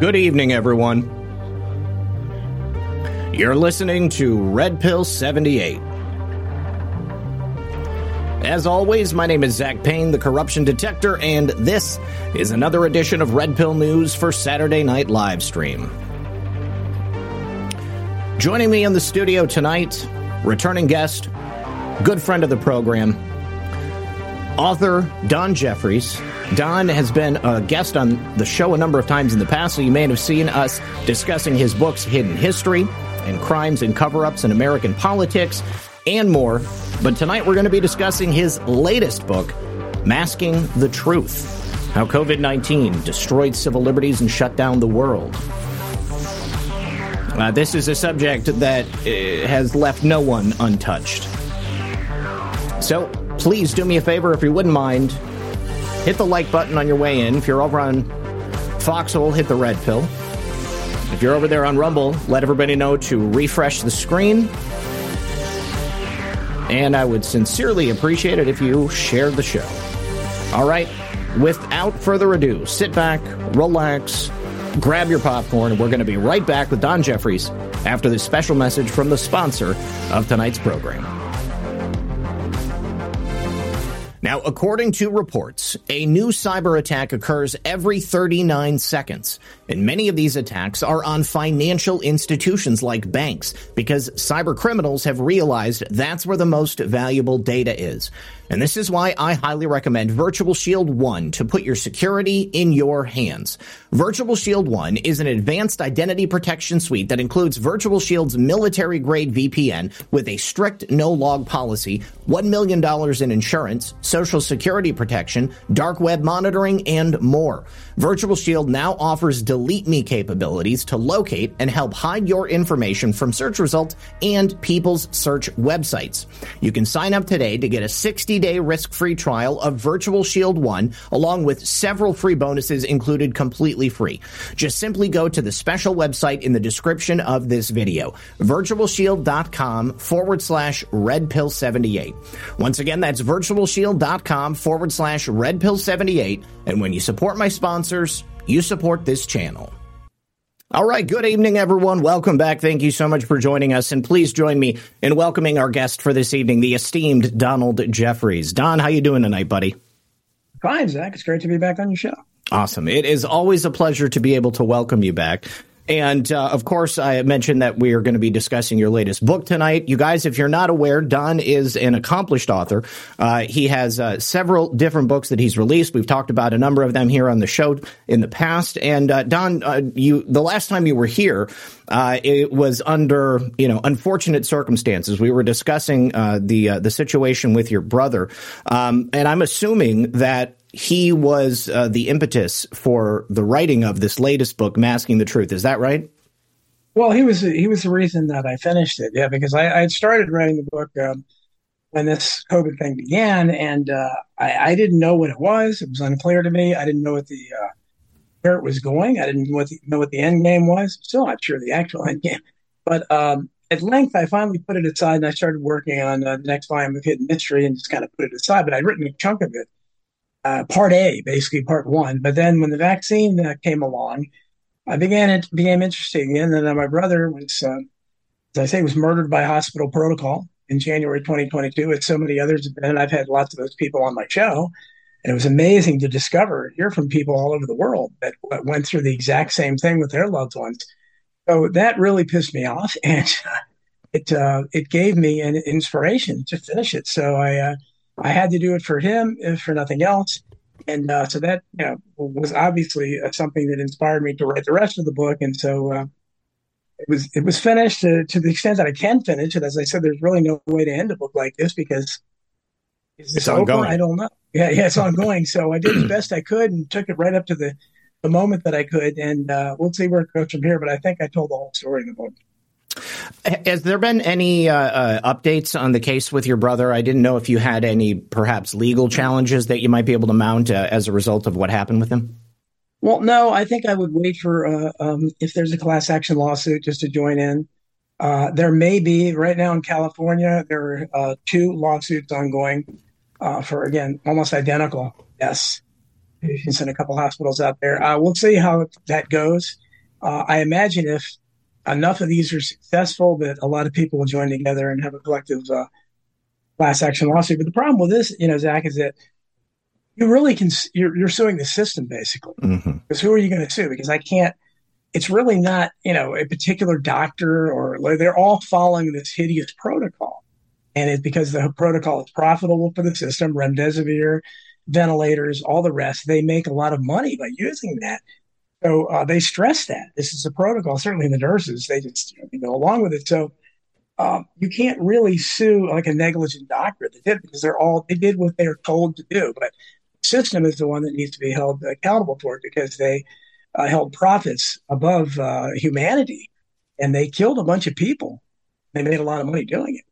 Good evening, everyone. You're listening to Red Pill 78. As always, my name is Zak Paine, the corruption detector, and this is another edition of Red Pill News for Saturday Night Livestream. Joining me in the studio tonight, returning guest, good friend of the program, author Don Jeffries. Don has been a guest on the show a number of times in the past, so you may have seen us discussing his books, Hidden History and Crimes and Cover Ups in American Politics, and more. But tonight we're going to be discussing his latest book, Masking the Truth How COVID 19 Destroyed Civil Liberties and Shut Down the World. Uh, this is a subject that uh, has left no one untouched. So please do me a favor if you wouldn't mind hit the like button on your way in. If you're over on Foxhole, hit the red pill. If you're over there on Rumble, let everybody know to refresh the screen. And I would sincerely appreciate it if you shared the show. All right, without further ado, sit back, relax, grab your popcorn, and we're going to be right back with Don Jeffries after this special message from the sponsor of tonight's program. Now, according to reports, a new cyber attack occurs every 39 seconds. And many of these attacks are on financial institutions like banks because cyber criminals have realized that's where the most valuable data is. And this is why I highly recommend Virtual Shield 1 to put your security in your hands. Virtual Shield 1 is an advanced identity protection suite that includes Virtual Shield's military grade VPN with a strict no log policy, $1 million in insurance, social security protection, dark web monitoring, and more. Virtual Shield now offers delete me capabilities to locate and help hide your information from search results and people's search websites. You can sign up today to get a 60 day risk free trial of Virtual Shield 1, along with several free bonuses included completely free. Just simply go to the special website in the description of this video, virtualshield.com forward slash redpill78. Once again, that's virtualshield.com forward slash redpill78. And when you support my sponsors, you support this channel. All right, good evening, everyone. Welcome back. Thank you so much for joining us, and please join me in welcoming our guest for this evening, the esteemed Donald Jeffries. Don, how you doing tonight, buddy? Fine, Zak. It's great to be back on your show. Awesome. It is always a pleasure to be able to welcome you back. And uh, of course, I mentioned that we are going to be discussing your latest book tonight. You guys, if you're not aware, Don is an accomplished author. Uh, he has uh, several different books that he's released. We've talked about a number of them here on the show in the past. And uh, Don, uh, you the last time you were here, uh, it was under you know unfortunate circumstances. We were discussing the the situation with your brother, um, and I'm assuming that he was uh, the impetus for the writing of this latest book, Masking the Truth. Is that right? Well, he was he was the reason that I finished it. Yeah, because I, I had started writing the book um, when this COVID thing began, and uh, I, I, didn't know what it was. It was unclear to me. I didn't know what the uh, where it was going. I didn't know what the, know what the end game was. Still not sure the actual end game. But um, at length, I finally put it aside, and I started working on uh, the next volume of Hidden History, and just kind of put it aside. But I'd written a chunk of it uh, part A, basically part one. But then when the vaccine uh, came along, I began it became interesting again. And then my brother was, uh, as I say, was murdered by hospital protocol in January 2022. As so many others have been. I've had lots of those people on my show. And it was amazing to discover, hear from people all over the world that went through the exact same thing with their loved ones. So that really pissed me off, and it uh, it gave me an inspiration to finish it. So I uh, I had to do it for him, if for nothing else. And uh, so that you know, was obviously uh, something that inspired me to write the rest of the book. And so uh, it was it was finished to, to, the extent that I can finish it. As I said, there's really no way to end a book like this because is this it's over? Ongoing. I don't know. Yeah, yeah, it's ongoing. So I did as best I could and took it right up to the the moment that I could, and uh, we'll see where it goes from here. But I think I told the whole story in the book. Has there been any uh, uh, updates on the case with your brother? I didn't know if you had any perhaps legal challenges that you might be able to mount uh, as a result of what happened with him. Well, no, I think I would wait for uh, um, if there's a class action lawsuit just to join in. Uh, there may be right now in California. There are uh, two lawsuits ongoing for again almost identical deaths patients in a couple hospitals out there. We'll see how that goes. I imagine if enough of these are successful, that a lot of people will join together and have a collective uh, class action lawsuit. But the problem with this, you know, Zak, is that you really can you're, you're suing the system basically. Mm-hmm. Because who are you going to sue? Because I can't. It's really not you know a particular doctor or they're all following this hideous protocol, and it's because the protocol is profitable for the system. Remdesivir ventilators, all the rest. They make a lot of money by using that. So uh, they stress that this is a protocol. Certainly, the nurses they just you know, go along with it. So um, you can't really sue like a negligent doctor that did because they're all they did what they were told to do. But the system is the one that needs to be held accountable for it because they uh, held profits above uh, humanity and they killed a bunch of people. They made a lot of money doing it.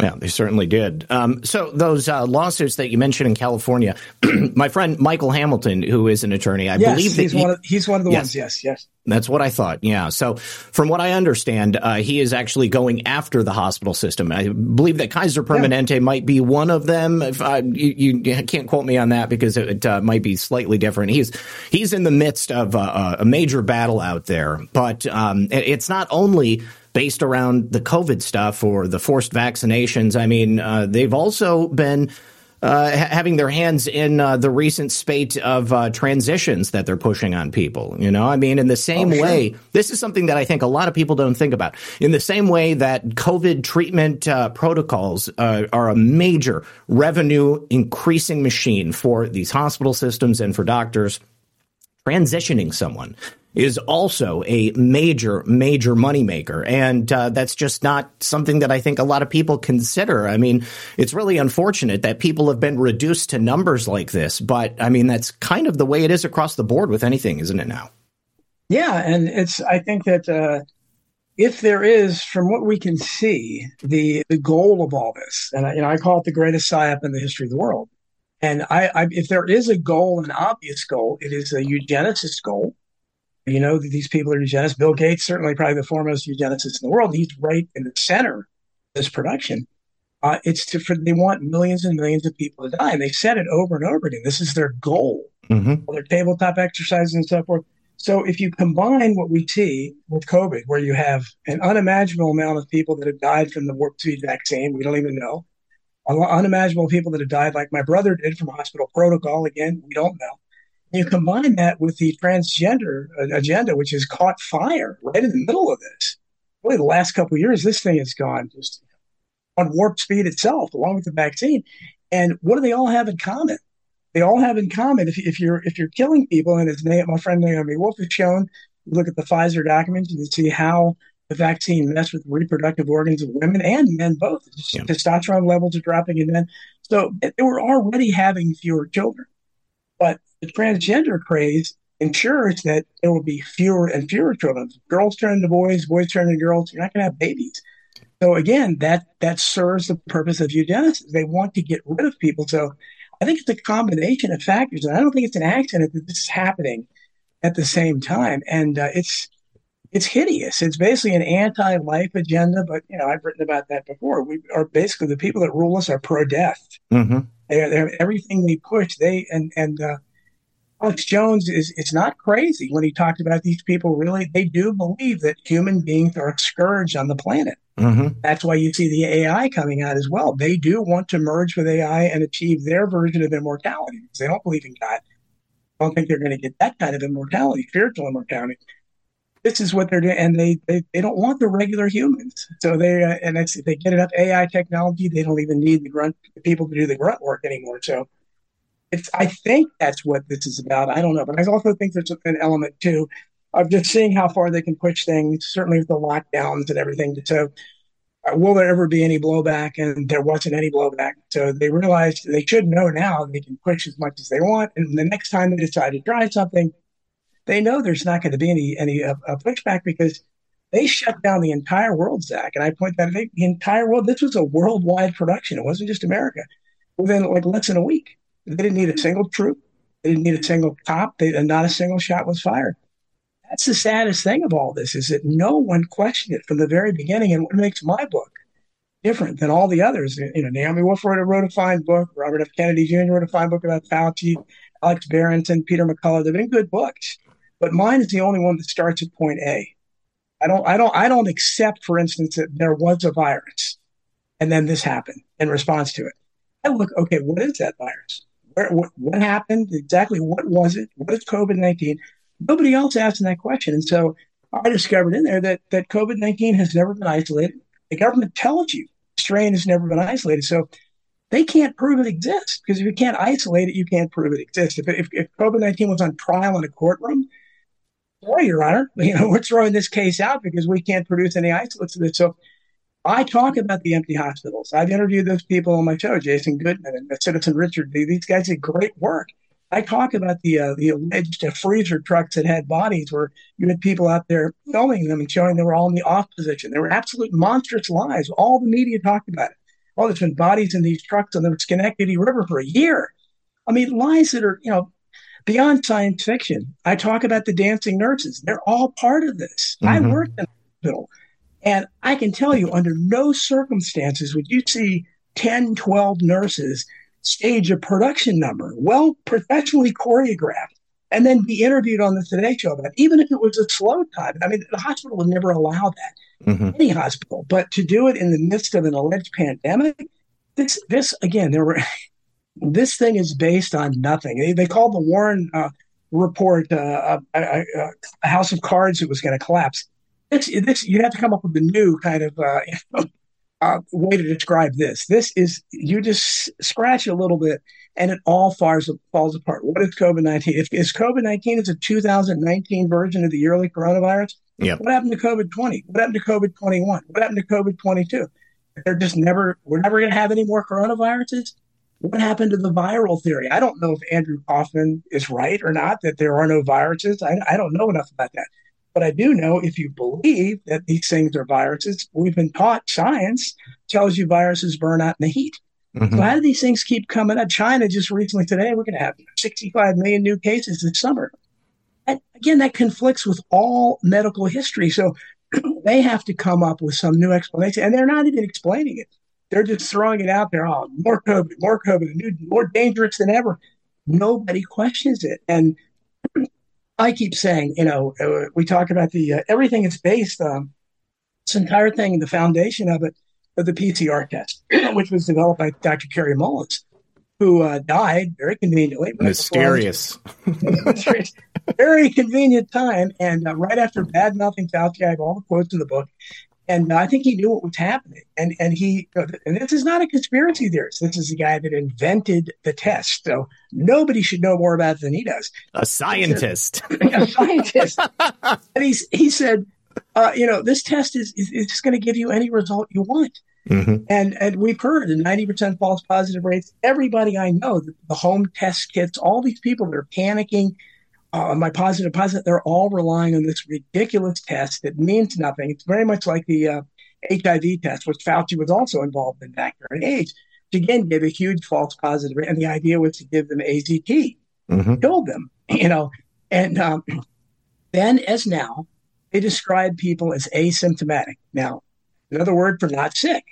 Yeah, they certainly did. Um, so those uh, lawsuits that you mentioned in California, my friend Michael Hamilton, who is an attorney, I yes, believe he's, he, one of, he's one of the yes, ones. Yes, yes. That's what I thought. Yeah. So from what I understand, uh, he is actually going after the hospital system. I believe that Kaiser Permanente yeah. might be one of them. If I, you, you, can't quote me on that because it uh, might be slightly different. He's he's in the midst of a major battle out there, but um, it's not only based around the COVID stuff or the forced vaccinations. I mean, uh, they've also been uh, having their hands in uh, the recent spate of uh, transitions that they're pushing on people. You know, I mean, in the same oh, way, this is something that I think a lot of people don't think about. In the same way that COVID treatment uh, protocols uh, are a major revenue increasing machine for these hospital systems and for doctors, transitioning someone is also a major, major moneymaker. And uh, that's just not something that I think a lot of people consider. I mean, it's really unfortunate that people have been reduced to numbers like this. But I mean, that's kind of the way it is across the board with anything, isn't it now? Yeah. And it's, I think that. Uh, if there is, from what we can see, the, the goal of all this, and you know, I call it the greatest psyop in the history of the world. And I, I, if there is a goal, an obvious goal, it is a eugenicist goal you know that these people are eugenicists. Bill Gates, certainly probably the foremost eugenicist in the world, he's right in the center of this production. Uh, it's to for, they want millions and millions of people to die, and they said it over and over again. This is their goal. Mm-hmm. Their tabletop exercises and so forth. So if you combine what we see with COVID, where you have an unimaginable amount of people that have died from the warp speed vaccine, we don't even know. Unimaginable people that have died, like my brother did from hospital protocol. Again, we don't know. You combine that with the transgender agenda, which has caught fire right in the middle of this. Really, the last couple of years, this thing has gone just on warp speed itself, along with the vaccine. And what do they all have in common? They all have in common if, if you're if you're killing people, and as my friend Naomi Wolf has shown, look at the Pfizer documents and you see how the vaccine messed with reproductive organs of women and men both. Yeah. Testosterone levels are dropping in men. So they were already having fewer children. But the transgender craze ensures that there will be fewer and fewer children. Girls turn to boys, boys turn to girls. You're not going to have babies. So again, that that serves the purpose of eugenics. They want to get rid of people. So I think it's a combination of factors, and I don't think it's an accident that this is happening at the same time. And uh, it's it's hideous. It's basically an anti-life agenda. But you know, I've written about that before. We are basically the people that rule us are pro-death. Mm-hmm. They, they everything they push. They and and uh, Alex Jones is it's not crazy when he talked about these people. Really, they do believe that human beings are a scourge on the planet. Mm-hmm. That's why you see the AI coming out as well. They do want to merge with AI and achieve their version of immortality because they don't believe in God. I don't think they're going to get that kind of immortality, spiritual immortality. This is what they're doing, and they they, they don't want the regular humans. So they uh, and they get enough AI technology, they don't even need the grunt the people to do the grunt work anymore. So it's, I think that's what this is about. I don't know, but I also think there's an element too of just seeing how far they can push things. Certainly with the lockdowns and everything. So, uh, will there ever be any blowback? And there wasn't any blowback. So they realized they should know now they can push as much as they want. And the next time they decide to try something, they know there's not going to be any any uh, uh, pushback because they shut down the entire world, Zak. And I point that out, the entire world. This was a worldwide production. It wasn't just America. Within like less than a week, they didn't need a single troop. They didn't need a single cop. They, and not a single shot was fired. That's the saddest thing of all this is that no one questioned it from the very beginning. And what makes my book different than all the others, you know, Naomi Wolf wrote a, wrote a fine book. Robert F. Kennedy Jr. wrote a fine book about Fauci. Alex Berenson, Peter McCullough. They've been good books, but mine is the only one that starts at point A. I don't, I don't, I don't accept, for instance, that there was a virus and then this happened in response to it. I look, okay, what is that virus? Where, what, what happened? Exactly what was it? What is COVID 19? Nobody else asked that question. And so I discovered in there that, that COVID 19 has never been isolated. The government tells you strain has never been isolated. So they can't prove it exists because if you can't isolate it, you can't prove it exists. If, if, if COVID 19 was on trial in a courtroom, boy, Your Honor, you know, we're throwing this case out because we can't produce any isolates of it. So I talk about the empty hospitals. I've interviewed those people on my show, Jason Goodman and Citizen Richard. These guys did great work. I talk about the uh, the alleged freezer trucks that had bodies where you had people out there filming them and showing they were all in the off position. They were absolute monstrous lies. All the media talked about it. Oh, there's been bodies in these trucks on the Schenectady River for a year. I mean, lies that are, you know, beyond science fiction. I talk about the dancing nurses. They're all part of this. Mm-hmm. I worked in a hospital. And I can tell you, under no circumstances would you see 10, 12 nurses stage a production number, well professionally choreographed, and then be interviewed on the Today Show about it, even if it was a slow time. I mean, the hospital would never allow that, mm-hmm. any hospital. But to do it in the midst of an alleged pandemic, this, this again, there were. This thing is based on nothing. They, they called the Warren uh, report uh, a, a, a, house of cards that was going to collapse. This, this, you have to come up with a new kind of uh, uh, way to describe this. This is you just scratch a little bit, and it all falls falls apart. What is COVID nineteen? If is COVID nineteen is a 2019 version of the early coronavirus, yep. what happened to COVID 20? What happened to COVID 21? What happened to COVID 22? They're just never. We're never going to have any more coronaviruses. What happened to the viral theory? I don't know if Andrew Kaufman is right or not that there are no viruses. I, I don't know enough about that. But I do know if you believe that these things are viruses, we've been taught science tells you viruses burn out in the heat. Mm-hmm. So how do these things keep coming up? China just recently today, we're going to have 65 million new cases this summer. And again, that conflicts with all medical history. So they have to come up with some new explanation, and they're not even explaining it. They're just throwing it out there. Oh, more COVID, more COVID, new, more dangerous than ever. Nobody questions it. And I keep saying, you know, uh, we talk about the uh, everything it's based on this entire thing, the foundation of it, of the PCR test, which was developed by Dr. Kary Mullis, who uh, died very conveniently. Right Mysterious. very convenient time. And uh, right after bad mouthing Fauci, I have all the quotes in the book. And I think he knew what was happening. And and he and this is not a conspiracy theorist. This is the guy that invented the test. So nobody should know more about it than he does. A scientist. a scientist. and he's he said, uh, you know, this test is is, is just going to give you any result you want. Mm-hmm. And and we've heard the ninety percent false positive rates. Everybody I know, the, the home test kits, all these people that are panicking uh, my positive positive, they're all relying on this ridiculous test that means nothing. It's very much like the uh, HIV test, which Fauci was also involved in back during AIDS, which again gave a huge false positive. And the idea was to give them AZT, mm-hmm. killed them, you know. And um, then, as now, they describe people as asymptomatic. Now, another word for not sick.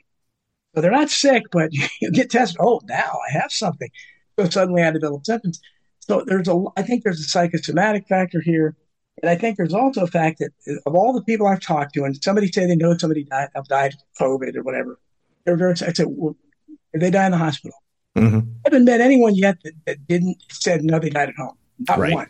So they're not sick, but you get tested. Oh, now I have something. So suddenly I develop symptoms. So there's a, I think there's a psychosomatic factor here. And I think there's also a fact that of all the people I've talked to, and somebody say they know somebody died, have died of COVID or whatever, they're very, I said, well, they die in the hospital. Mm-hmm. I haven't met anyone yet that, that didn't said no, they died at home. Not right. one.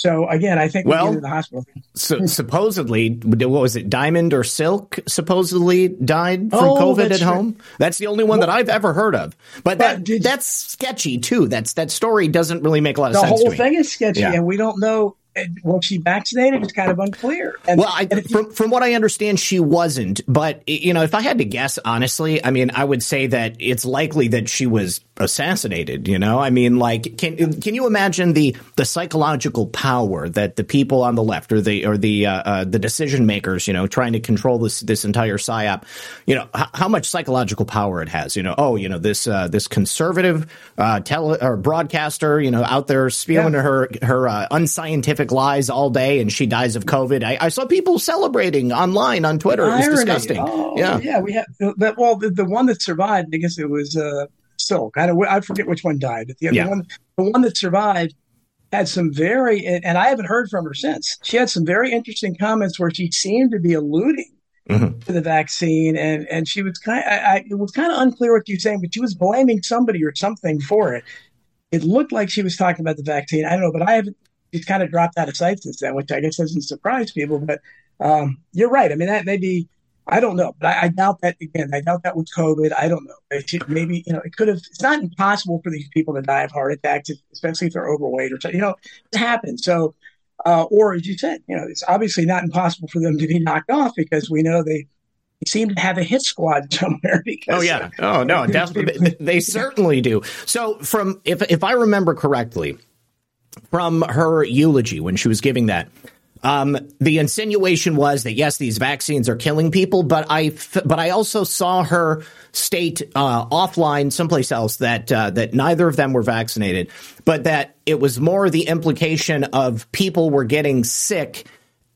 So again, I think well, we the hospital. So supposedly, what was it? Diamond or Silk supposedly died from oh, COVID at home. That's the only one well, that I've ever heard of. But, but that, that's sketchy too. That's that story doesn't really make a lot of the sense. The whole thing is sketchy, yeah. and we don't know was she vaccinated? It's kind of unclear. And, well, I, from from what I understand, she wasn't. But you know, if I had to guess, honestly, I mean, I would say that it's likely that she was assassinated. You know, I mean, like, can can you imagine the the psychological power that the people on the left or the or the uh, uh, the decision makers, you know, trying to control this this entire psyop, you know, h- how much psychological power it has. You know, oh, you know, this uh, this conservative uh, tele or broadcaster, you know, out there spewing yeah. her her uh, unscientific lies all day, and she dies of COVID. I, I saw people celebrating online on Twitter. It was disgusting. Oh, yeah, yeah, we have that. Well, the, the one that survived, I guess it was. Uh, Silk. I, don't, I forget which one died. The, yeah. one, the one that survived had some very, and I haven't heard from her since. She had some very interesting comments where she seemed to be alluding mm-hmm. to the vaccine, and and she was kind. I, I, it was kind of unclear what you were saying, but she was blaming somebody or something for it. It looked like she was talking about the vaccine. I don't know, but I haven't. She's kind of dropped out of sight since then, which I guess doesn't surprise people. But um, you're right. I mean, that may be I don't know, but I, I, doubt that again. I doubt that with COVID. I don't know. Should, maybe you know it could have. It's not impossible for these people to die of heart attacks, especially if they're overweight or something. you know it happens. So, uh, or as you said, you know, it's obviously not impossible for them to be knocked off because we know they seem to have a hit squad somewhere. Because, oh yeah, oh no, they certainly do. So from if if I remember correctly, from her eulogy when she was giving that. Um, the insinuation was that yes, these vaccines are killing people, but I but I also saw her state uh, offline someplace else that uh, that neither of them were vaccinated, but that it was more the implication of people were getting sick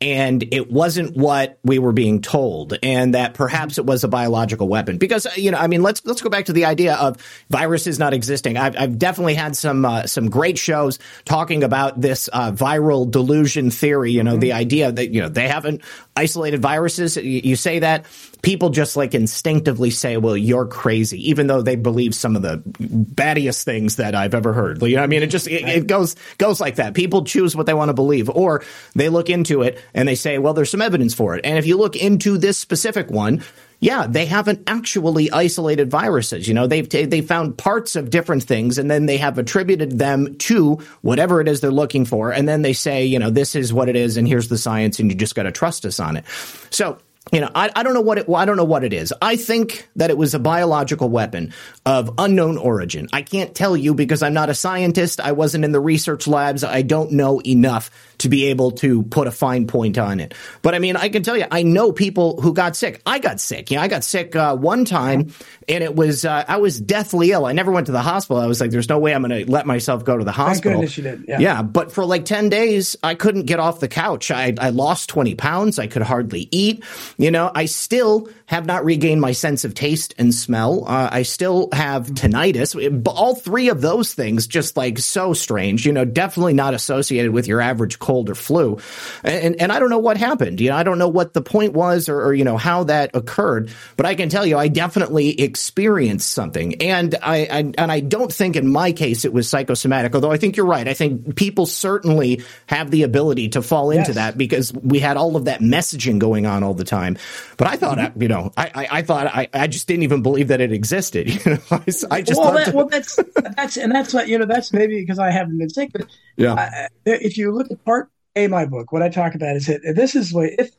and it wasn't what we were being told and that perhaps it was a biological weapon. Because you know i mean let's let's go back to the idea of viruses not existing. I've, I've definitely had some uh, some great shows talking about this uh, viral delusion theory you know mm-hmm. the idea that you know they haven't isolated viruses. You, you say that people just like instinctively say, well, you're crazy, even though they believe some of the baddiest things that I've ever heard. You know, I mean, it just, it, it goes, goes like that. People choose what they want to believe, or they look into it and they say, well, there's some evidence for it. And if you look into this specific one, yeah, they haven't actually isolated viruses. You know, they've t- they found parts of different things, and then they have attributed them to whatever it is they're looking for, and then they say, you know, this is what it is, and here's the science, and you just got to trust us on it. So you know, I, I don't know what it, I don't know what it is. I think that it was a biological weapon of unknown origin. I can't tell you because I'm not a scientist. I wasn't in the research labs. I don't know enough to be able to put a fine point on it. But I mean, I can tell you, I know people who got sick. I got sick. Yeah, I got sick uh, one time, and it was uh, I was deathly ill. I never went to the hospital. I was like, "There's no way I'm going to let myself go to the hospital." Thank goodness you did. Yeah. yeah, but for like ten days, I couldn't get off the couch. I I lost twenty pounds. I could hardly eat. You know, I still have not regained my sense of taste and smell. Uh, I still have tinnitus. All three of those things just like so strange. You know, definitely not associated with your average cold or flu. And, and I don't know what happened. You know, I don't know what the point was or, or, you know, how that occurred, but I can tell you, I definitely experienced something. And I, I, and I don't think in my case it was psychosomatic, although I think you're right. I think people certainly have the ability to fall into yes. that because we had all of that messaging going on all the time. But I thought, mm-hmm. you know, I, I, I, thought I, I just didn't even believe that it existed. You know, I, I just well, that, well, that's that's and that's what you know. That's maybe because I haven't been sick, but yeah. if you look at part A, my book, what I talk about is that this is what if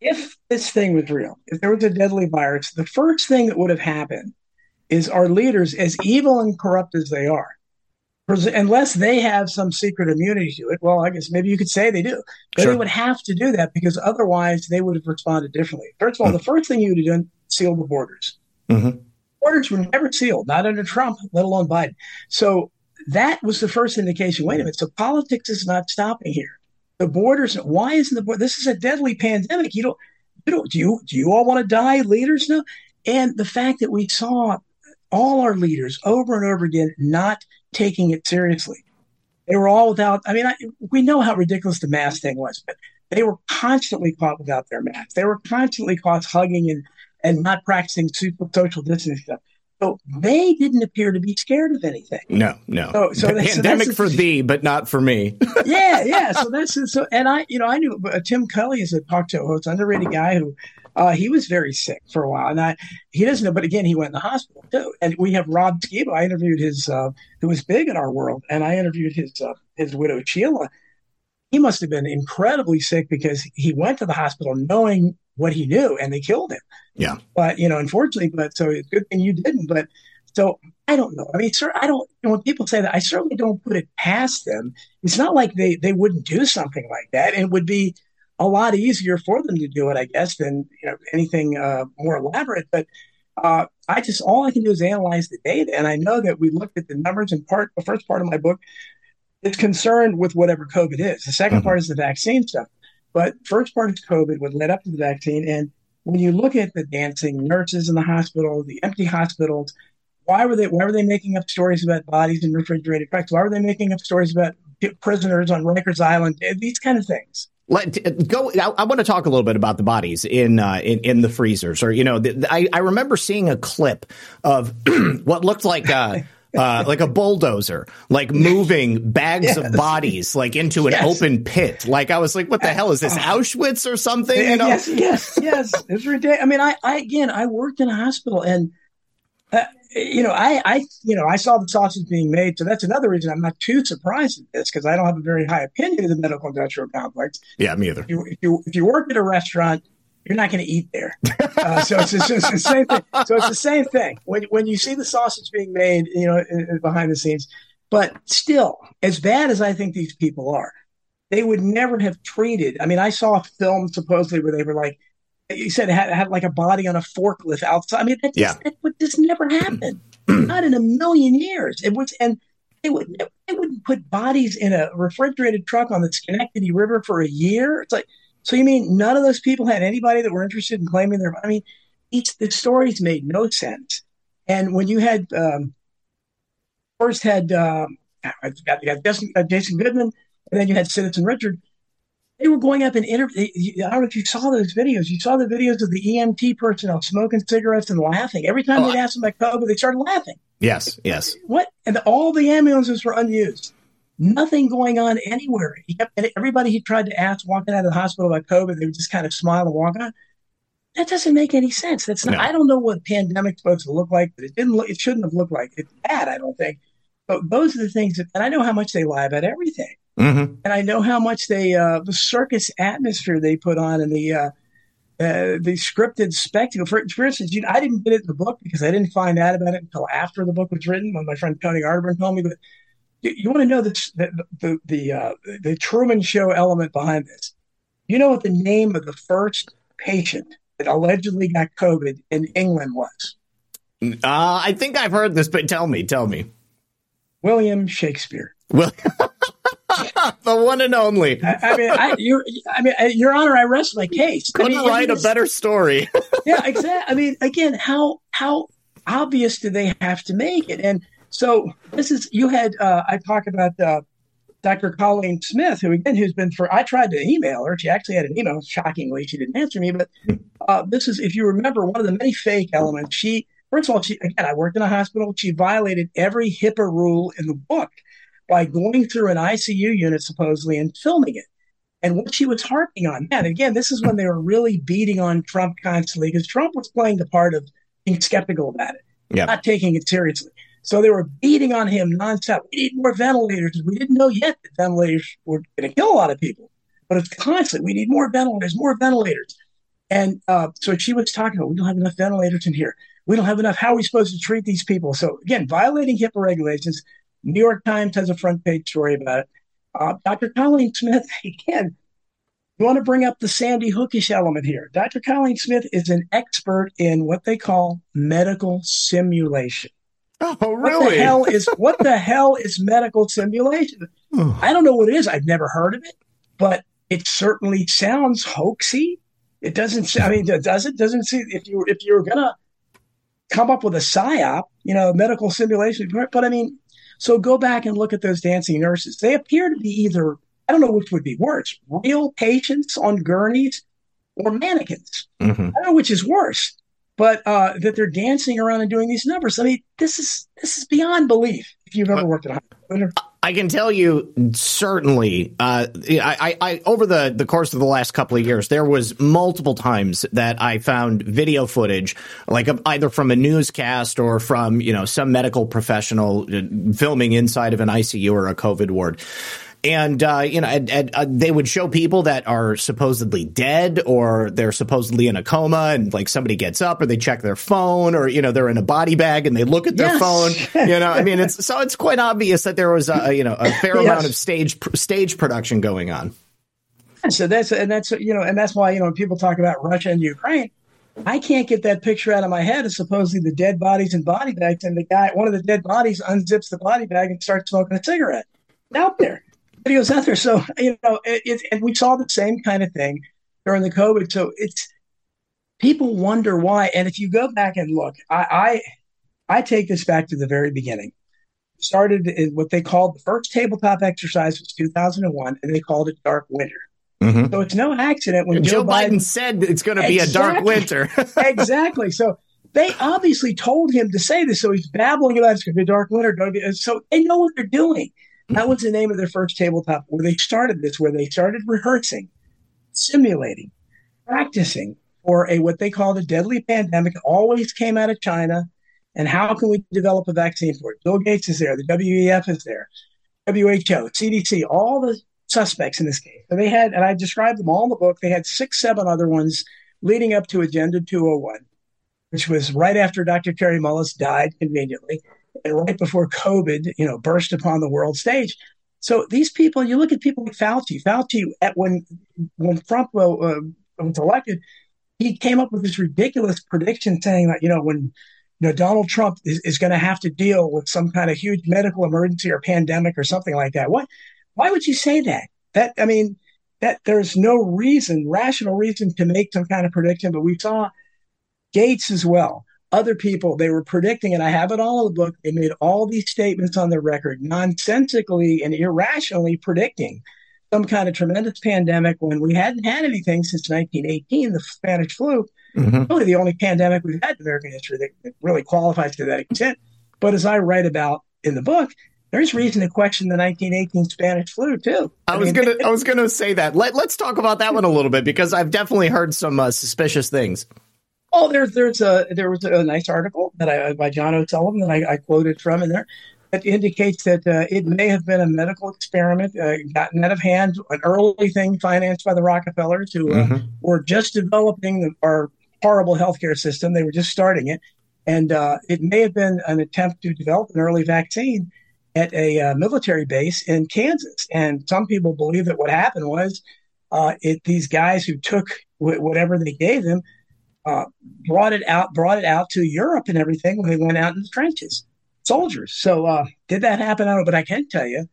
if this thing was real, if there was a deadly virus, the first thing that would have happened is our leaders, as evil and corrupt as they are, unless they have some secret immunity to it. Well, I guess maybe you could say they do, but sure. they would have to do that because otherwise they would have responded differently. First of all, mm-hmm. the first thing you would have done seal the borders. Mm-hmm. Borders were never sealed, not under Trump, let alone Biden. So that was the first indication. Wait a minute. So politics is not stopping here. The borders. Why isn't the border? This is a deadly pandemic. You don't. You don't. Do you? Do you all want to die, leaders? No. And the fact that we saw all our leaders over and over again not taking it seriously. They were all without, I mean, I, we know how ridiculous the mask thing was, but they were constantly caught without their masks. They were constantly caught hugging and, and not practicing social distancing stuff. So they didn't appear to be scared of anything. No, no. So, so pandemic so for thee, but not for me. yeah, yeah. So that's so. And I, you know, I knew uh, Tim Kelly is a talk show host, underrated guy who uh, he was very sick for a while, and I he doesn't know. But again, he went in the hospital too. And we have Rob Skiba. I interviewed his uh, who was big in our world, and I interviewed his uh, his widow Sheila. He must have been incredibly sick because he went to the hospital knowing what he knew, and they killed him. Yeah. But you know, unfortunately, but so it's good thing you didn't. But so I don't know. I mean, sir, I don't. When people say that, I certainly don't put it past them. It's not like they they wouldn't do something like that, and it would be a lot easier for them to do it, I guess, than you know anything uh, more elaborate. But uh, I just all I can do is analyze the data, and I know that we looked at the numbers. In part, the first part of my book is concerned with whatever COVID is. The 2nd mm-hmm. part is the vaccine stuff. But first part is COVID, what led up to the vaccine, and when you look at the dancing nurses in the hospital, the empty hospitals, why were they why were they making up stories about bodies in refrigerated trucks? Why were they making up stories about prisoners on Rikers Island? These kind of things. Let go. I, I, want to talk a little bit about the bodies in uh, in, in the freezers, or you know, the, I, I remember seeing a clip of what looked like a, uh, like a bulldozer, like moving bags yes. of bodies like into an yes. open pit. Like I was like, what the hell is this Auschwitz or something? You know? Yes, yes, yes. It's ridiculous. I mean, I, I again, I worked in a hospital and uh, you know, I, I, you know, I saw the sausage being made, so that's another reason I'm not too surprised at this because I don't have a very high opinion of the medical industrial complex. Yeah, me either. If you if you, if you work at a restaurant, you're not going to eat there. Uh, so it's, it's, it's, the same thing. So it's the same thing when when you see the sausage being made, you know, behind the scenes. But still, as bad as I think these people are, they would never have treated. I mean, I saw a film supposedly where they were like, you said it had, had like a body on a forklift outside. I mean, that yeah. that would just never happen. Not in a million years. It was, and they would they wouldn't put bodies in a refrigerated truck on the Schenectady River for a year. It's like, so you mean none of those people had anybody that were interested in claiming their? I mean, each the stories made no sense. And when you had um, first had um, I got, you got Jason, uh, Jason Goodman, and then you had Citizen Richard they were going up and interview. I don't know if you saw those videos. You saw the videos of the EMT personnel smoking cigarettes and laughing. Every time oh, they'd ask them about COVID, they started laughing. Yes, yes. What? And all the ambulances were unused. Nothing going on anywhere. He kept, everybody he tried to ask walking out of the hospital about COVID, they would just kind of smile and walk on. That doesn't make any sense. That's not. No. I don't know what pandemic's supposed to look like, but it didn't. Look, it shouldn't have looked like it. Bad, I don't think. But those are the things that, and I know how much they lie about everything. Mm-hmm. And I know how much they, uh, the circus atmosphere they put on and the, uh, uh, the scripted spectacle. For, for instance, you know, I didn't get it in the book because I didn't find out about it until after the book was written when my friend Tony Arterburn told me. But you, you want to know this, the the the, uh, the Truman Show element behind this. You know what the name of the first patient that allegedly got COVID in England was? Uh, I think I've heard this, but tell me, tell me. William Shakespeare. Well, the one and only. I, I mean, I, your, I mean, Your Honor, I rest my case. Couldn't I mean, write a better story. yeah, exactly. I mean, again, how how obvious do they have to make it? And so this is you had. Uh, I talked about uh, Dr. Colleen Smith, who again, who's been for. I tried to email her. She actually had an email. Shockingly, she didn't answer me. But uh, this is, if you remember, one of the many fake elements. She first of all, she again, I worked in a hospital. She violated every HIPAA rule in the book by going through an ICU unit supposedly and filming it. And what she was harping on, man, again, this is when they were really beating on Trump constantly because Trump was playing the part of being skeptical about it, not taking it seriously. So they were beating on him nonstop. We need more ventilators. We didn't know yet that ventilators were going to kill a lot of people, but it's constant. We need more ventilators, more ventilators. And uh, so she was talking about, we don't have enough ventilators in here. We don't have enough. How are we supposed to treat these people? So again, violating HIPAA regulations, New York Times has a front page story about it. Uh, Dr. Colleen Smith, again, you want to bring up the Sandy Hookish element here. Dr. Colleen Smith is an expert in what they call medical simulation. Oh, really? What the hell is what the hell is medical simulation? I don't know what it is. I've never heard of it, but it certainly sounds hoaxy. It doesn't. I mean, does it? Doesn't see if you if you're gonna come up with a psyop, you know, medical simulation. But I mean, so go back and look at those dancing nurses. They appear to be either, I don't know which would be worse, real patients on gurneys or mannequins. Mm-hmm. I don't know which is worse. but uh, that they're dancing around and doing these numbers. I mean, this is this is beyond belief. If you've ever worked at a hospital. I can tell you certainly. Uh, I, I, over the the course of the last couple of years, there was multiple times that I found video footage, like either from a newscast or from you know some medical professional uh, filming inside of an ICU or a COVID ward and uh, you know, and, and, uh, they would show people that are supposedly dead or they're supposedly in a coma, and like somebody gets up or they check their phone or you know they're in a body bag and they look at their yes. phone. You know, I mean, it's so it's quite obvious that there was a you know a fair yes. amount of stage stage production going on. So that's and that's you know, and that's why you know when people talk about Russia and Ukraine. I can't get that picture out of my head of supposedly the dead bodies and body bags, and the guy, one of the dead bodies, unzips the body bag and starts smoking a cigarette out there videos out there. So you know, it, it, and we saw the same kind of thing during the COVID. So it's people wonder why. And if you go back and look, I I, I take this back to the very beginning. Started in what they called the first tabletop exercise was 2001, and they called it Dark Winter. Mm-hmm. So it's no accident when Joe, Joe, Biden, Biden said it's going to be exactly, a dark winter. exactly. So they obviously told him to say this. So he's babbling about it's going to be a dark winter. So they know what they're doing. That was the name of their first tabletop where they started this, where they started rehearsing, simulating, practicing for a what they called a deadly pandemic. Always came out of China. And how can we develop a vaccine for it? Bill Gates is there, the WEF is there, WHO, CDC, all the suspects in this case. So they had, and I described them all in the book. They had six, seven other ones leading up to Agenda 201, which was right after Dr. Kary Mullis died conveniently right before COVID, you know, burst upon the world stage. So these people, you look at people like Fauci. Fauci, at when when Trump uh, was elected, he came up with this ridiculous prediction saying that you know when you know Donald Trump is, is going to have to deal with some kind of huge medical emergency or pandemic or something like that. What? Why would you say that? That I mean, that there's no reason, rational reason to make some kind of prediction. But we saw Gates as well other people, they were predicting, and I have it all in the book. They made all these statements on the record, nonsensically and irrationally predicting some kind of tremendous pandemic when we hadn't had anything since 1918, the Spanish flu. Mm-hmm. Really, the only pandemic we've had in American history that, that really qualifies to that extent. But as I write about in the book, there's reason to question the 1918 Spanish flu too. I, I was mean, gonna, I was gonna say that. Let, us talk about that one a little bit because I've definitely heard some uh, suspicious things. Oh, there's there's a there was a nice article that I by John O'Sullivan that I, I quoted from in there that indicates that uh, it may have been a medical experiment uh, gotten out of hand, an early thing financed by the Rockefellers who uh, mm-hmm. were just developing the, our horrible healthcare system. They were just starting it, and uh, it may have been an attempt to develop an early vaccine at a uh, military base in Kansas. And some people believe that what happened was uh, it, these guys who took w- whatever they gave them uh, brought it out, brought it out to Europe and everything when they went out in the trenches, soldiers. So uh, did that happen? I don't know, but I can tell you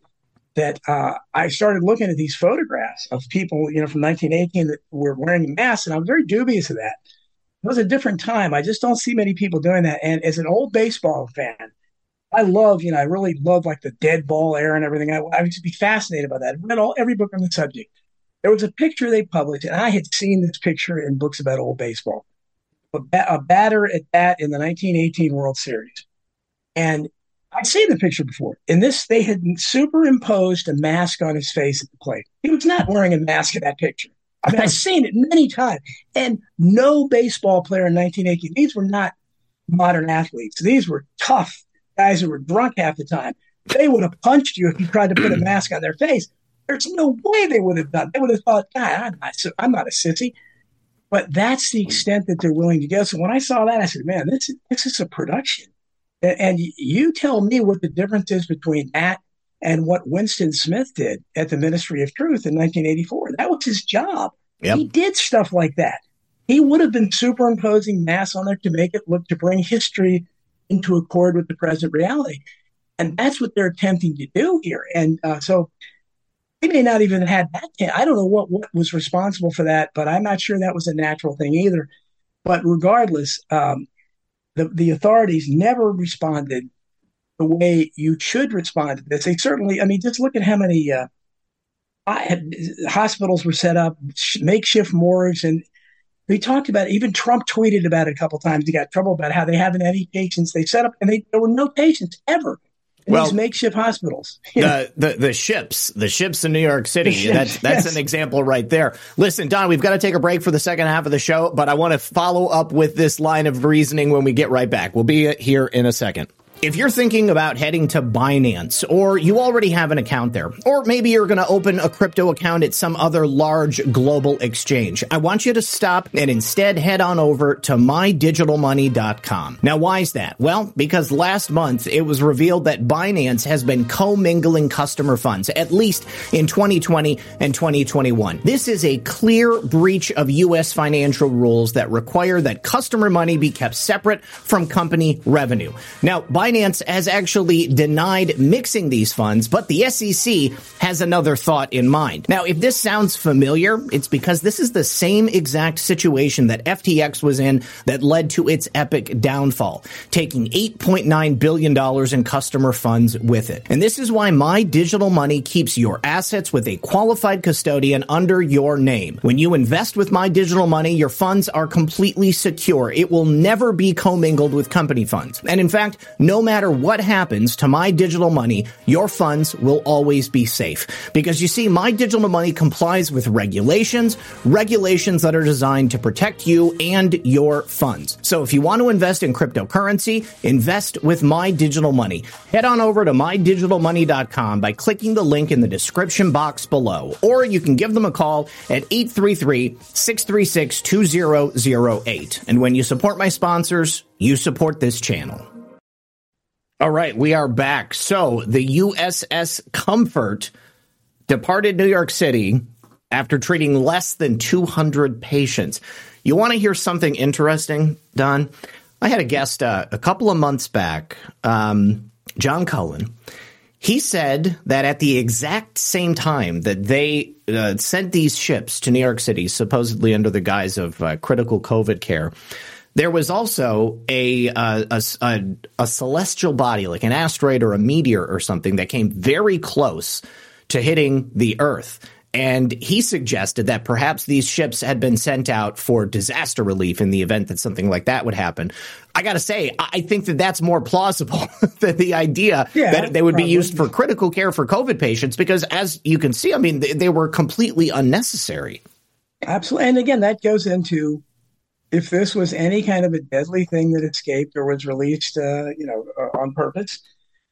that uh, I started looking at these photographs of people, you know, from 1918 that were wearing masks, and I'm very dubious of that. It was a different time. I just don't see many people doing that. And as an old baseball fan, I love, you know, I really love like the dead ball era and everything. I, I would just be fascinated by that. I read all every book on the subject. There was a picture they published, and I had seen this picture in books about old baseball a, a batter at that in the 1918 World Series. And I'd seen the picture before. In this, they had superimposed a mask on his face at the plate. He was not wearing a mask in that picture. I mean, I've seen it many times. And no baseball player in 1918, these were not modern athletes. These were tough guys who were drunk half the time. They would have punched you if you tried to put a mask on their face. There's no way they would have done. They would have thought, God, I'm not, I'm not a sissy. But that's the extent that they're willing to go. So when I saw that, I said, man, this, this is a production. And you tell me what the difference is between that and what Winston Smith did at the Ministry of Truth in 1984. That was his job. Yep. He did stuff like that. He would have been superimposing mass on there to make it look to bring history into accord with the present reality. And that's what they're attempting to do here. And uh, so they may not even have had that. I don't know what, what was responsible for that, but I'm not sure that was a natural thing either. But regardless, um, the, the authorities never responded the way you should respond to this. They certainly, I mean, just look at how many uh, hospitals were set up, makeshift morgues, and He talked about it. Even Trump tweeted about it a couple times. He got trouble about how they haven't any patients. They set up, and they, there were no patients ever well, these makeshift hospitals. The, the the ships, the ships in New York City. Ships, that's that's yes. an example right there. Listen, Don, we've got to take a break for the second half of the show, but I want to follow up with this line of reasoning when we get right back. We'll be here in a second. If you're thinking about heading to Binance, or you already have an account there, or maybe you're going to open a crypto account at some other large global exchange, I want you to stop and instead head on over to mydigitalmoney.com. Now, why is that? Well, because last month it was revealed that Binance has been commingling customer funds, at least in 2020 and 2021. This is a clear breach of U.S. financial rules that require that customer money be kept separate from company revenue. Now, Binance Binance has actually denied mixing these funds, but the SEC has another thought in mind. Now, if this sounds familiar, it's because this is the same exact situation that FTX was in that led to its epic downfall, taking $8.9 billion in customer funds with it. And this is why My Digital Money keeps your assets with a qualified custodian under your name. When you invest with My Digital Money, your funds are completely secure. It will never be commingled with company funds. And in fact, no matter what happens to my digital money, your funds will always be safe. Because you see, my digital money complies with regulations, regulations that are designed to protect you and your funds. So if you want to invest in cryptocurrency, invest with my digital money. Head on over to mydigitalmoney.com by clicking the link in the description box below, or you can give them a call at 833 636 2008. And when you support my sponsors, you support this channel. All right, we are back. So the USS Comfort departed New York City after treating less than 200 patients. You want to hear something interesting, Don? I had a guest uh, a couple of months back, um, John Cullen. He said that at the exact same time that they uh, sent these ships to New York City, supposedly under the guise of uh, critical COVID care, there was also a, uh, a, a, a celestial body, like an asteroid or a meteor or something, that came very close to hitting the Earth. And he suggested that perhaps these ships had been sent out for disaster relief in the event that something like that would happen. I got to say, I think that that's more plausible than the idea yeah, that they would probably. be used for critical care for COVID patients, because as you can see, I mean, they, they were completely unnecessary. Absolutely. And again, that goes into if this was any kind of a deadly thing that escaped or was released, uh, you know, uh, on purpose,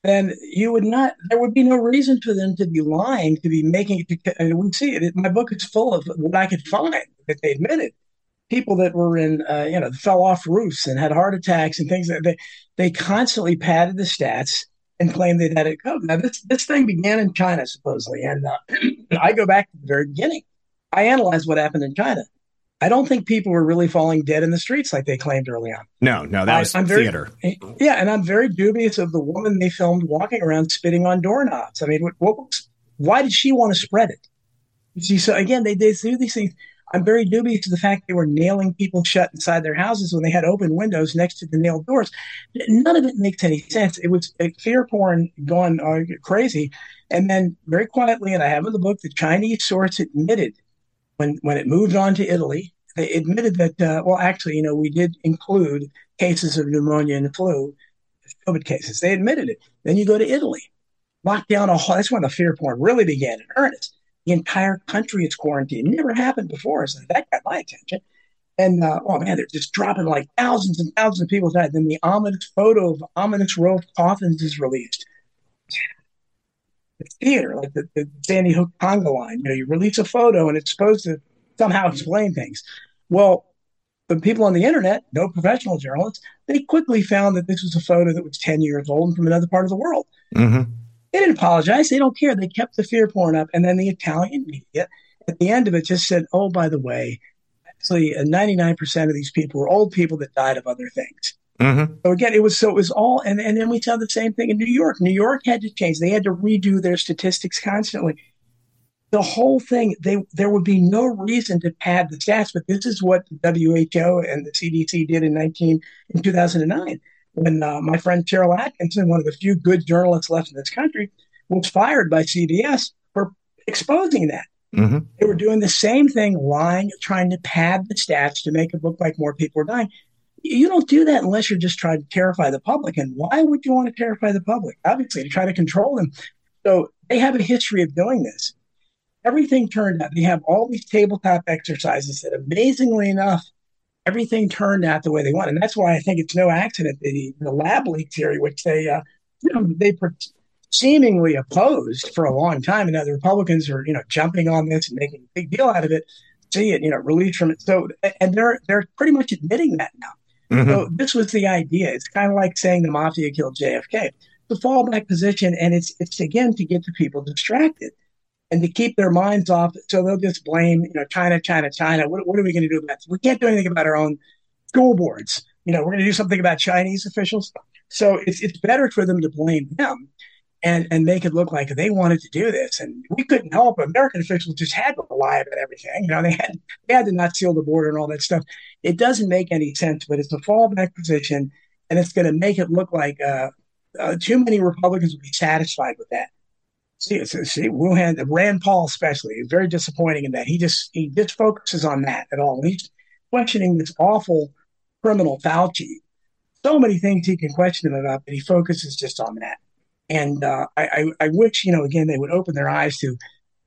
then you would not. There would be no reason for them to be lying, to be making it. To, and we see it. My book is full of what I could find that they admitted. People that were in, uh, you know, fell off roofs and had heart attacks and things that they they constantly padded the stats and claimed they'd had it covered. Now this this thing began in China supposedly, and uh, I go back to the very beginning. I analyzed what happened in China. I don't think people were really falling dead in the streets like they claimed early on. No, no, that was I, very, theater. Yeah, and I'm very dubious of the woman they filmed walking around spitting on doorknobs. I mean, what, what was, why did she want to spread it? You see, so again, they, they do these things. I'm very dubious to the fact they were nailing people shut inside their houses when they had open windows next to the nailed doors. None of it makes any sense. It was fear porn gone uh, crazy. And then very quietly, and I have in the book, the Chinese source admitted when when it moved on to Italy, they admitted that uh, well, actually, you know, we did include cases of pneumonia and flu, COVID cases. They admitted it. Then you go to Italy, lock down a whole. That's when the fear porn really began in earnest. The entire country is quarantined. Never happened before, so that got my attention. And uh, oh man, they're just dropping like thousands and thousands of people died. Then the ominous photo of ominous row of coffins is released theater, like the, the Sandy Hook conga line. You know, you release a photo and it's supposed to somehow explain things. Well, the people on the internet, no professional journalists, they quickly found that this was a photo that was 10 years old and from another part of the world. Mm-hmm. They didn't apologize. They don't care. They kept the fear porn up. And then the Italian media at the end of it just said, oh, by the way, actually, 99% uh, of these people were old people that died of other things. Mm-hmm. So again, it was so it was all, and, and then we saw the same thing in New York. New York had to change; they had to redo their statistics constantly. The whole thing, they there would be no reason to pad the stats, but this is what the WHO and the CDC did in nineteen in two thousand and nine when uh, my friend Sharyl Attkisson, one of the few good journalists left in this country, was fired by CBS for exposing that. Mm-hmm. They were doing the same thing, lying, trying to pad the stats to make it look like more people were dying. You don't do that unless you're just trying to terrify the public. And why would you want to terrify the public? Obviously, to try to control them. So they have a history of doing this. Everything turned out, they have all these tabletop exercises that amazingly enough, everything turned out the way they want. And that's why I think it's no accident that the, the lab leak theory, which they, uh, you know, they seemingly opposed for a long time, and now the Republicans are, you know, jumping on this and making a big deal out of it, see it, you know, released from it. So, and they're they're pretty much admitting that now. Mm-hmm. So this was the idea. It's kind of like saying the mafia killed JFK. The fallback position, and it's it's again to get the people distracted and to keep their minds off. So they'll just blame, you know, China, China, China. What, what are we going to do about this? We can't do anything about our own school boards. You know, we're going to do something about Chinese officials. So it's it's better for them to blame them and and make it look like they wanted to do this. And we couldn't help. American officials just had to lie about everything. You know, they had they had to not seal the border and all that stuff. It doesn't make any sense, but it's a fallback position, and it's going to make it look like uh, uh, too many Republicans will be satisfied with that. See, see, Wuhan, Rand Paul especially is very disappointing in that he just he just focuses on that at all. He's questioning this awful criminal Fauci. So many things he can question him about, but he focuses just on that. And uh, I, I, wish, you know, again, they would open their eyes to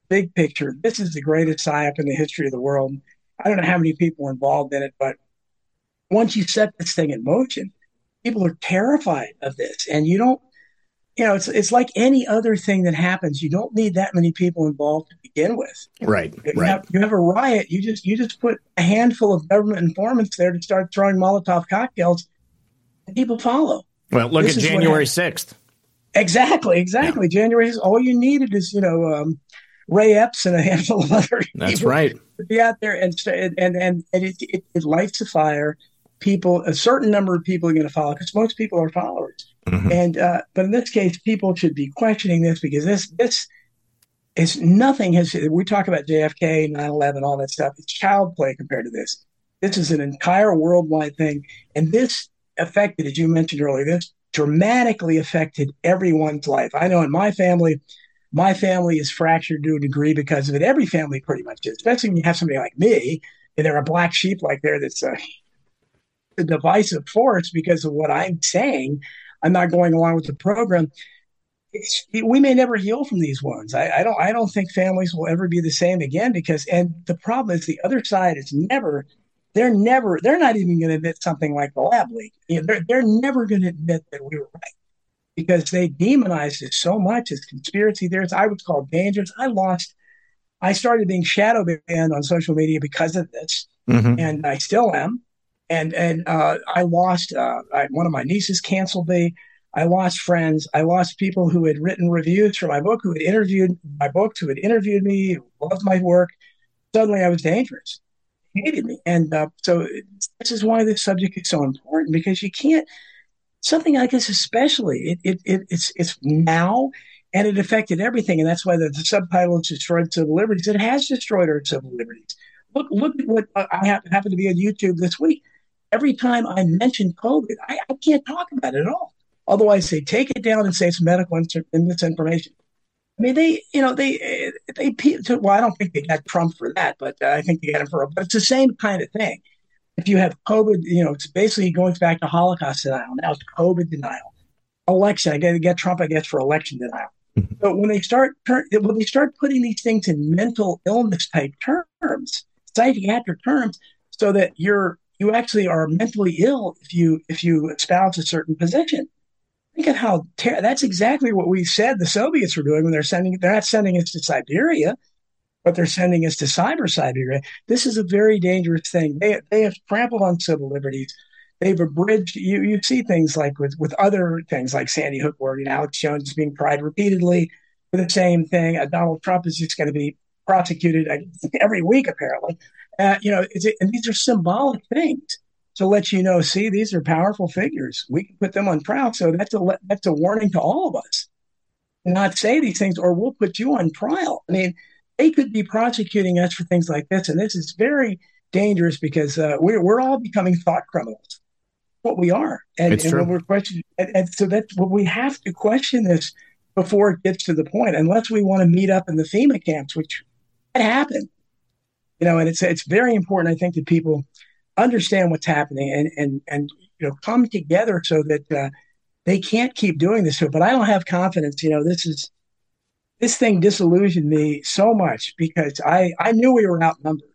big picture. This is the greatest psyop in the history of the world. I don't know how many people are involved in it, but once you set this thing in motion, people are terrified of this. And you don't, you know, it's it's like any other thing that happens. You don't need that many people involved to begin with. Right. You right. Have, you have a riot. You just you just put a handful of government informants there to start throwing Molotov cocktails, and people follow. Well, look this at January sixth. Exactly, exactly. Yeah. January is all you needed is you know um, Ray Epps and a handful of other. That's right. To be out there and and and, and it, it, it lights a fire. People, a certain number of people are going to follow because most people are followers. Mm-hmm. And uh, but in this case, people should be questioning this because this this is nothing has. We talk about JFK, 9/11, all that stuff. It's child play compared to this. This is an entire worldwide thing, and this affected, as you mentioned earlier, this dramatically affected everyone's life. I know in my family, my family is fractured to a degree because of it. Every family pretty much is, especially when you have somebody like me and they're a black sheep like there that's uh, a, a divisive force because of what I'm saying. I'm not going along with the program. It's, we may never heal from these wounds. I, I don't. I don't think families will ever be the same again because. And the problem is, the other side is never they're never they're not even going to admit something like the lab leak. They're they're never going to admit that we were right because they demonized it so much as conspiracy theorists. I was called dangerous. I lost. I started being shadow banned on social media because of this, mm-hmm. and I still am. And and uh, I lost uh, I, one of my nieces canceled me. I lost friends. I lost people who had written reviews for my book, who had interviewed my books, who had interviewed me, who loved my work. Suddenly, I was dangerous hated me. And uh, so this is why this subject is so important because you can't something like this, especially it, it, it it's it's now and it affected everything, and that's why the, the subtitle is destroyed civil liberties. It has destroyed our civil liberties. Look look at what uh, I happen, happen to be on YouTube this week. Every time I mention COVID, I, I can't talk about it at all. Otherwise, say take it down and say it's medical misinformation. I mean, they, you know, they, they, well, I don't think they got Trump for that, but uh, I think they got him for, but it's the same kind of thing. If you have COVID, you know, it's basically going back to Holocaust denial. Now it's COVID denial. Election, I got to get Trump, I guess, for election denial. Mm-hmm. But when they start, when they start putting these things in mental illness type terms, psychiatric terms, so that you're, you actually are mentally ill if you, if you espouse a certain position Think of how ter- that's exactly what we said the Soviets were doing when they're sending. They're not sending us to Siberia, but they're sending us to cyber Siberia. This is a very dangerous thing. They they have trampled on civil liberties. They've abridged. You you see things like with with other things like Sandy Hook, where you know, Alex Jones is being tried repeatedly for the same thing. Uh, Donald Trump is just going to be prosecuted uh, every week apparently. Uh, you know, and these are symbolic things to let you know, see, these are powerful figures. We can put them on trial. So that's a that's a warning to all of us. Not say these things, or we'll put you on trial. I mean, they could be prosecuting us for things like this, and this is very dangerous because uh, we're we're all becoming thought criminals. What we are, and, and when we're questioning, and, and so that's what we have to question this before it gets to the point. Unless we want to meet up in the FEMA camps, which It happened, you know, and it's it's very important. I think that people understand what's happening and and and you know come together so that uh, they can't keep doing this. But I don't have confidence. You know, this is this thing disillusioned me so much because I I knew we were outnumbered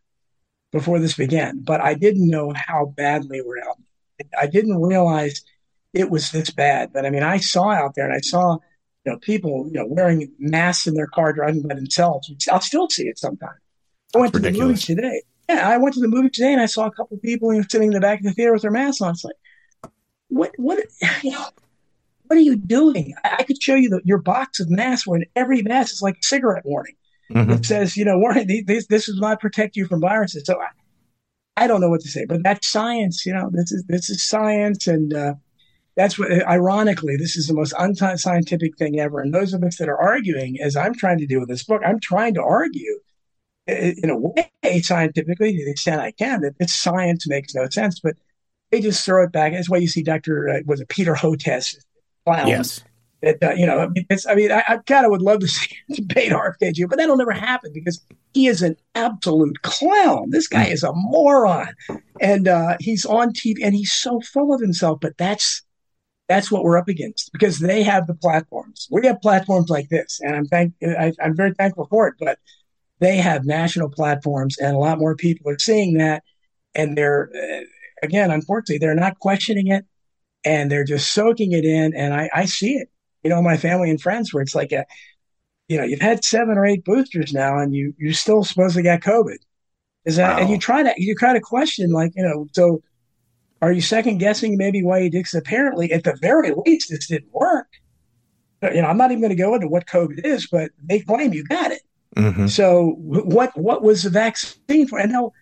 before this began, but I didn't know how badly we were out. I didn't realize it was this bad. But I mean, I saw out there and I saw you know people you know wearing masks in their car driving by themselves. I'll still see it sometimes. I went to the movies today. Yeah, I went to the movie today and I saw a couple of people you know, sitting in the back of the theater with their masks on. It's like, what, what, you know, what are you doing? I, I could show you the, your box of masks where every mask is like a cigarette warning. Mm-hmm. It says, you know, warning, this, this is not protect you from viruses. So I, I don't know what to say, but that's science. You know, this is this is science, and uh, that's what. Ironically, this is the most unscientific thing ever. And those of us that are arguing, as I'm trying to do with this book, I'm trying to argue in a way scientifically to the extent I can that this science makes no sense, but they just throw it back. That's why you see Dr. Uh, was it Peter Hotez clown? Yes. That uh, you know, it's. I mean, I, I kind of would love to see debate RFK but that'll never happen because he is an absolute clown. This guy is a moron, and uh, he's on TV and he's so full of himself. But that's that's what we're up against because they have the platforms. We have platforms like this, and I'm thank I, I'm very thankful for it. But they have national platforms, and a lot more people are seeing that, and they're uh, again, unfortunately, they're not questioning it, and they're just soaking it in. And I, I see it, you know, my family and friends, where it's like a, you know, you've had seven or eight boosters now, and you you still supposedly got COVID. Is that? Wow. And you try to you try to question, like, you know, so are you second guessing maybe why you did? Because apparently, at the very least, this didn't work. You know, I'm not even going to go into what COVID is, but they claim you got it. Mm-hmm. So what what was the vaccine for? And they'll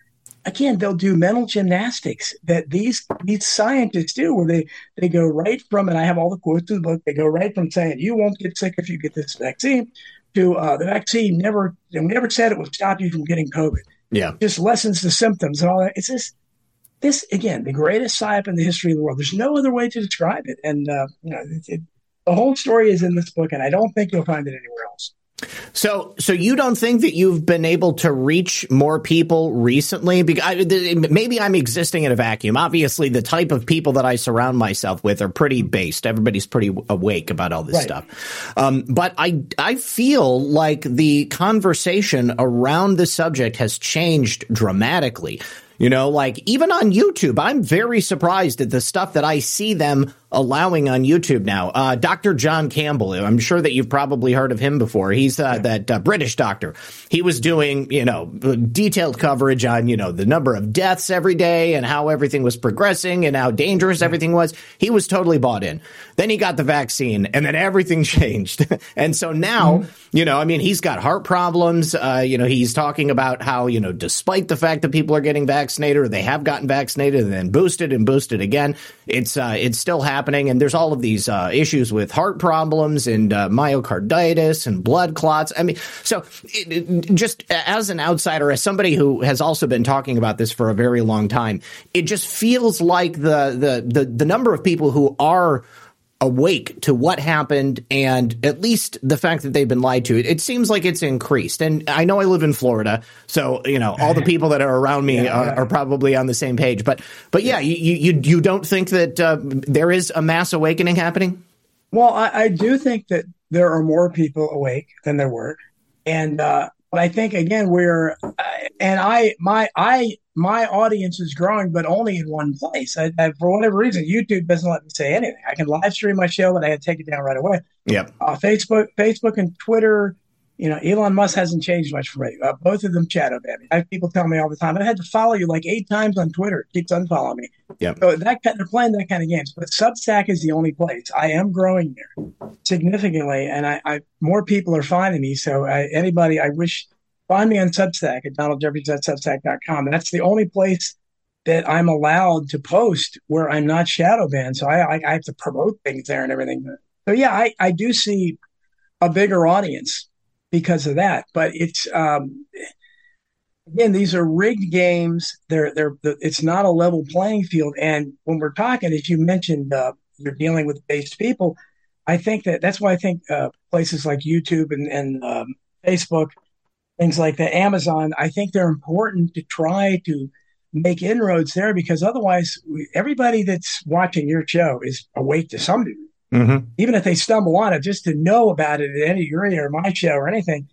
again they'll do mental gymnastics that these these scientists do, where they they go right from and I have all the quotes in the book. They go right from saying you won't get sick if you get this vaccine to uh, the vaccine never we never said it would stop you from getting COVID. Yeah, it just lessens the symptoms and all that. It's just this again the greatest psyop in the history of the world. There's no other way to describe it, and uh, you know it, it, the whole story is in this book, and I don't think you'll find it anywhere else. So, so you don't think that you've been able to reach more people recently? Because maybe I'm existing in a vacuum. Obviously, the type of people that I surround myself with are pretty based. Everybody's pretty awake about all this right. stuff. Um, but I, I feel like the conversation around the subject has changed dramatically. You know, like even on YouTube, I'm very surprised at the stuff that I see them allowing on YouTube now. Uh, Dr. John Campbell, I'm sure that you've probably heard of him before. He's uh, that uh, British doctor. He was doing, you know, detailed coverage on, you know, the number of deaths every day and how everything was progressing and how dangerous everything was. He was totally bought in. Then he got the vaccine and then everything changed. and so now, mm-hmm. you know, I mean, he's got heart problems. Uh, you know, he's talking about how, you know, despite the fact that people are getting vaccinated or they have gotten vaccinated and then boosted and boosted again, it's, uh, it's still happening happening, and there's all of these uh, issues with heart problems and uh, myocarditis and blood clots. I mean, so it, it, just as an outsider, as somebody who has also been talking about this for a very long time, it just feels like the the the, the number of people who are awake to what happened and at least the fact that they've been lied to. It, it, seems like it's increased. And I know I live in Florida, so you know all the people that are around me yeah, are, yeah. are, probably on the same page. But but yeah, yeah. You, you you don't think that uh, there is a mass awakening happening? Well, I, I, do think that there are more people awake than there were, and uh, but I think again we're and I my I my audience is growing, but only in one place. I, I, for whatever reason, YouTube doesn't let me say anything. I can live stream my show, but I had to take it down right away. Yeah. Uh, Facebook, Facebook, and Twitter. You know, Elon Musk hasn't changed much for me. Uh, both of them shadow ban me. I have people tell me all the time. I had to follow you like eight times on Twitter. It keeps unfollowing me. Yeah. So that they're playing that kind of games. But Substack is the only place. I am growing there significantly, and I, I more people are finding me. So I, anybody, I wish find me on Substack at donaldjeffries.substack.com. That's the only place that I'm allowed to post where I'm not shadow banned. So I, I, I have to promote things there and everything. So yeah, I, I do see a bigger audience because of that. But it's um, again, these are rigged games. They're they're it's not a level playing field. And when we're talking, as you mentioned, uh, you're dealing with based people. I think that that's why I think uh, places like YouTube and, and um, Facebook things like that. Amazon, I think they're important to try to make inroads there because otherwise, everybody that's watching your show is awake to some degree. Mm-hmm. Even if they stumble on it, just to know about it at any degree or my show or anything,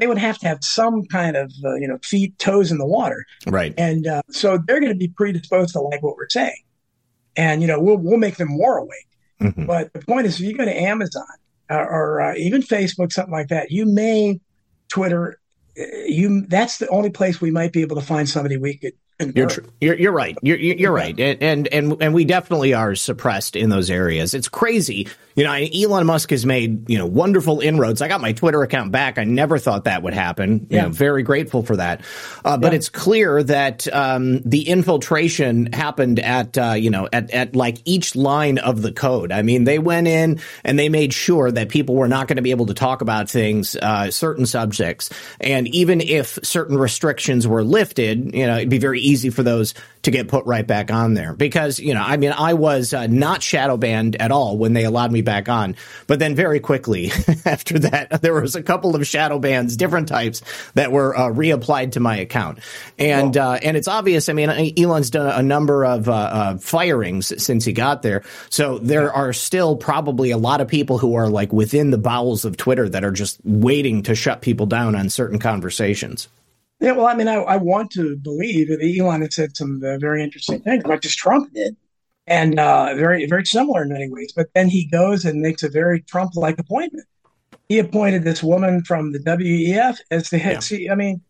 they would have to have some kind of uh, you know feet toes in the water, right? And uh, so they're going to be predisposed to like what we're saying, and you know we'll we'll make them more awake. Mm-hmm. But the point is, if you go to Amazon or, uh, or uh, even Facebook, something like that, you may Twitter, uh, you that's the only place we might be able to find somebody we could you're, tr- you're, you're right. You're you're right, and and and we definitely are suppressed in those areas. It's crazy you know, Elon Musk has made, you know, wonderful inroads. I got my Twitter account back. I never thought that would happen. Yeah. You know, very grateful for that. Uh, but yeah. it's clear that um, the infiltration happened at, uh, you know, at, at like each line of the code. I mean, they went in and they made sure that people were not going to be able to talk about things, uh, certain subjects. And even if certain restrictions were lifted, you know, it'd be very easy for those to get put right back on there. Because you know I mean I was uh, not shadow banned at all when they allowed me back on. But then very quickly after that there was a couple of shadow bans different types that were uh, reapplied to my account. And uh, and it's obvious I mean Elon's done a number of uh, uh, firings since he got there. So there are still probably a lot of people who are like within the bowels of Twitter that are just waiting to shut people down on certain conversations. Yeah, well, I mean, I, I want to believe that Elon had said some uh, very interesting things, like just Trump did, and uh, very very similar in many ways. But then he goes and makes a very Trump-like appointment. He appointed this woman from the WEF as the head. Yeah. See, I mean,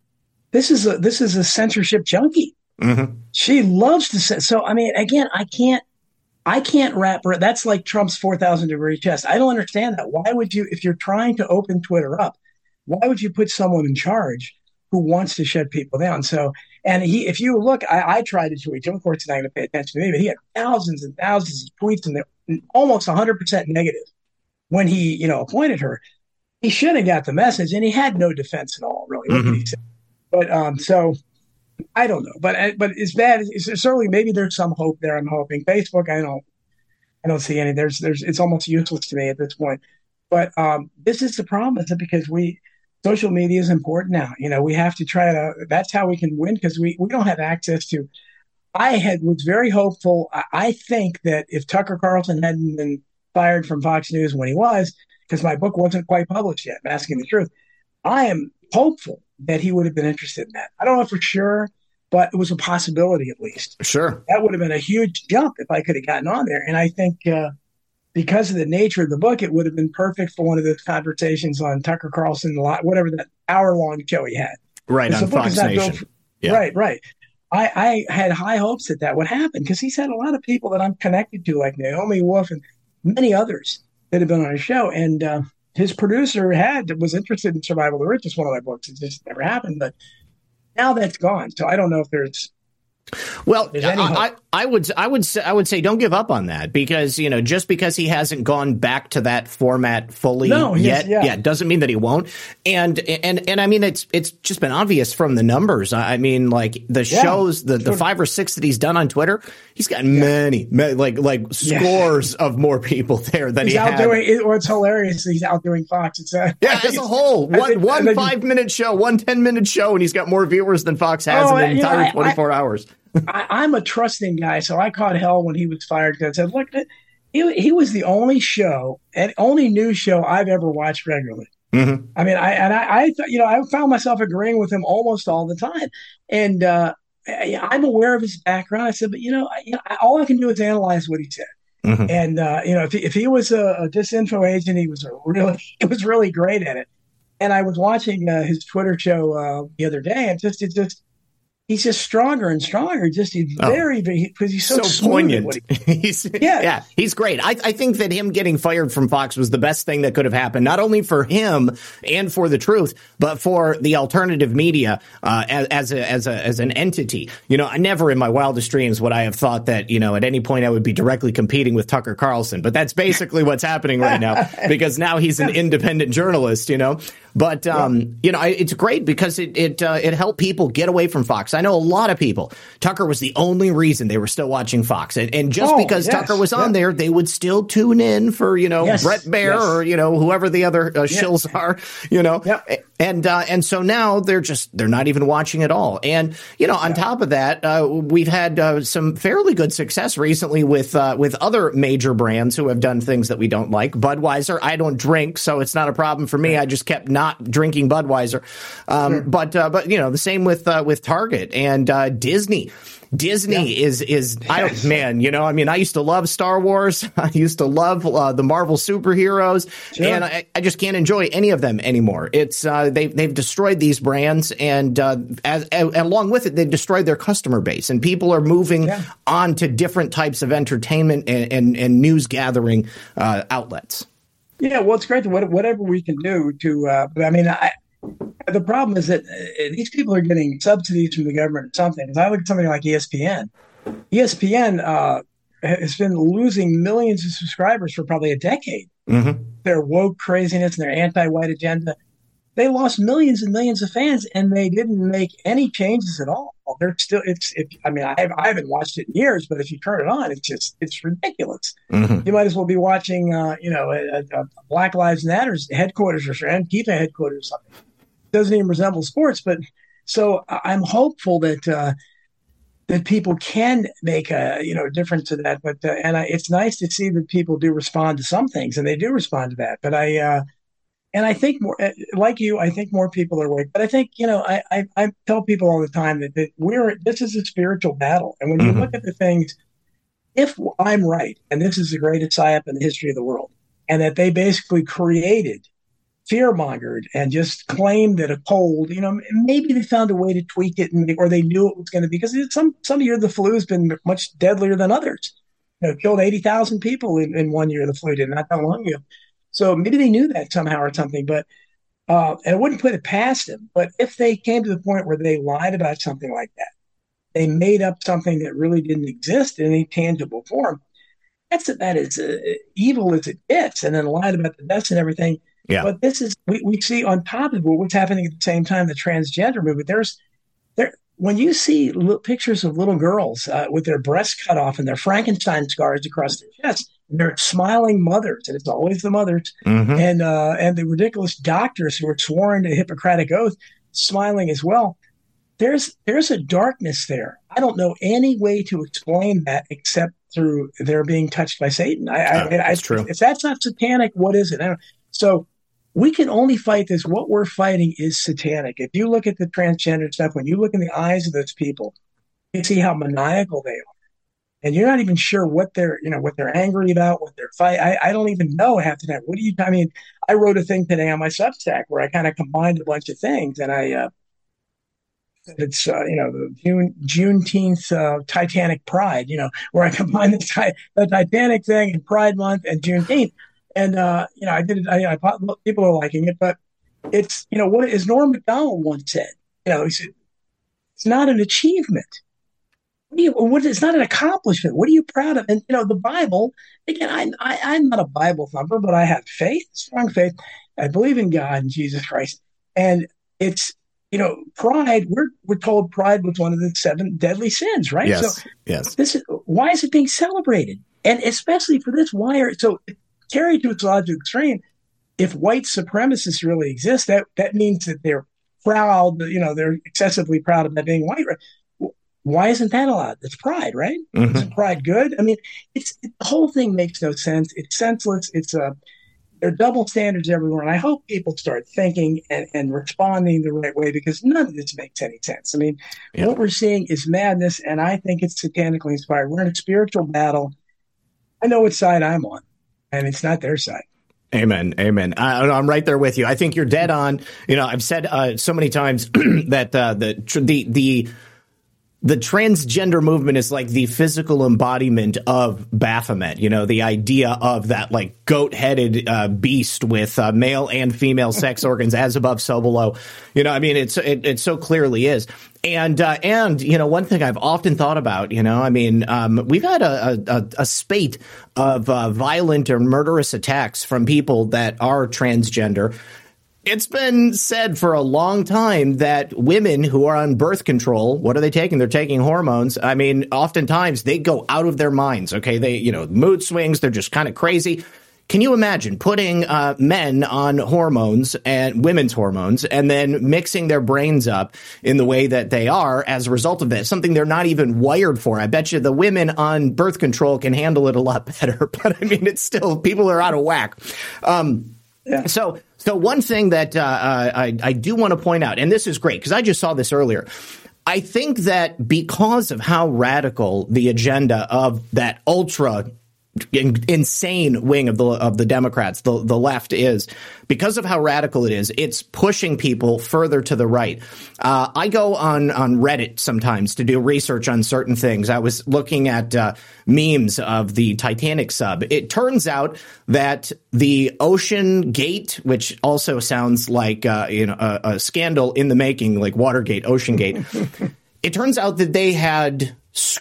this is a this is a censorship junkie. Mm-hmm. She loves to say. So, I mean, again, I can't. I can't wrap. That's like Trump's four thousand degree chest. I don't understand that. Why would you, if you're trying to open Twitter up, why would you put someone in charge who wants to shut people down. So, and he, if you look, I, I tried to tweet him. Of course, he's not going to pay attention to me, but he had thousands and thousands of tweets and they're almost 100% negative when he, you know, appointed her. He should have got the message, and he had no defense at all, really. Mm-hmm. But um, so I don't know, but uh, but it's bad. It's, certainly, maybe there's some hope there. I'm hoping Facebook. I don't, I don't see any. There's, there's. It's almost useless to me at this point. But um, this is the problem, is it because we social media is important now. You know, we have to try to, that's how we can win because we, we don't have access to. I had was very hopeful. I, I think that if Tucker Carlson hadn't been fired from Fox News when he was, because my book wasn't quite published yet, Masking the Truth, I am hopeful that he would have been interested in that. I don't know for sure, but it was a possibility at least. Sure. That would have been a huge jump if I could have gotten on there. And I think, uh, because of the nature of the book, it would have been perfect for one of those conversations on Tucker Carlson, whatever that hour long show he had. Right on Fox Nation. For, yeah. Right, right. I, I had high hopes that that would happen because he's had a lot of people that I'm connected to, like Naomi Wolf and many others that have been on his show. And uh, his producer had was interested in Survival of the Richest, one of my books. It just never happened, but now that's gone. So I don't know if there's well, I, I, would I would say, I would say don't give up on that because you know just because he hasn't gone back to that format fully no, yet, yeah. yeah. doesn't mean that he won't. And and and I mean it's it's just been obvious from the numbers. I mean, like the yeah, shows, the the five or six that he's done on Twitter, he's got many, many like like scores of more people there than he's he outdoing. It, what's hilarious, he's outdoing Fox. It's a, yeah, as a whole, one think, one five minute show, one ten minute show, and he's got more viewers than Fox has oh, in the entire twenty four hours. I, am a trusting guy, so I caught hell when he was fired because I said, look, he, he was the only show and only news show I've ever watched regularly. Mm-hmm. I mean, I and I, I, you know, I found myself agreeing with him almost all the time, and uh, I'm aware of his background. I said, but you know, I, you know, all I can do is analyze what he said. Mm-hmm. And uh, you know, if he, if he was a, a, disinfo agent, he was a really he was really great at it. And I was watching uh, his Twitter show uh, the other day, and just it just he's just stronger and stronger. Just he's oh. very, because he's so, so poignant. He, he's, yeah, yeah, he's great. I, I think that him getting fired from Fox was the best thing that could have happened, not only for him and for the truth, but for the alternative media uh, as, as a as a as an entity. You know, I never in my wildest dreams would I have thought that you know at any point I would be directly competing with Tucker Carlson, but that's basically what's happening right now because now he's an independent journalist. You know, But um, yeah. you know, it's great because it it uh, it helped people get away from Fox. I know a lot of people. Tucker was the only reason they were still watching Fox, and, and just oh, because yes, Tucker was on there, they would still tune in for you know yes, Bret Baier or you know whoever the other uh, shills are. You know, and uh, and so now they're just they're not even watching at all. And you know, on top of that, uh, we've had uh, some fairly good success recently with uh, with other major brands who have done things that we don't like. Budweiser, I don't drink, so it's not a problem for me. I just kept not drinking Budweiser. Um, sure. But uh, but you know, the same with uh, with Target and Disney. Disney yeah. is is I don't man, you know, I mean, I used to love Star Wars. I used to love uh, the Marvel superheroes, sure. and I, I, just can't enjoy any of them anymore. It's uh, they they've destroyed these brands, and uh, as, as, along with it, they've destroyed their customer base, and people are moving yeah. on to different types of entertainment and and, and news gathering uh, outlets. Yeah, well, it's great. Whatever we can do to, uh, I mean, I, the problem is that uh, these people are getting subsidies from the government or something. As I look at something like ESPN, ESPN uh, has been losing millions of subscribers for probably a decade. Mm-hmm. Their woke craziness and their anti-white agenda. They lost millions and millions of fans, and they didn't make any changes at all. They're still. It's. It, I mean, I, have, I haven't watched it in years, but if you turn it on, it's just. It's ridiculous. Mm-hmm. You might as well be watching. Uh, you know, a, a Black Lives Matter's headquarters or Antifa headquarters or something doesn't even resemble sports. But so I'm hopeful that uh, that people can make a you know difference to that. But uh, and I, it's nice to see that people do respond to some things, and they do respond to that. But I uh, and I think more uh, like you, I think more people are awake. But I think you know I I, I tell people all the time that, that we're this is a spiritual battle, and when mm-hmm. you look at the things. If I'm right, and this is the greatest psyop in the history of the world, and that they basically created fear mongered and just claimed that a cold, you know, maybe they found a way to tweak it and, or they knew it was going to be because some, some year the flu has been much deadlier than others. You know, killed 80,000 people in, in one year, the flu did not that long ago. So maybe they knew that somehow or something, but, uh, and I wouldn't put it past them. But if they came to the point where they lied about something like that, they made up something that really didn't exist in any tangible form. That's about as uh, evil as it gets, and then lied about the deaths and everything yeah. But this is we, we see on top of what's happening at the same time the transgender movement. There's there when you see little pictures of little girls uh, with their breasts cut off and their Frankenstein scars across their chest, and they're smiling mothers, and it's always the mothers, mm-hmm. and uh, and the ridiculous doctors who are sworn to Hippocratic oath smiling as well. There's there's a darkness there. I don't know any way to explain that except through their being touched by Satan. I, I, that's I, true. If that's not satanic, what is it? So we can only fight this. What we're fighting is satanic. If you look at the transgender stuff, when you look in the eyes of those people, you see how maniacal they are. And you're not even sure what they're, you know, what they're angry about, what they're fight. I, I don't even know half the time. What do you? I mean, I wrote a thing today on my Substack where I kind of combined a bunch of things, and I, uh, it's uh, you know the June Juneteenth uh, Titanic Pride, you know, where I combined the, the Titanic thing and Pride Month and Juneteenth. And uh, you know, I did it. I, I people are liking it, but it's you know what as Norm Macdonald once said. You know, he said it's not an achievement. What, you, what it's not an accomplishment. What are you proud of? And you know, the Bible. Again, I, I I'm not a Bible thumper, but I have faith, strong faith. I believe in God and Jesus Christ, and it's you know, pride. We're we're told pride was one of the seven deadly sins, right? Yes. So yes. This is why is it being celebrated, and especially for this. Why are so carried to its logical extreme, if white supremacists really exist, that that means that they're proud, you know, they're excessively proud of that being white. Why isn't that allowed? It's pride, right? Mm-hmm. Is pride good? I mean, it's it, the whole thing makes no sense. It's senseless. It's a uh, there are double standards everywhere, and I hope people start thinking and, and responding the right way because none of this makes any sense. I mean, yeah. what we're seeing is madness, and I think it's satanically inspired. We're in a spiritual battle. I know which side I'm on and it's not their side. Amen. Amen. I, am right there with you. I think you're dead on. You know, I've said uh, so many times that uh, the the the the transgender movement is like the physical embodiment of Baphomet. You know, the idea of that like goat headed uh, beast with uh, male and female sex organs as above, so below. You know, I mean, it's it, it so clearly is. And uh, and you know, one thing I've often thought about. You know, I mean, um, we've had a, a, a spate of uh, violent or murderous attacks from people that are transgender It's been said for a long time that women who are on birth control, what are they taking? They're taking hormones. I mean, oftentimes they go out of their minds. Okay. They, you know, mood swings. They're just kind of crazy. Can you imagine putting uh, men on hormones and women's hormones and then mixing their brains up in the way that they are as a result of that? Something they're not even wired for. I bet you the women on birth control can handle it a lot better, but I mean, it's still people are out of whack. Um, yeah. So, so one thing that uh, uh I, I do want to point out, and this is great because I just saw this earlier. I think that because of how radical the agenda of that ultra insane wing of the of the Democrats, the the left is because of how radical it is. It's pushing people further to the right. Uh, I go on on Reddit sometimes to do research on certain things. I was looking at uh, memes of the Titanic sub. It turns out that the Ocean Gate, which also sounds like uh, you know a, a scandal in the making, like Watergate, Ocean Gate. it turns out that they had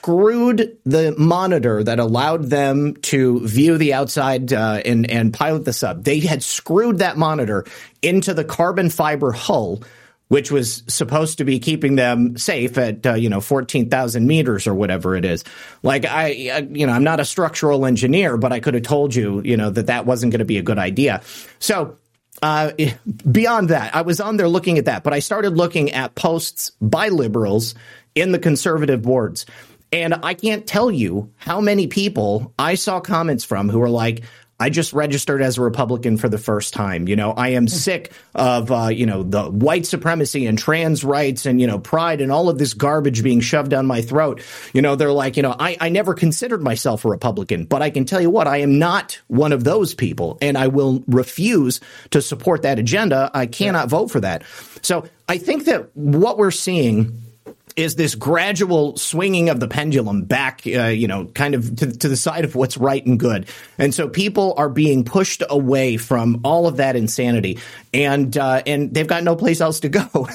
screwed the monitor that allowed them to view the outside uh, and and pilot the sub. They had screwed that monitor into the carbon fiber hull, which was supposed to be keeping them safe at uh, you know fourteen thousand meters or whatever it is. Like I, I, you know, I'm not a structural engineer, but I could have told you, you know, that that wasn't going to be a good idea. So. Uh, beyond that, I was on there looking at that, but I started looking at posts by liberals in the conservative boards. And I can't tell you how many people I saw comments from who were like, I just registered as a Republican for the first time. You know, I am sick of, uh, you know, the white supremacy and trans rights and, you know, pride and all of this garbage being shoved down my throat. You know, they're like, you know, I, I never considered myself a Republican, but I can tell you what, I am not one of those people and I will refuse to support that agenda. I cannot vote for that. So I think that what we're seeing is this gradual swinging of the pendulum back, uh, you know, kind of to, to, the side of what's right and good. And so people are being pushed away from all of that insanity, and uh, and they've got no place else to go.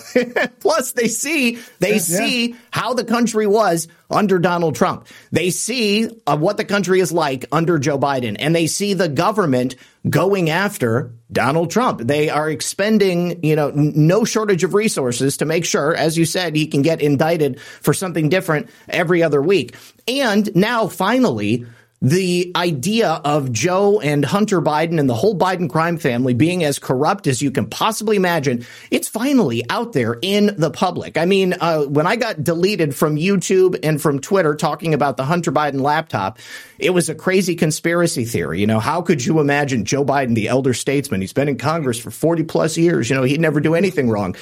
Plus, they see they yeah, see yeah. how the country was under Donald Trump. They see uh, what the country is like under Joe Biden, and they see the government going after Donald Trump. They are expending, you know, no shortage of resources to make sure, as you said, he can get indicted for something different every other week. And now finally, the idea of Joe and Hunter Biden and the whole Biden crime family being as corrupt as you can possibly imagine, it's finally out there in the public. I mean, uh, when I got deleted from YouTube and from Twitter talking about the Hunter Biden laptop, it was a crazy conspiracy theory. You know, how could you imagine Joe Biden, the elder statesman? He's been in Congress for 40 plus years. You know, he'd never do anything wrong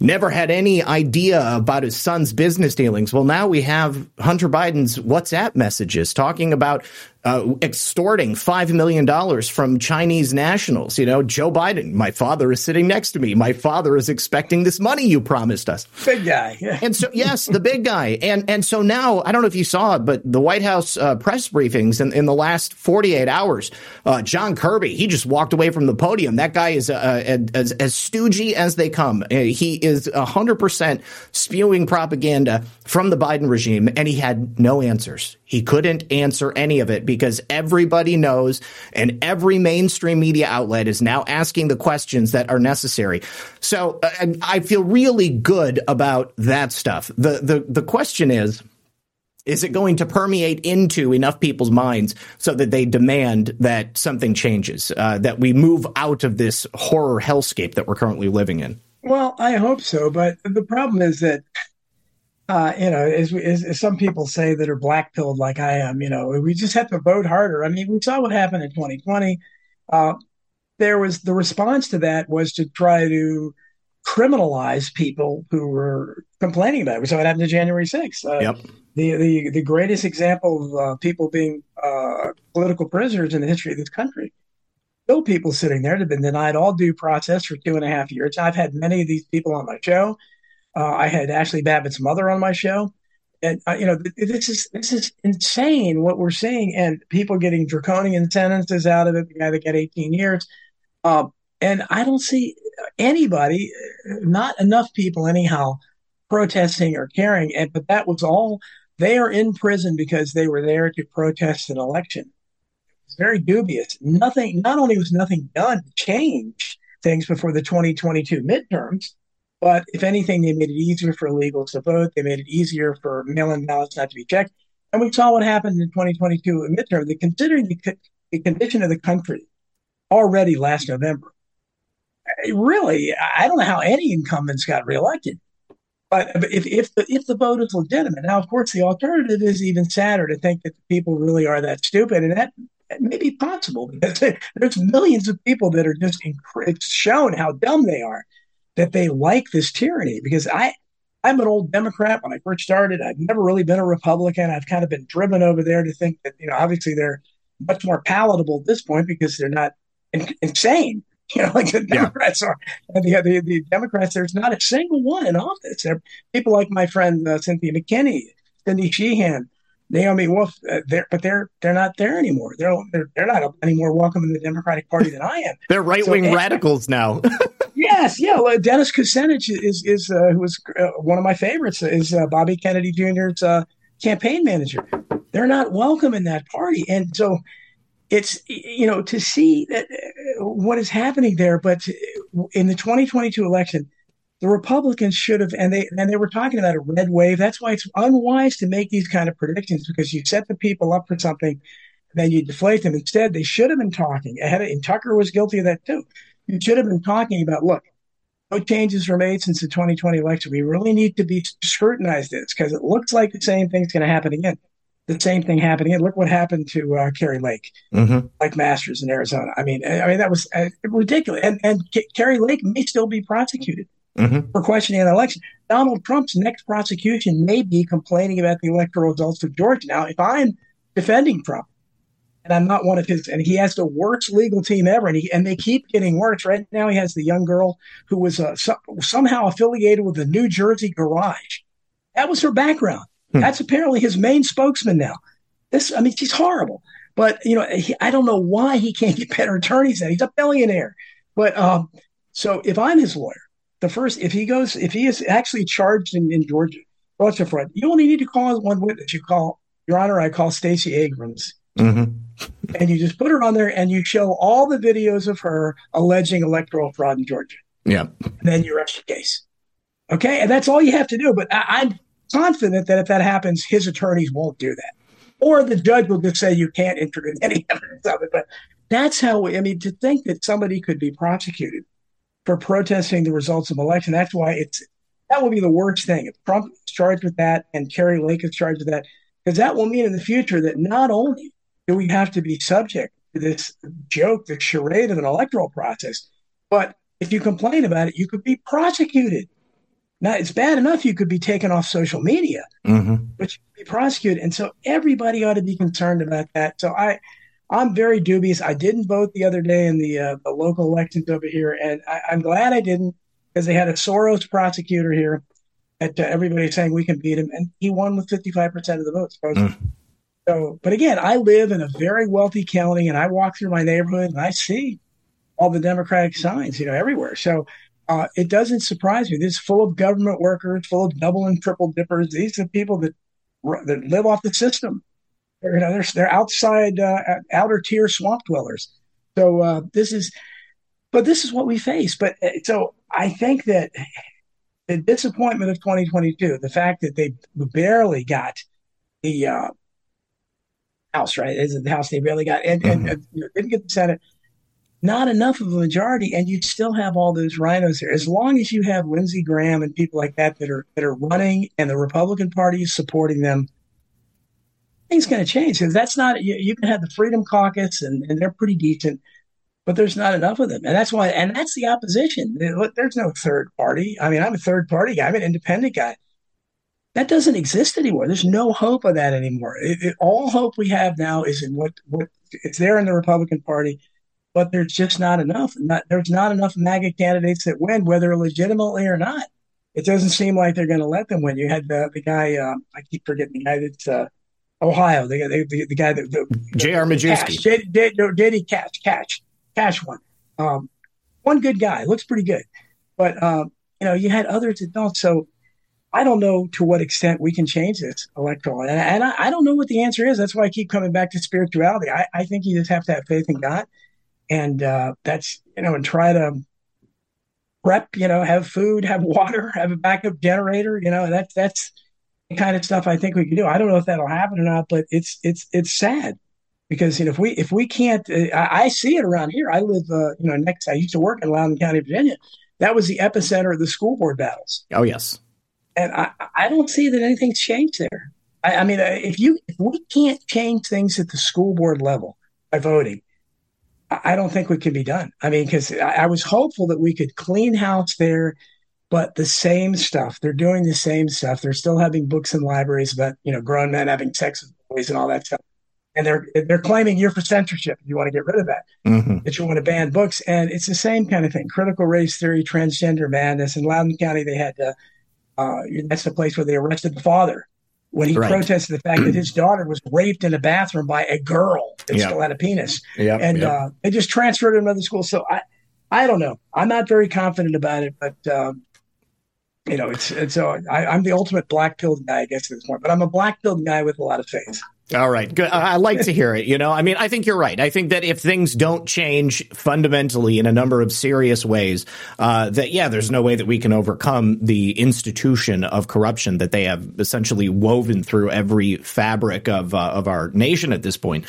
never had any idea about his son's business dealings. Well, now we have Hunter Biden's WhatsApp messages talking about uh, extorting $5 million from Chinese nationals. You know, Joe Biden, my father is sitting next to me. My father is expecting this money you promised us. Big guy. And so, yes, the big guy. And, and so now, I don't know if you saw it, but the White House uh, press briefings in, in the last 48 hours, uh, John Kirby, he just walked away from the podium. That guy is uh, as, as stoogey as they come. Uh, he is 100% spewing propaganda from the Biden regime, and he had no answers. He couldn't answer any of it because everybody knows and every mainstream media outlet is now asking the questions that are necessary. So uh, I feel really good about that stuff. The, the, the question is, is it going to permeate into enough people's minds so that they demand that something changes, uh, that we move out of this horror hellscape that we're currently living in? Well, I hope so. But the problem is that uh, you know, as, as, as, some people say that are black pilled like I am, you know, we just have to vote harder. I mean, we saw what happened in 2020. Uh, there was the response to that was to try to criminalize people who were complaining about it. We saw what happened to January 6th. Uh, yep. The, the, the greatest example of uh, people being uh, political prisoners in the history of this country. Still, people sitting there that have been denied all due process for two and a half years. I've had many of these people on my show. Uh, I had Ashley Babbitt's mother on my show, and uh, you know this is this is insane what we're seeing, and people getting draconian sentences out of it. The guy that got 18 years, uh, and I don't see anybody, not enough people anyhow, protesting or caring. And but that was all. They are in prison because they were there to protest an election. It's very dubious. Nothing. Not only was nothing done to change things before the 2022 midterms. But if anything, they made it easier for illegals to vote. They made it easier for mail-in ballots not to be checked. And we saw what happened in 2022 midterm. They considering the, the condition of the country already last November. Really, I don't know how any incumbents got reelected. But if, if the if the vote is legitimate, now of course the alternative is even sadder to think that people really are that stupid, and that, that may be possible because there's millions of people that are just it's shown how dumb they are that they like this tyranny. Because I I'm an old Democrat when I first started. I've never really been a Republican. I've kind of been driven over there to think that you know obviously they're much more palatable at this point because they're not in- insane. You know, like the Democrats yeah. are. And the, the, the Democrats, there's not a single one in office. There people like my friend uh, Cynthia McKinney, Cindy Sheehan, Naomi Wolf, uh, they're, but they're they're not there anymore. They're they're, they're not any more welcome in the Democratic Party than I am. they're right wing so, radicals now. yes, yeah. Well, Dennis Kucinich is is uh, who was uh, one of my favorites. Is uh, Bobby Kennedy Jr.'s uh, campaign manager. They're not welcome in that party, and so it's you know to see that uh, what is happening there. But in the 2022 election, the Republicans should have, and they and they were talking about a red wave. That's why it's unwise to make these kind of predictions because you set the people up for something, then you deflate them. Instead, they should have been talking ahead. Of, and Tucker was guilty of that too. You should have been talking about look. No changes were made since the 2020 election. We really need to be scrutinize this because it looks like the same thing's going to happen again the same thing happening. And look what happened to uh, Kari Lake, mm-hmm. Blake Masters in Arizona. I mean, I mean that was uh, ridiculous. And and K- Kari Lake may still be prosecuted mm-hmm. for questioning an election. Donald Trump's next prosecution may be complaining about the electoral results of Georgia. Now, if I'm defending Trump, and I'm not one of his, and he has the worst legal team ever, and he and they keep getting worse. Right now, he has the young girl who was uh, so, somehow affiliated with the New Jersey Garage. That was her background. Hmm. That's apparently his main spokesman now. This, I mean, she's horrible. But you know, he, I don't know why he can't get better attorneys. Than he's a billionaire. But um, so if I'm his lawyer, the first if he goes if he is actually charged in, in Georgia, fraud, you only need to call one witness. You call Your Honor, I call Stacey Abrams. Mm-hmm. And you just put her on there and you show all the videos of her alleging electoral fraud in Georgia. Yeah. And then you rest your case. Okay. And that's all you have to do. But I, am confident that if that happens, his attorneys won't do that. Or the judge will just say you can't introduce any evidence of it. But that's how, I mean, to think that somebody could be prosecuted for protesting the results of election, that's why it's, that will be the worst thing. If Trump is charged with that and Kari Lake is charged with that, because that will mean in the future that not only do we have to be subject to this joke, the charade of an electoral process, but if you complain about it, you could be prosecuted. Now it's bad enough you could be taken off social media, mm-hmm. but you could be prosecuted, and so everybody ought to be concerned about that. So I, I'm very dubious. I didn't vote the other day in the, uh, the local elections over here, and I, am glad I didn't because they had a Soros prosecutor here. That uh, everybody's saying we can beat him, and he won with 55 percent of the votes. Mm. So, but again, I live in a very wealthy county, and I walk through my neighborhood and I see all the Democratic signs, you know, everywhere. So uh, it doesn't surprise me. This is full of government workers, full of double and triple dippers. These are people that that live off the system. They're, you know, they're, they're outside, uh, outer tier swamp dwellers. So uh, this is, but this is what we face. But uh, so I think that the disappointment of 2022, the fact that they barely got the uh, House, right? Is the House they barely got, and, mm-hmm. and, didn't get the Senate not enough of a majority, and you'd still have all those rhinos there. As long as you have Lindsey Graham and people like that that are that are running, and the Republican Party is supporting them, things going to change. Because that's not you, you, can have the Freedom Caucus, and, and they're pretty decent, but there's not enough of them, and that's why. And that's the opposition. There's no third party. I mean, I'm a third party guy. I'm an independent guy. That doesn't exist anymore. There's no hope of that anymore. It, it, all hope we have now is in what what it's there in the Republican Party but there's just not enough. Not, there's not enough MAGA candidates that win, whether legitimately or not. It doesn't seem like they're going to let them win. You had the, the guy, uh, I keep forgetting the guy that's uh, Ohio, the, the, the, the guy that. The, J.R. Majewski. J.D. Catch, Catch, Catch one. Um, one good guy, looks pretty good. But, um, you know, you had others that don't. So I don't know to what extent we can change this electoral. And, and I, I, don't know what the answer is. That's why I keep coming back to spirituality. I, I think you just have to have faith in God and uh, that's you know and try to prep, you know, have food, have water, have a backup generator, you know, that's that's the kind of stuff I think we can do. I don't know if that'll happen or not, but it's it's it's sad because you know if we if we can't, uh, I, I, see it around here. I live, uh, you know, next. I used to work in Loudoun County, Virginia. That was the epicenter of the school board battles. Oh yes, and I I don't see that anything's changed there. I, I mean, uh, if you if we can't change things at the school board level by voting, I don't think we can be done. I mean, because I, was hopeful that we could clean house there but the same stuff. They're doing the same stuff. They're still having books in libraries about you know grown men having sex with boys and all that stuff. And they're they're claiming you're for censorship. You want to get rid of that. Mm-hmm. That you want to ban books, and it's the same kind of thing. Critical race theory, transgender madness. In Loudoun County, they had to, uh, that's the place where they arrested the father when he right. protested the fact that his daughter was raped in a bathroom by a girl that yep. still had a penis. Yep. And yep. Uh, they just transferred to another school. So I, I don't know. I'm not very confident about it, but um, you know, it's, it's so I, am the ultimate black pilled guy, I guess, at this point, but I'm a black pilled guy with a lot of faith. All right. Good. I like to hear it. You know, I mean, I think you're right. I think that if things don't change fundamentally in a number of serious ways, uh, that, yeah, there's no way that we can overcome the institution of corruption that they have essentially woven through every fabric of, uh, of our nation at this point.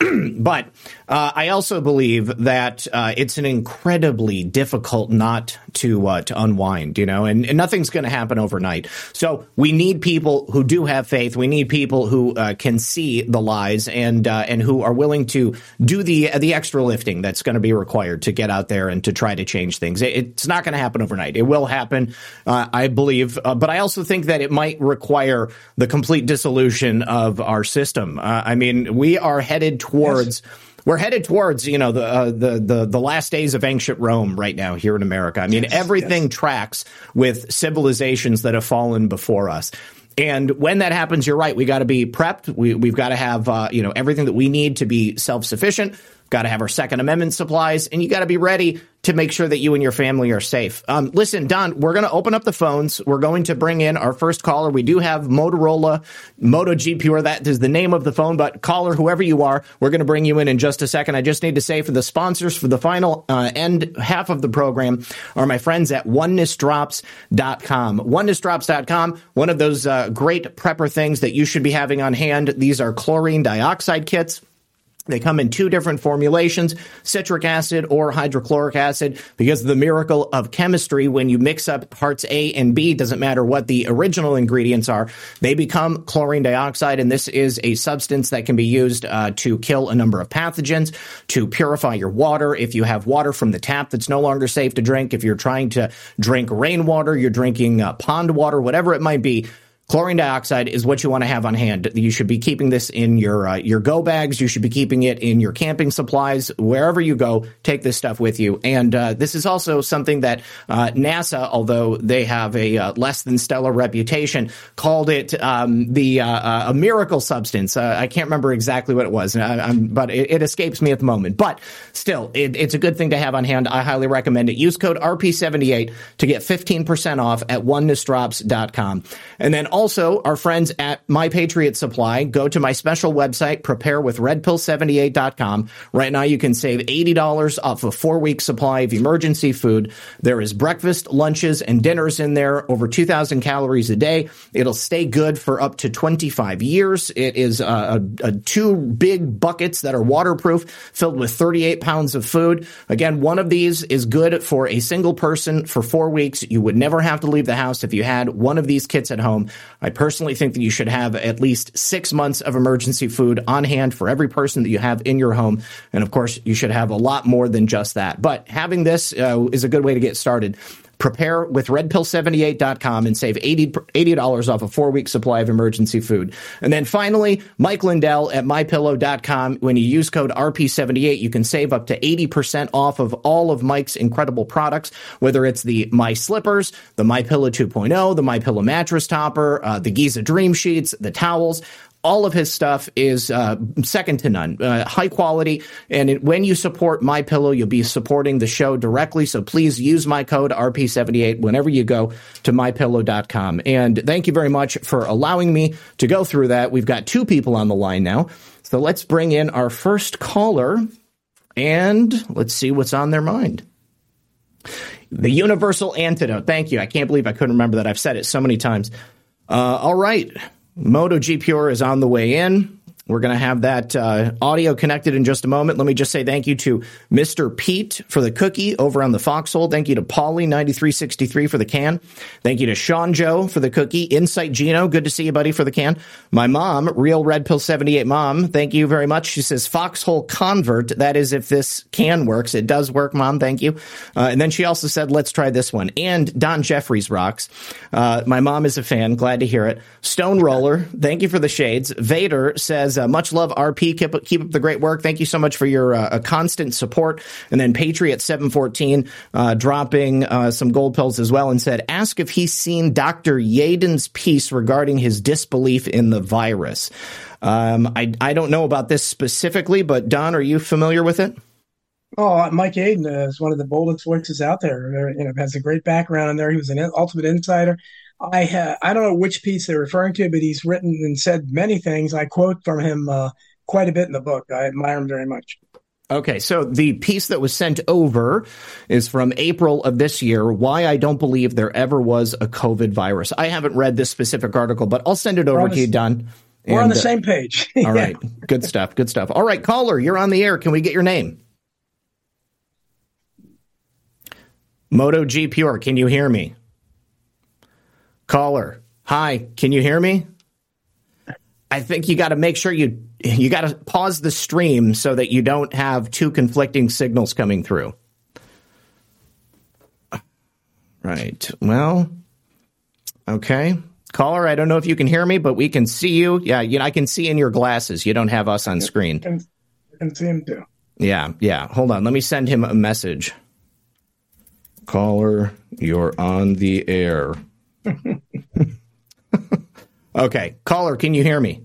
but uh, I also believe that uh, it's an incredibly difficult knot to uh, to unwind, you know, and, and nothing's going to happen overnight. So we need people who do have faith. We need people who uh, can see the lies and uh, and who are willing to do the the extra lifting that's going to be required to get out there and to try to change things. It, it's not going to happen overnight. It will happen, uh, I believe, but I also think that it might require the complete dissolution of our system. I mean, we are headed towards. Yes. We're headed towards, you know, the, uh, the the the last days of ancient Rome right now here in America. I mean, yes, everything yes. tracks with civilizations that have fallen before us. And when that happens, you're right. We got to be prepped. We, we've got to have, uh, you know, everything that we need to be self sufficient got to have our Second Amendment supplies, and you got to be ready to make sure that you and your family are safe. Um, listen, Don, we're going to open up the phones. We're going to bring in our first caller. We do have Motorola Moto G Pure. That is the name of the phone, but caller, whoever you are, we're going to bring you in in just a second. I just need to say for the sponsors for the final uh, end half of the program are my friends at onenessdrops.com. Onenessdrops.com, one of those uh, great prepper things that you should be having on hand. These are chlorine dioxide kits. They come in two different formulations, citric acid or hydrochloric acid, because of the miracle of chemistry. When you mix up parts A and B, doesn't matter what the original ingredients are, they become chlorine dioxide. And this is a substance that can be used uh, to kill a number of pathogens, to purify your water. If you have water from the tap that's no longer safe to drink, if you're trying to drink rainwater, you're drinking uh, pond water, whatever it might be, Chlorine dioxide is what you want to have on hand. You should be keeping this in your uh, your go bags. You should be keeping it in your camping supplies wherever you go. Take this stuff with you. And uh, this is also something that uh, NASA, although they have a uh, less than stellar reputation, called it um, the uh, uh, a miracle substance. I can't remember exactly what it was, but it, it, escapes me at the moment. But still, it, it's a good thing to have on hand. I highly recommend it. Use code RP78 to get 15% off at onenessdrops.com. And then also, our friends at My Patriot Supply, go to my special website, preparewithredpill78.com. Right now, you can save $80 off a four week supply of emergency food. There is breakfast, lunches, and dinners in there, over 2,000 calories a day. It'll stay good for up to 25 years. It is uh, a, a two big buckets that are waterproof, filled with 38 pounds of food. Again, one of these is good for a single person for four weeks. You would never have to leave the house if you had one of these kits at home. I personally think that you should have at least six months of emergency food on hand for every person that you have in your home. And of course, you should have a lot more than just that. But having this uh, is a good way to get started. Prepare with redpill78.com and save $80, $80 off a four week supply of emergency food. And then finally, Mike Lindell at mypillow.com. When you use code RP78, you can save up to 80% off of all of Mike's incredible products, whether it's the My Slippers, the My Pillow 2.0, the My Pillow mattress topper, uh, the Giza Dream Sheets, the towels all of his stuff is uh, second to none, uh, high quality. And it, when you support My Pillow, you'll be supporting the show directly. So please use my code RP78 whenever you go to mypillow.com. And thank you very much for allowing me to go through that. We've got two people on the line now. So let's bring in our first caller and let's see what's on their mind. The universal antidote. Thank you. I can't believe I couldn't remember that. I've said it so many times. Uh, all right. Moto G Pure is on the way in. We're going to have that uh, audio connected in just a moment. Let me just say thank you to Mr. Pete for the cookie over on the Foxhole. Thank you to Paulie9363 for the can. Thank you to Sean Joe for the cookie. Insight Gino, good to see you, buddy, for the can. My mom, Real Red Pill 78 Mom, thank you very much. She says Foxhole Convert. That is if this can works. It does work, Mom. Thank you. Uh, and then she also said, let's try this one. And Don Jeffries rocks. Uh, my mom is a fan. Glad to hear it. Stone Roller, thank you for the shades. Vader says, uh, much love, RP. Keep, up, keep up the great work. Thank you so much for your uh, constant support. And then Patriot 714 uh, dropping some gold pills as well and said, ask if he's seen Dr. Yeadon's piece regarding his disbelief in the virus. Um, I, I don't know about this specifically, but Don, are you familiar with it? Oh, Mike Yeadon is one of the boldest voices out there. You know, has a great background in there. He was an ultimate insider. I ha- I don't know which piece they're referring to, but he's written and said many things. I quote from him uh, quite a bit in the book. I admire him very much. Okay, so the piece that was sent over is from April of this year. Why I don't believe there ever was a COVID virus. I haven't read this specific article, but I'll send it over to you, Don. We're on the uh, same page. all right, good stuff. Good stuff. All right, caller, you're on the air. Can we get your name? Moto G Pure, can you hear me? Caller, hi, can you hear me? I think you got to make sure you you got to pause the stream so that you don't have two conflicting signals coming through. Right. Well, okay. Caller, I don't know if you can hear me, but we can see you. Yeah, you know, I can see in your glasses. You don't have us on screen. I can, I can see him too. Yeah, yeah. Hold on. Let me send him a message. Caller, you're on the air. okay. Caller, can you hear me?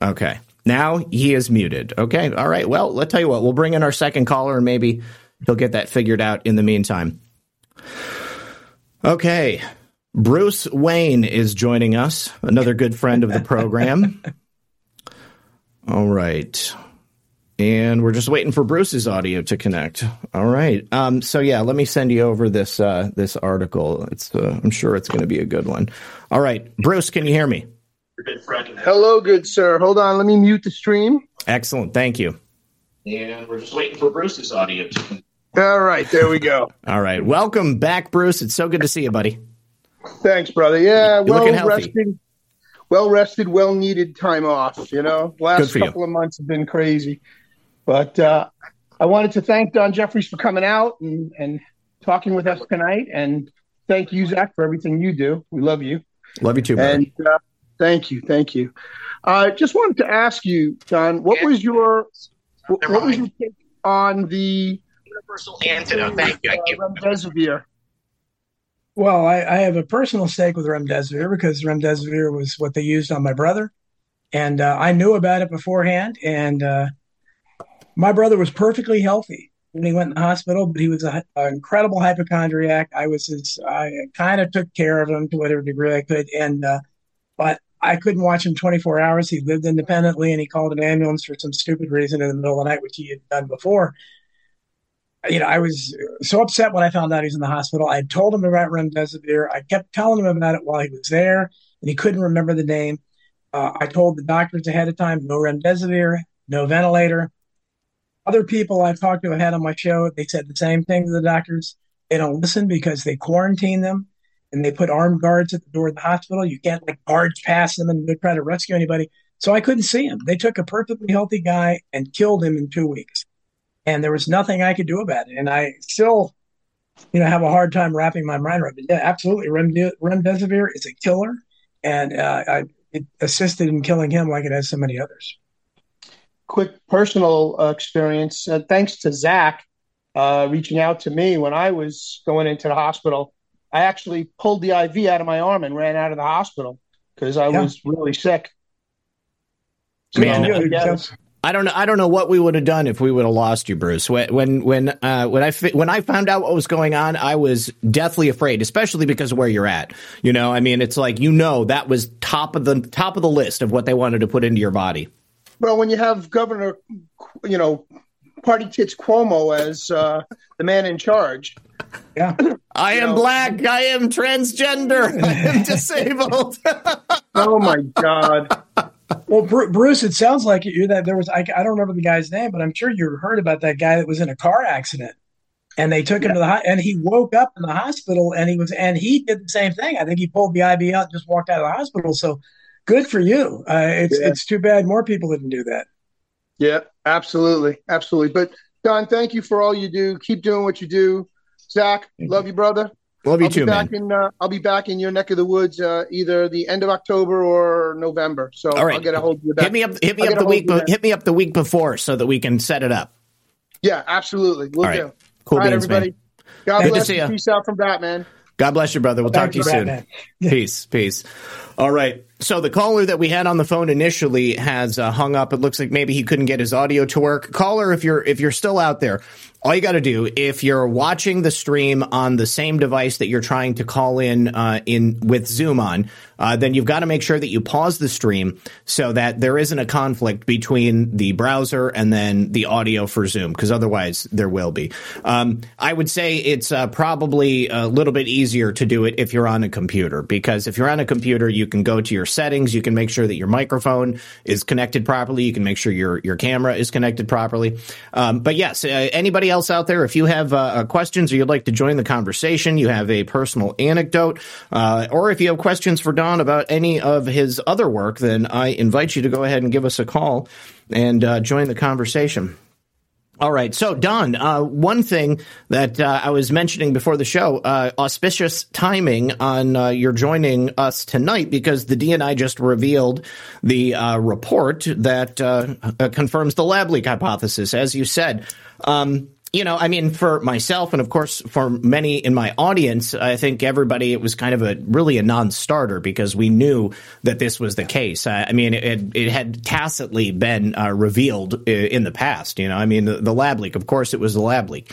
Okay. Now he is muted. Okay. All right. Well, let's tell you what, we'll bring in our second caller and maybe he'll get that figured out in the meantime. Okay. Bruce Wayne is joining us, another good friend of the program. All right and we're just waiting for Bruce's audio to connect. All right. Um, so yeah, let me send you over this uh, this article. It's uh, I'm sure it's going to be a good one. All right, Bruce, can you hear me? Hello, good sir. Hold on, let me mute the stream. Excellent, thank you. And we're just waiting for Bruce's audio to. All right, there we go. All right, welcome back, Bruce. It's so good to see you, buddy. Thanks, brother. Yeah, You're well rested, well rested, well needed time off. You know, last couple you. of months have been crazy. But uh, I wanted to thank Don Jeffries for coming out and, and talking with us tonight. And thank you, Zak, for everything you do. We love you. Love you too, man. And uh, thank you. Thank you. I uh, just wanted to ask you, Don, what was your what, what was your take on the universal antidote? Thank you. Uh, remdesivir. Well, I, I, have a personal stake with remdesivir because remdesivir was what they used on my brother, and uh, I knew about it beforehand. And uh, my brother was perfectly healthy when he went in the hospital, but he was an incredible hypochondriac. I was his, I kind of took care of him to whatever degree I could. And, uh, but I couldn't watch him 24 hours. He lived independently and he called an ambulance for some stupid reason in the middle of the night, which he had done before. You know, I was so upset when I found out he was in the hospital. I had told him about remdesivir. I kept telling him about it while he was there, and he couldn't remember the name. Uh, I told the doctors ahead of time, no remdesivir, no ventilator. Other people I've talked to had on my show, they said the same thing to the doctors. They don't listen because they quarantine them and they put armed guards at the door of the hospital. You can't like barge past them and they try to rescue anybody. So I couldn't see him. They took a perfectly healthy guy and killed him in two weeks. And there was nothing I could do about it. And I still, you know, have a hard time wrapping my mind around it. Yeah, absolutely. Remdesivir is a killer. And uh, I, it assisted in killing him like it has so many others quick personal uh, experience. Uh, thanks to Zak uh, reaching out to me when I was going into the hospital. I actually pulled the IV out of my arm and ran out of the hospital because I yeah. was really sick. So, Man, I don't know. I don't know what we would have done if we would have lost you, Bruce. When when when uh, when I when I found out what was going on, I was deathly afraid, especially because of where you're at. You know, I mean, it's like you know that was top of the top of the list of what they wanted to put into your body. Well, when you have Governor, you know, Party Tits Cuomo as uh, the man in charge. Yeah. I am know. black. I am transgender. I am disabled. oh my god. Well, Bruce, it sounds like you that there was I, I don't remember the guy's name, but I'm sure you heard about that guy that was in a car accident, and they took yeah. him to the and he woke up in the hospital, and he was and he did the same thing. I think he pulled the IV out, and just walked out of the hospital. So good for you. Uh, it's yeah. it's too bad more people didn't do that. Yeah, absolutely, absolutely. But Don, thank you for all you do. Keep doing what you do. Zak, thank love you. you, brother. Love you I'll too, man. In, uh, I'll be back in your neck of the woods uh, either the end of October or November. So All right. I'll get a hold of you. Back. Hit me up. Hit me I'll up the week. hit me up the week before so that we can set it up. Yeah, absolutely. We'll All right. do. Cool All beans, everybody. Man. God Good bless to see you. Peace out from Batman. God bless you, brother. We'll Thanks talk to you soon. Peace. Peace. All right. So the caller that we had on the phone initially has uh, hung up. It looks like maybe he couldn't get his audio to work. Caller, if you're if you're still out there, all you got to do if you're watching the stream on the same device that you're trying to call in uh, in with Zoom on, uh, then you've got to make sure that you pause the stream so that there isn't a conflict between the browser and then the audio for Zoom, because otherwise there will be. Um, I would say it's uh, probably a little bit easier to do it if you're on a computer, because if you're on a computer, you can go to your settings, you can make sure that your microphone is connected properly, you can make sure your your camera is connected properly. Um, but yes, uh, anybody else out there, if you have uh, uh, questions or you'd like to join the conversation, you have a personal anecdote, uh, or if you have questions for Don about any of his other work, then I invite you to go ahead and give us a call and uh, join the conversation. All right. So, Don, uh, one thing that uh, I was mentioning before the show, uh, auspicious timing on uh, your joining us tonight because the DNI just revealed the uh, report that uh, confirms the lab leak hypothesis, as you said. Um, you know, I mean, for myself and of course for many in my audience, I think everybody, it was kind of a really a non-starter because we knew that this was the case. I mean, it, it had tacitly been uh, revealed in the past. You know, I mean, the, the, lab leak, of course, it was the lab leak.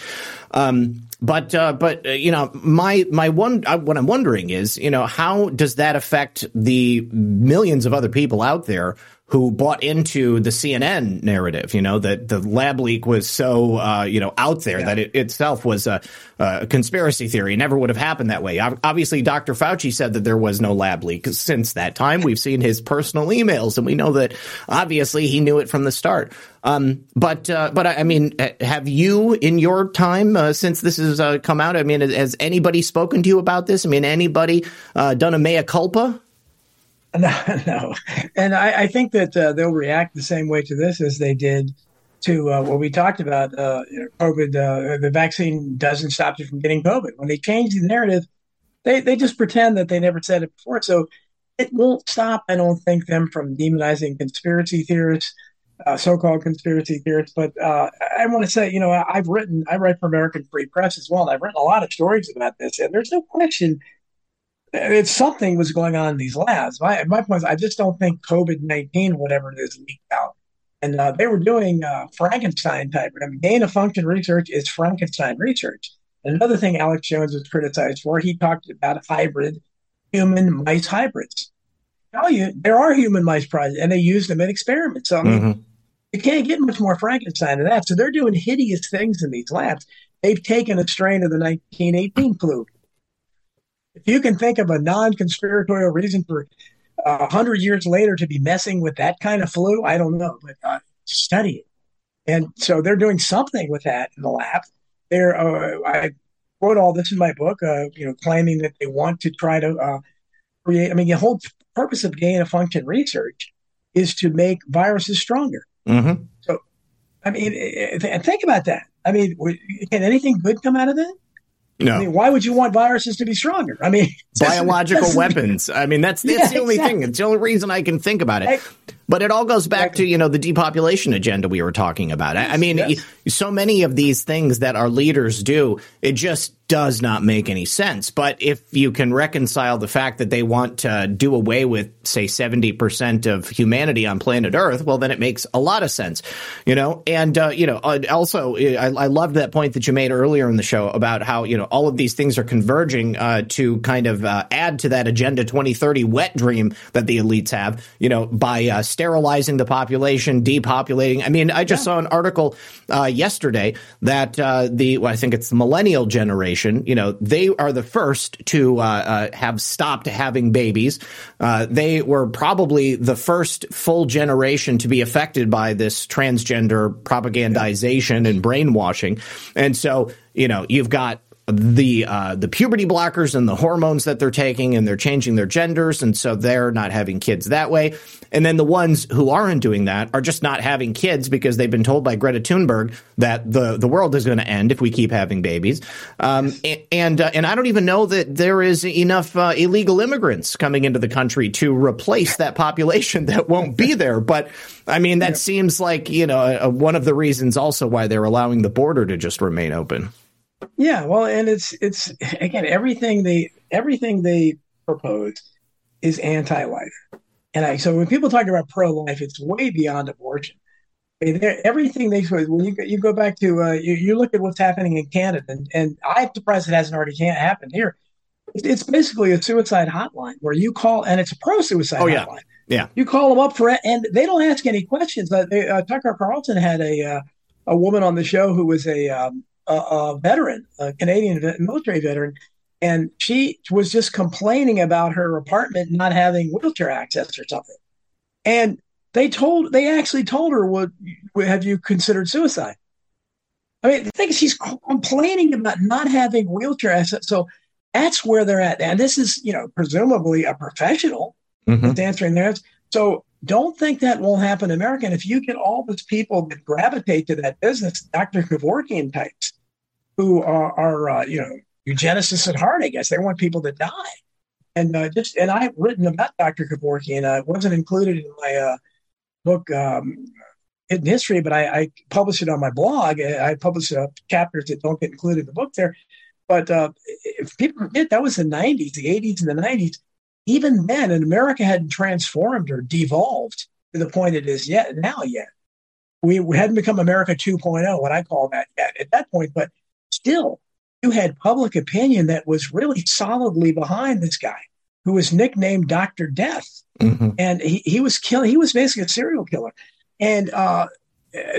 Um, but uh, but uh, you know, my my one uh, what I'm wondering is, you know, how does that affect the millions of other people out there who bought into the CNN narrative, you know, that the lab leak was so, uh, you know, out there yeah. that it itself was a, a, conspiracy theory. It never would have happened that way. Obviously, Dr. Fauci said that there was no lab leak. Since that time, we've seen his personal emails, and we know that obviously he knew it from the start. Um, but uh, but I, mean, have you in your time uh, since this has uh, come out? I mean, has anybody spoken to you about this? I mean, anybody uh, done a mea culpa? No, no. And I, I think that uh, they'll react the same way to this as they did to uh, what we talked about. Uh, COVID, uh, the vaccine doesn't stop you from getting COVID. When they change the narrative, they, they just pretend that they never said it before. So it won't stop, I don't think, them from demonizing conspiracy theorists, uh, so-called conspiracy theorists. But uh, I want to say, you know, I've written, I write for American Free Press as well, and I've written a lot of stories about this, and there's no question – it's something was going on in these labs. My my point is, I just don't think COVID nineteen, whatever it is, leaked out. And uh, they were doing uh, Frankenstein type. I mean, gain of function research is Frankenstein research. And another thing Alex Jones was criticized for, he talked about hybrid human mice hybrids. tell you, there are human mice projects, and they use them in experiments. So I mean, mm-hmm. you can't get much more Frankenstein than that. So they're doing hideous things in these labs. They've taken a strain of the 1918 flu if you can think of a non-conspiratorial reason for a uh, hundred years later to be messing with that kind of flu, I don't know, but uh, study it. And so they're doing something with that in the lab. They're, uh, I quote all this in my book, uh, you know, claiming that they want to try to uh, create. I mean, the whole purpose of gain of function research is to make viruses stronger. Mm-hmm. So, I mean, think about that. I mean, can anything good come out of that? No. I mean, why would you want viruses to be stronger? I mean, biological weapons. I mean, that's that's yeah, the only exactly. thing. It's the only reason I can think about it. I, but it all goes back to you know the depopulation agenda we were talking about. I, I mean, yes. so many of these things that our leaders do, it just does not make any sense. But if you can reconcile the fact that they want to do away with, say, 70% of humanity on planet Earth, well, then it makes a lot of sense, you know? And, uh, you know, uh, also, I, I loved that point that you made earlier in the show about how, you know, all of these things are converging uh, to kind of uh, add to that Agenda 2030 wet dream that the elites have, you know, by uh, sterilizing the population, depopulating. I mean, I just yeah. saw an article uh, yesterday that uh, the well, I think it's the millennial generation. You know, they are the first to uh, uh have stopped having babies. Uh, they were probably the first full generation to be affected by this transgender propagandization and brainwashing, and so you know you've got the uh, the puberty blockers and the hormones that they're taking, and they're changing their genders, and so they're not having kids that way. And then the ones who aren't doing that are just not having kids because they've been told by Greta Thunberg that the the world is going to end if we keep having babies. Um, and uh, and I don't even know that there is enough uh, illegal immigrants coming into the country to replace that population that won't be there. But I mean, that yeah. seems like you know one of the reasons also why they're allowing the border to just remain open. Yeah, well, and it's it's again everything they everything they propose is anti-life, and I so when people talk about pro-life, it's way beyond abortion. Everything they say, when you you go back to uh, you, you look at what's happening in Canada, and, and I'm surprised it hasn't already can't happen here. It's, basically a suicide hotline where you call, and it's a pro-suicide oh, yeah. hotline. Yeah, you call them up for it, and they don't ask any questions. Uh, they, uh, Tucker Carlson had a uh, a woman on the show who was a um, a, a veteran, a Canadian military veteran, and she was just complaining about her apartment not having wheelchair access or something. And they told, they actually told her, "Would have you considered suicide?" I mean, the thing is, she's complaining about not having wheelchair access. So that's where they're at. And this is, you know, presumably a professional mm-hmm. that's answering theirs. So don't think that won't happen in America. And if you get all these people that gravitate to that business, Dr. Kevorkian types, who are, are uh, you know, eugenicists at heart, I guess. They want people to die. And uh, just and I've written about Dr. Kevorkian. Uh, it wasn't included in my uh, book, um, Hidden History, but I, I, published it on my blog. I published uh, chapters that don't get included in the book there. But uh, if people forget, that was the 90s, the 80s, and the 90s. Even then, and America hadn't transformed or devolved to the point it is yet now yet. We, we hadn't become America 2.0, what I call that yet at that point. But still, you had public opinion that was really solidly behind this guy who was nicknamed Dr. Death. Mm-hmm. And he, he was killing, he was basically a serial killer. And uh,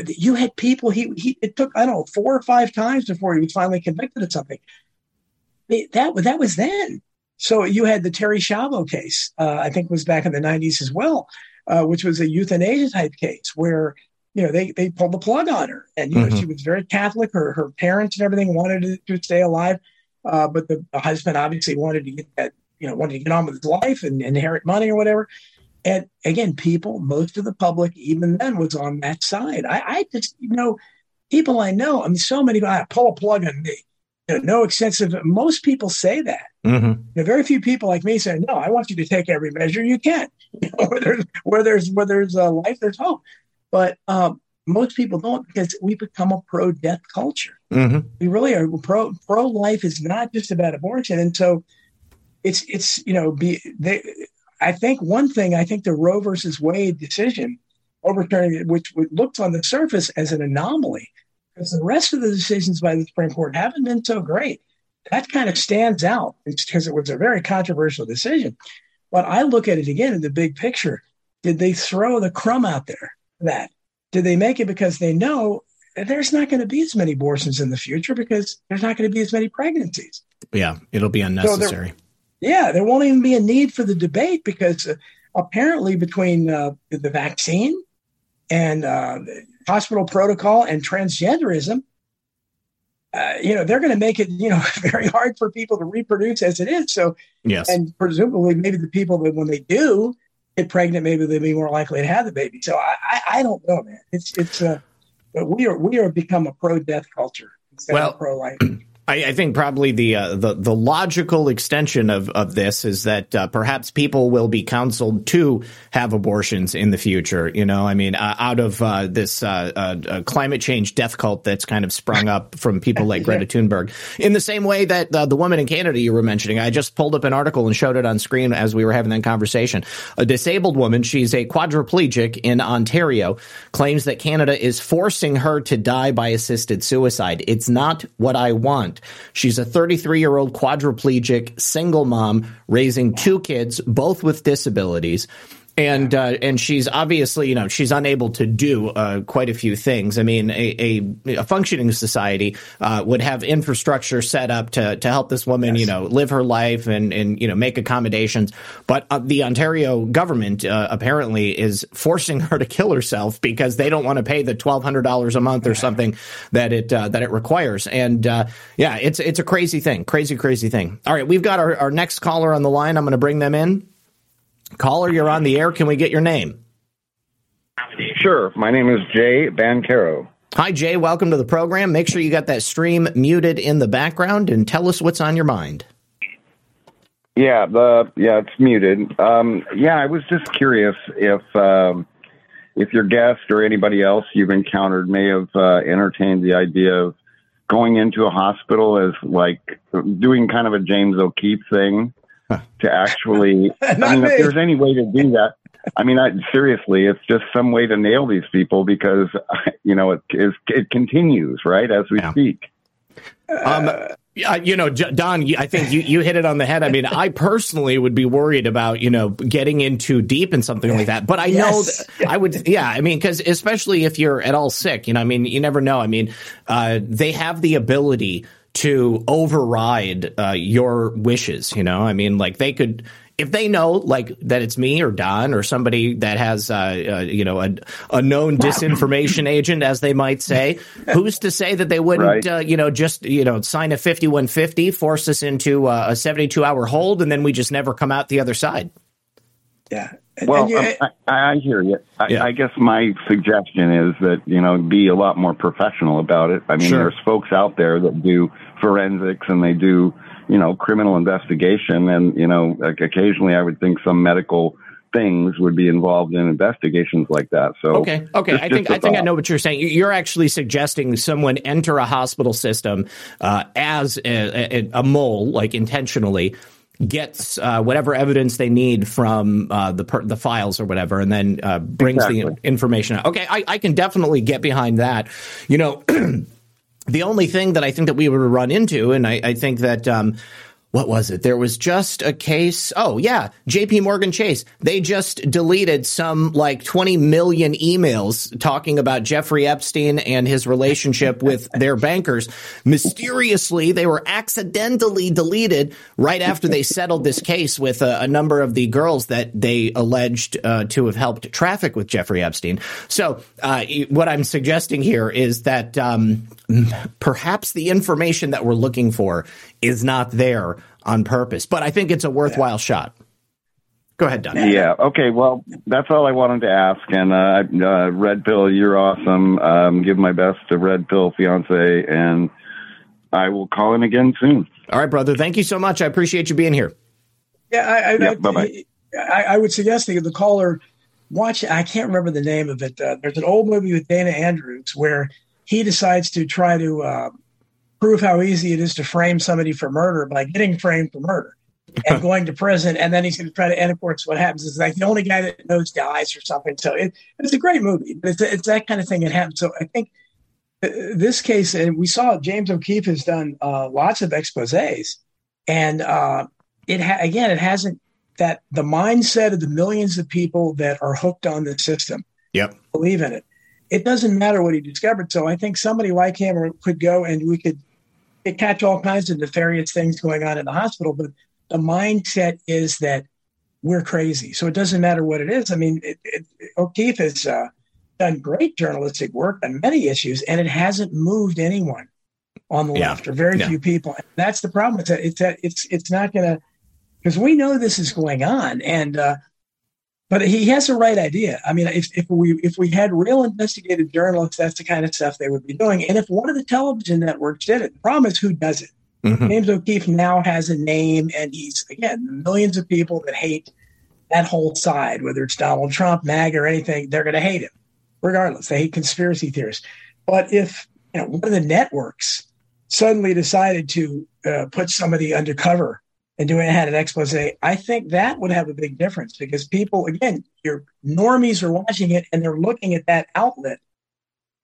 you had people, he, he, it took, I don't know, four or five times before he was finally convicted of something. It, that, that was then. So you had the Terri Schiavo case, uh, I think was back in the 90s as well, uh, which was a euthanasia type case where you know, they, they pulled the plug on her. And, you know, mm-hmm. she was very Catholic. Her, her parents and everything wanted to, to stay alive. Uh, but the, the, husband obviously wanted to get that, you know, wanted to get on with his life and inherit money or whatever. And again, people, most of the public, even then, was on that side. I, I just, you know, people I know, I mean, so many, I pull a plug on me. You know, no extensive, most people say that. Mm-hmm. You know, very few people like me say, no, I want you to take every measure you can. You know, where there's, where there's, where there's uh, life, there's hope. But um, most people don't because we become a pro death culture. Mm-hmm. We really are pro pro life is not just about abortion, and so it's it's you know be they. I think one thing I think the Roe versus Wade decision overturning it, which looks on the surface as an anomaly because the rest of the decisions by the Supreme Court haven't been so great. That kind of stands out because it was a very controversial decision. But I look at it again in the big picture. Did they throw the crumb out there? That? Do they make it because they know there's not going to be as many abortions in the future because there's not going to be as many pregnancies? Yeah, it'll be unnecessary. So there, yeah, there won't even be a need for the debate because uh, apparently between uh, the vaccine and uh, hospital protocol and transgenderism, uh, you know, they're going to make it, you know, very hard for people to reproduce as it is. So, yes, and presumably, maybe the people that when they do, get pregnant, maybe they'd be more likely to have the baby. So I, I, I don't know, man. It's it's uh, but we are we are become a pro death culture instead well, of pro life. I, I, think probably the, uh, the the logical extension of, of this is that uh, perhaps people will be counseled to have abortions in the future. You know, I mean, uh, out of uh, this uh, uh, climate change death cult that's kind of sprung up from people like Greta Thunberg. In the same way that the woman in Canada you were mentioning, I just pulled up an article and showed it on screen as we were having that conversation. A disabled woman, she's a quadriplegic in Ontario, claims that Canada is forcing her to die by assisted suicide. It's not what I want. She's a 33 year old quadriplegic single mom raising two kids, both with disabilities. And uh, and she's obviously you know she's unable to do uh, quite a few things. I mean, a, a, a functioning society uh, would have infrastructure set up to to help this woman yes. you know live her life and and you know make accommodations. But uh, the Ontario government uh, apparently is forcing her to kill herself because they don't want to pay the twelve hundred dollars a month or something that it uh, that it requires. And yeah, it's it's a crazy thing, crazy crazy thing. All right, we've got our, our next caller on the line. I'm going to bring them in. Caller, you're on the air. Can we get your name? Sure. My name is Jay Bancaro. Hi, Jay. Welcome to the program. Make sure you got that stream muted in the background and tell us what's on your mind. Yeah, the yeah, it's muted. Um, yeah, I was just curious if um, if your guest or anybody else you've encountered may have uh, entertained the idea of going into a hospital as like doing kind of a James O'Keefe thing to actually. I mean, me. if there's any way to do that, I mean, I, seriously, it's just some way to nail these people because you know it is it continues right as we yeah. speak. Um, yeah, you know, Don, I think you, you hit it on the head. I mean, I personally would be worried about, you know, getting in too deep in something like that. But I yes. know that I would, yeah, I mean, because especially if you're at all sick, you know, I mean, you never know. I mean, uh, they have the ability to override uh, your wishes. You know, I mean, like they could if they know like that it's me or Don or somebody that has uh, uh, you know a, a known disinformation agent, as they might say, who's to say that they wouldn't right. uh, you know just you know sign a fifty one fifty, force us into uh, a seventy two hour hold, and then we just never come out the other side. Yeah. Well, you, um, I, I, hear you. I, yeah. I, guess my suggestion is that you know be a lot more professional about it. I mean, sure. there's folks out there that do forensics and they do you know criminal investigation, and you know like occasionally I would think some medical things would be involved in investigations like that. So okay, okay, I think I think I know what you're saying. You're actually suggesting someone enter a hospital system uh, as a, a, a, mole, like intentionally, gets uh, whatever evidence they need from uh, the per- the files or whatever, and then uh, brings exactly. the information out. Okay, I, I can definitely get behind that. You know. the only thing that I think that we would run into, and I, I think that um, what was it? There was just a case. Oh, yeah. JP Morgan Chase. They just deleted some like 20 million emails talking about Jeffrey Epstein and his relationship with their bankers. Mysteriously, they were accidentally deleted right after they settled this case with a, a number of the girls that they alleged uh, to have helped traffic with Jeffrey Epstein. So, uh, what I'm suggesting here is that um, perhaps the information that we're looking for is not there on purpose. But I think it's a worthwhile yeah. shot. Go ahead, Don. Yeah. Okay. Well, that's all I wanted to ask. And uh, uh, Red Pill, you're awesome. Um, give my best to Red Pill fiance, and I will call in again soon. All right, brother. Thank you so much. I appreciate you being here. Yeah. I, I, yeah, bye bye. I, I, would suggest that the caller watch. I can't remember the name of it. Uh, there's an old movie with Dana Andrews where he decides to try to uh, prove how easy it is to frame somebody for murder by getting framed for murder and going to prison. And then he's going to try to, and of course, what happens is like the only guy that knows dies or something. So it, it's a great movie, but it's, it's that kind of thing that happens. So I think uh, this case, and we saw James O'Keefe has done uh, lots of exposes, and uh, it ha- again, it hasn't that the mindset of the millions of people that are hooked on the system. Yep, believe in it. It doesn't matter what he discovered. So I think somebody like him could go and we could catch all kinds of nefarious things going on in the hospital, but the mindset is that we're crazy. So it doesn't matter what it is. I mean, it, it, O'Keefe has uh, done great journalistic work on many issues, and it hasn't moved anyone on the yeah. left or very yeah. few people. And that's the problem. It's that it's that it's it's not going to because we know this is going on, and uh, but he has the right idea. I mean, if, if we if we had real investigative journalists, that's the kind of stuff they would be doing. And if one of the television networks did it, the problem is who does it. Mm-hmm. James O'Keefe now has a name, and he's again millions of people that hate that whole side, whether it's Donald Trump, MAG, or anything, they're going to hate him, regardless. They hate conspiracy theorists. But if you know, one of the networks suddenly decided to uh, put somebody undercover and doing it had an expose, I think that would have a big difference because people, again, your normies are watching it and they're looking at that outlet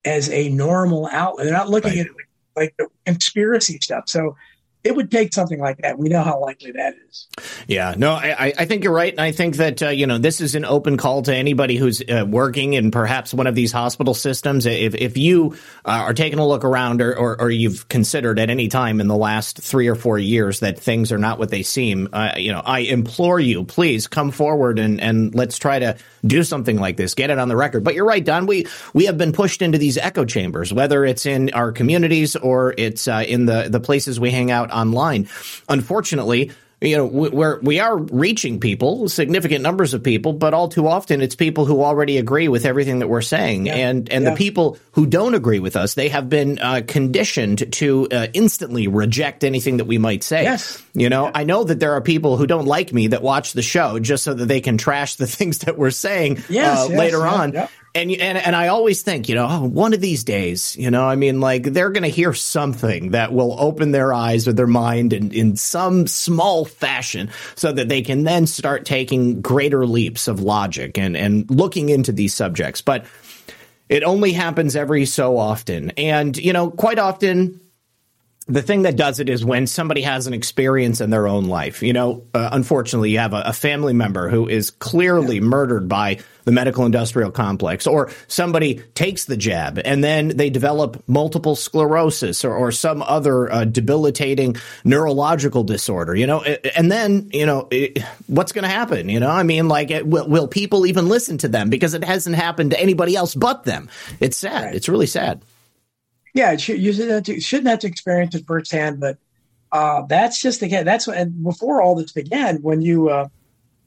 as a normal outlet. They're not looking right. at it like, like the conspiracy stuff. So it would take something like that. We know how likely that is. Yeah, no, I, I think you're right, and I think that uh, you know this is an open call to anybody who's uh, working in perhaps one of these hospital systems. If if you uh, are taking a look around, or, or, or you've considered at any time in the last three or four years that things are not what they seem, uh, you know, I implore you, please come forward and and let's try to do something like this, get it on the record. But you're right, Don. We we have been pushed into these echo chambers, whether it's in our communities or it's uh, in the the places we hang out online. Unfortunately, you know we're we are reaching people significant numbers of people but all too often it's people who already agree with everything that we're saying yeah. and and yeah. the people who don't agree with us they have been uh, conditioned to uh, instantly reject anything that we might say yes you know yeah. i know that there are people who don't like me that watch the show just so that they can trash the things that we're saying yes, uh, yes, later on and and and I always think, you know, oh, one of these days, you know, I mean, like they're going to hear something that will open their eyes or their mind in in some small fashion, so that they can then start taking greater leaps of logic and and looking into these subjects. But it only happens every so often, and you know, quite often the thing that does it is when somebody has an experience in their own life. You know, uh, unfortunately, you have a, a, family member who is clearly yeah. murdered by the medical industrial complex, or somebody takes the jab and then they develop multiple sclerosis or, or some other uh, debilitating neurological disorder. You know, and then you know it, what's going to happen. You know, I mean, like, it, will, will, people even listen to them because it hasn't happened to anybody else but them? It's sad. Right. It's really sad. Yeah, should, you shouldn't have to, shouldn't have to experience it firsthand, but uh, that's just again that's and before all this began when you uh,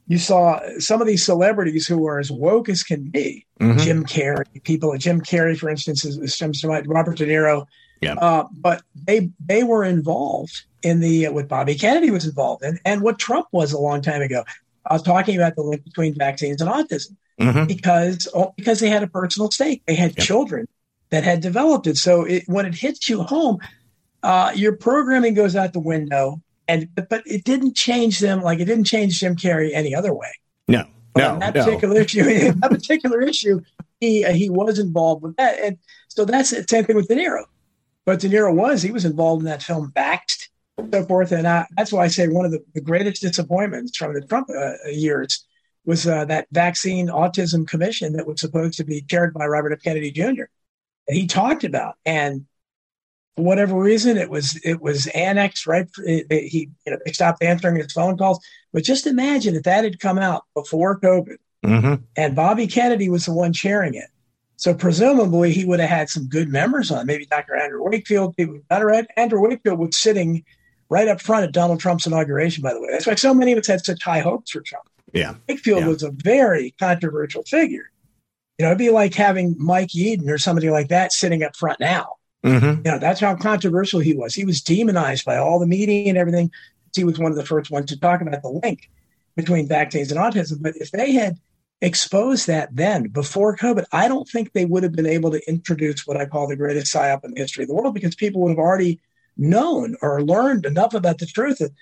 you saw some of these celebrities who were as woke as can be, mm-hmm. Jim Carrey, people, Jim Carrey, for instance, is, is Robert De Niro. Yeah. Uh, but they they were involved in the uh, what Bobby Kennedy was involved in, and what Trump was a long time ago. I was talking about the link between vaccines and autism mm-hmm. because oh, because they had a personal stake. They had yep. children that had developed it. So it, when it hits you home, uh, your programming goes out the window, and but it didn't change them like it didn't change Jim Carrey any other way. No, no, that no. particular issue, that particular issue, he uh, he was involved with that, and so that's the same thing with De Niro. But De Niro was he was involved in that film Vaxxed, so forth, and I, that's why I say one of the, the greatest disappointments from the Trump uh, years was uh, that vaccine autism commission that was supposed to be chaired by Robert F. Kennedy Jr he talked about. And for whatever reason, it was it was annexed right. It, it, he you know they stopped answering his phone calls. But just imagine if that had come out before COVID, mm-hmm. and Bobby Kennedy was the one chairing it. So presumably he would have had some good members on. Maybe Dr. Andrew Wakefield. People Andrew Wakefield was sitting right up front at Donald Trump's inauguration. By the way, that's why so many of us had such high hopes for Trump. Yeah, Wakefield yeah. was a very controversial figure. You know, it'd be like having Mike Yeadon or somebody like that sitting up front now. Mm-hmm. You know, that's how controversial he was. He was demonized by all the media and everything. He was one of the first ones to talk about the link between vaccines and autism. But if they had exposed that then before COVID, I don't think they would have been able to introduce what I call the greatest psyop in the history of the world because people would have already known or learned enough about the truth that,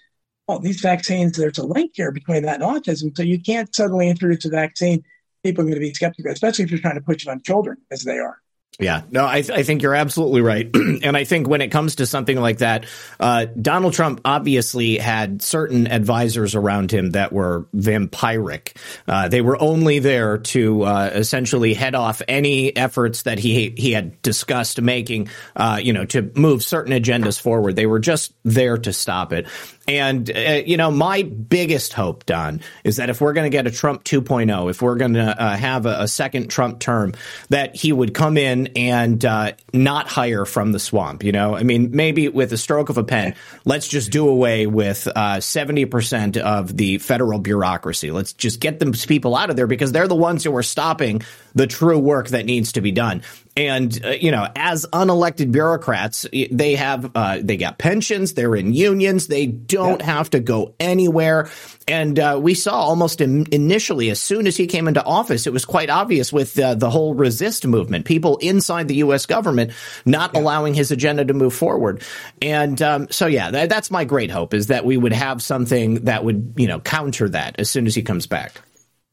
oh, these vaccines, there's a link here between that and autism. So you can't suddenly introduce a vaccine people are going to be skeptical, especially if you're trying to push it on children as they are. Yeah, no, I, th- I think you're absolutely right. and I think when it comes to something like that, uh, Donald Trump obviously had certain advisors around him that were vampiric. Uh, they were only there to uh, essentially head off any efforts that he he had discussed making, uh, you know, to move certain agendas forward. They were just there to stop it. And, uh, you know, my biggest hope, Don, is that if we're going to get a Trump 2.0, if we're going to uh, have a, a, second Trump term, that he would come in and uh, not hire from the swamp. You know, I mean, maybe with a stroke of a pen, let's just do away with 70% uh, of the federal bureaucracy. Let's just get those people out of there because they're the ones who are stopping the true work that needs to be done. And uh, you know, as unelected bureaucrats, they have uh, they got pensions. They're in unions. They don't yeah. have to go anywhere. And uh, we saw almost in, initially, as soon as he came into office, it was quite obvious with uh, the whole resist movement. People inside the U.S. government not yeah. allowing his agenda to move forward. And um, so, yeah, that, that's my great hope is that we would have something that would you know counter that as soon as he comes back.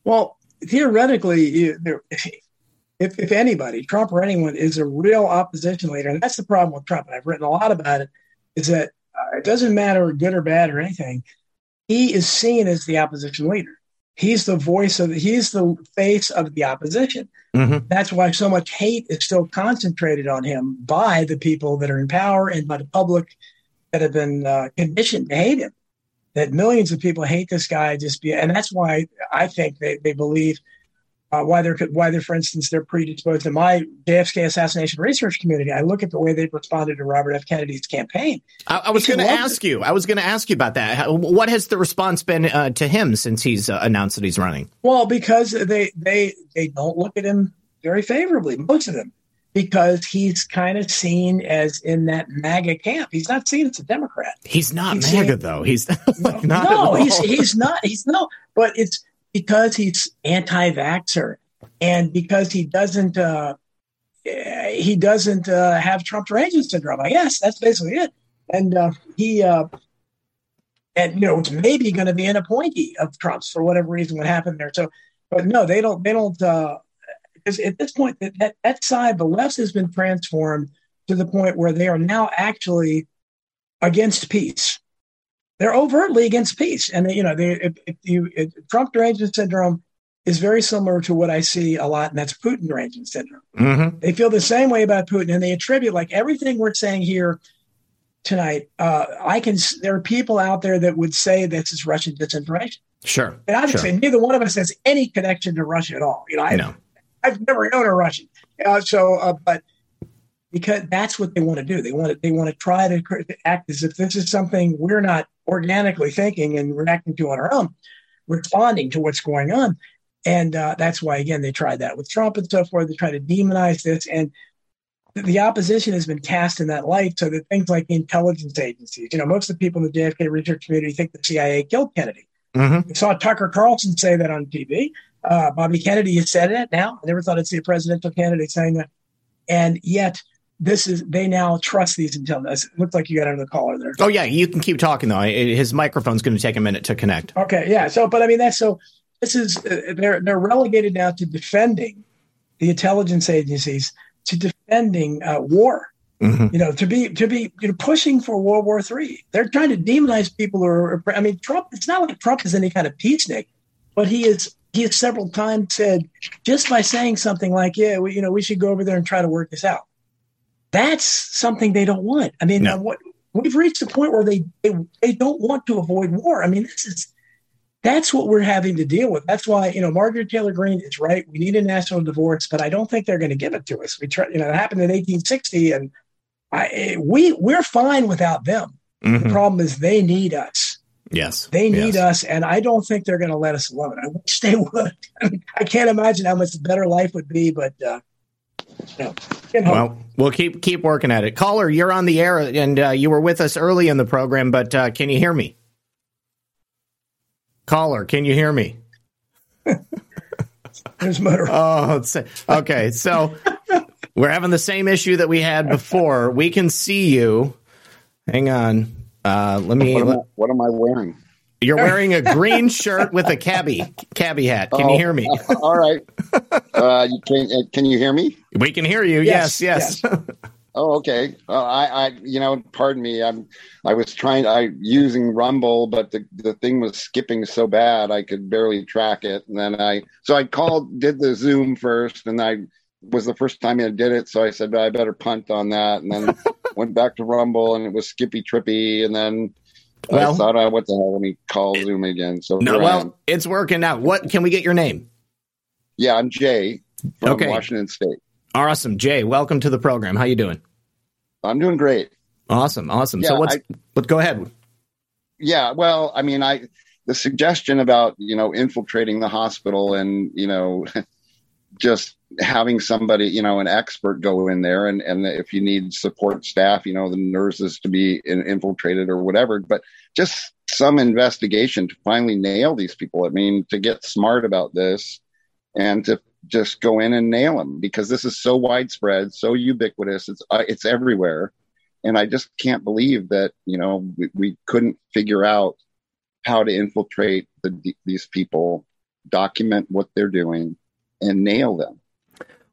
Well, theoretically, you, if, if anybody, Trump or anyone, is a real opposition leader, and that's the problem with Trump, and I've written a lot about it, is that uh, it doesn't matter good or bad or anything. He is seen as the opposition leader. He's the voice of, he's the face of the opposition. Mm-hmm. That's why so much hate is still concentrated on him by the people that are in power and by the public that have been uh, conditioned to hate him. That millions of people hate this guy just be, and that's why I think they, they believe uh, why they're why they're, for instance, they're predisposed in my JFK assassination research community. I look at the way they've responded to Robert F. Kennedy's campaign. I, I was going to ask it. you. I was going to ask you about that. How, what has the response been uh, to him since he's uh, announced that he's running? Well, because they they they don't look at him very favorably, most of them, because he's kind of seen as in that MAGA camp. He's not seen as a Democrat. He's not he's MAGA seen, though. He's no, no he's he's not. He's no. But it's because he's anti-vaxxer and because he doesn't uh, he doesn't uh, have Trump derangement syndrome. I guess that's basically it. And uh, he uh, and you know it's maybe going to be an appointee of Trump's for whatever reason what happened there. So, but no, they don't. They don't. Because uh, at this point, that, that that side, the left has been transformed to the point where they are now actually against peace they're overtly against peace. And you know, they, if, if you Trump derangement syndrome is very similar to what I see a lot, and that's Putin derangement syndrome. Mm-hmm. They feel the same way about Putin, and they attribute like everything we're saying here tonight. Uh, I can. There are people out there that would say this is Russian disinformation. Sure, and I would sure. say neither one of us has any connection to Russia at all. You know, I, no. I've never known a Russian. Uh, so, uh, but because that's what they want to do. They want to they want to try to act as if this is something we're not organically thinking and reacting to on our own, responding to what's going on. And uh, that's why, again, they tried that with Trump and so forth. They try to demonize this. And the opposition has been cast in that light so that things like the intelligence agencies, you know, most of the people in the JFK research community think the CIA killed Kennedy. Mm-hmm. We saw Tucker Carlson say that on TV. Uh, Bobby Kennedy has said it now. I never thought I'd see a presidential candidate saying that. And yet, this is they now trust these intelligence. It looks like you got another caller there. Oh yeah, you can keep talking though. His microphone's going to take a minute to connect. Okay, yeah. So, but I mean that's so. This is uh, they're they're relegated now to defending the intelligence agencies to defending uh, war. Mm-hmm. You know, to be to be you know pushing for World War Three. They're trying to demonize people Or. I mean, Trump. It's not like Trump is any kind of peacenik, but he is. He has several times said just by saying something like, "Yeah, we, you know, we should go over there and try to work this out." That's something they don't want. I mean, no. what, we've reached a point where they, they they don't want to avoid war. I mean, this is that's what we're having to deal with. That's why you know Margaret Taylor Greene is right. We need a national divorce, but I don't think they're going to give it to us. We try, you know, it happened in 1860, and I, we we're fine without them. Mm-hmm. The problem is they need us. Yes, they need yes. us, and I don't think they're going to let us alone. I wish they would. I can't imagine how much better life would be, but uh, well, we'll keep keep working at it. Caller, you're on the air, and uh, you were with us early in the program, but uh, can you hear me? Caller, can you hear me? There's motor. Oh, okay. So we're having the same issue that we had before. We can see you. Hang on. Uh, let me. What am, I, what am I wearing? You're wearing a green shirt with a cabbie cabbie hat. Can oh, you hear me? Uh, all right. Uh, can uh, can you hear me? We can hear you. Yes, yes. yes. oh, okay. I, I, you know, pardon me. I'm, I was trying, I using Rumble, but the the thing was skipping so bad I could barely track it. And then I, so I called, did the Zoom first, and I was the first time I did it, so I said I better punt on that, and then went back to Rumble, and it was Skippy Trippy, and then well, I thought I what the hell let me call Zoom again. So no, well, it's working now. What can we get your name? Yeah, I'm Jay from okay. Washington State. Awesome, Jay. Welcome to the program. How you doing? I'm doing great. Awesome, awesome. Yeah, so what's? I, but go ahead. Yeah, well, I mean, I the suggestion about you know infiltrating the hospital and you know just having somebody, you know, an expert go in there and, and if you need support staff, you know, the nurses to be in, infiltrated or whatever, but just some investigation to finally nail these people. I mean, to get smart about this and to just go in and nail them because this is so widespread, so ubiquitous. It's, uh, it's everywhere. And I just can't believe that, you know, we, we couldn't figure out how to infiltrate the, these people, document what they're doing and nail them.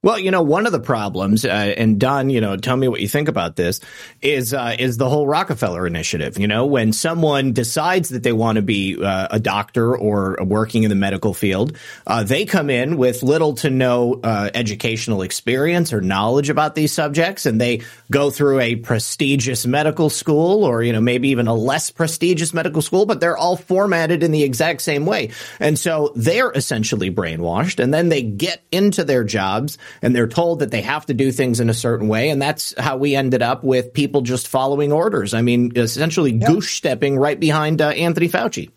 Well, you know, one of the problems, uh, and Don, you know, tell me what you think about this, is uh, is the whole Rockefeller initiative. You know, when someone decides that they want to be uh, a doctor or working in the medical field, uh, they come in with little to no uh, educational experience or knowledge about these subjects, and they go through a prestigious medical school, or you know, maybe even a less prestigious medical school, but they're all formatted in the exact same way, and so they're essentially brainwashed, and then they get into their jobs and they're told that they have to do things in a certain way. And that's how we ended up with people just following orders. I mean, essentially yeah. goose stepping right behind uh, Anthony Fauci.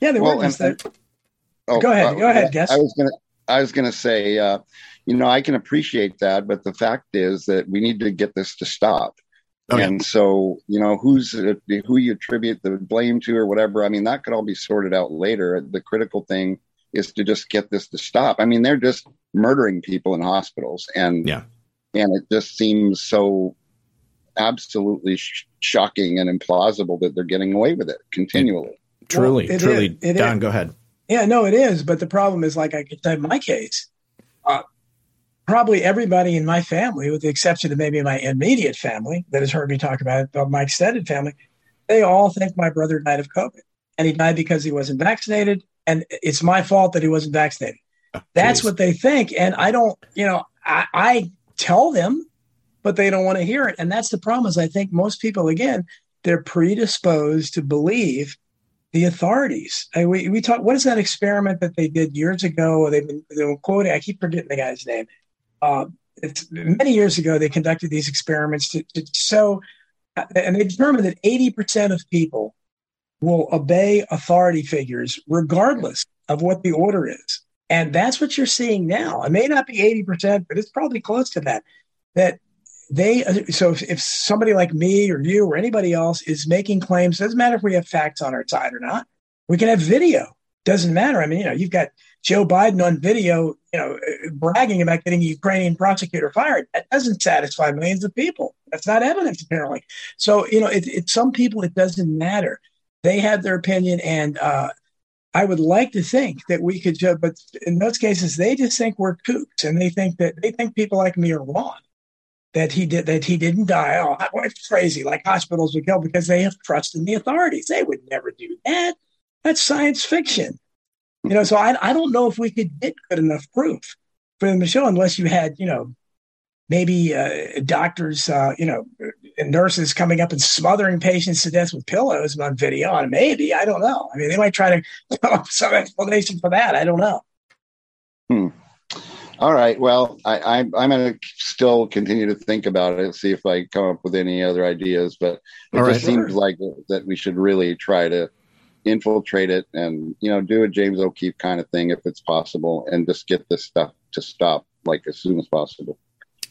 Yeah, they well, were just and, oh, Go ahead. Uh, go ahead, guess. I was going to, I was going to say, uh, you know, I can appreciate that, but the fact is that we need to get this to stop. Okay. And so, you know, who's who you attribute the blame to or whatever. I mean, that could all be sorted out later. The critical thing is to just get this to stop. I mean, they're just murdering people in hospitals, and yeah, and it just seems so absolutely sh- shocking and implausible that they're getting away with it continually. It, truly, well, truly, is, Don, is. go ahead. Yeah, no, it is. But the problem is, like I could say, my case, uh, probably everybody in my family, with the exception of maybe my immediate family that has heard me talk about it, but my extended family, they all think my brother died of COVID, and he died because he wasn't vaccinated, and it's my fault that he wasn't vaccinated. Oh, That's what they think. And I don't, you know, I, I tell them, but they don't want to hear it. And that's the problem is I think most people, again, they're predisposed to believe the authorities. I, we, we talk, what is that experiment that they did years ago? They've been, they were quoting, I keep forgetting the guy's name. Uh, it's many years ago, they conducted these experiments to, to show, and they determined that 80% of people will obey authority figures regardless of what the order is. And that's what you're seeing now. It may not be 80%, but it's probably close to that. That they, so if, if somebody like me or you or anybody else is making claims, doesn't matter if we have facts on our side or not, we can have video. Doesn't matter. I mean, you know, you've got Joe Biden on video, you know, bragging about getting a Ukrainian prosecutor fired. That doesn't satisfy millions of people. That's not evidence, apparently. So, you know, it, it some people, it doesn't matter. They have their opinion, and uh, I would like to think that we could, but in those cases, they just think we're kooks, and they think that they think people like me are wrong. That he did that he didn't die. Oh, it's crazy. Like hospitals would kill because they have trust in the authorities. They would never do that. That's science fiction. You know, so I, I don't know if we could get good enough proof for them to show unless you had, you know, maybe uh, doctors, uh, you know, nurses coming up and smothering patients to death with pillows on video. And maybe I don't know. I mean, they might try to come up with some explanation for that. I don't know. Hmm. All right. Well, I, I, I'm going to still continue to think about it, see if I come up with any other ideas. But it All just right. seems like that we should really try to infiltrate it and you know do a James O'Keefe kind of thing if it's possible, and just get this stuff to stop like as soon as possible.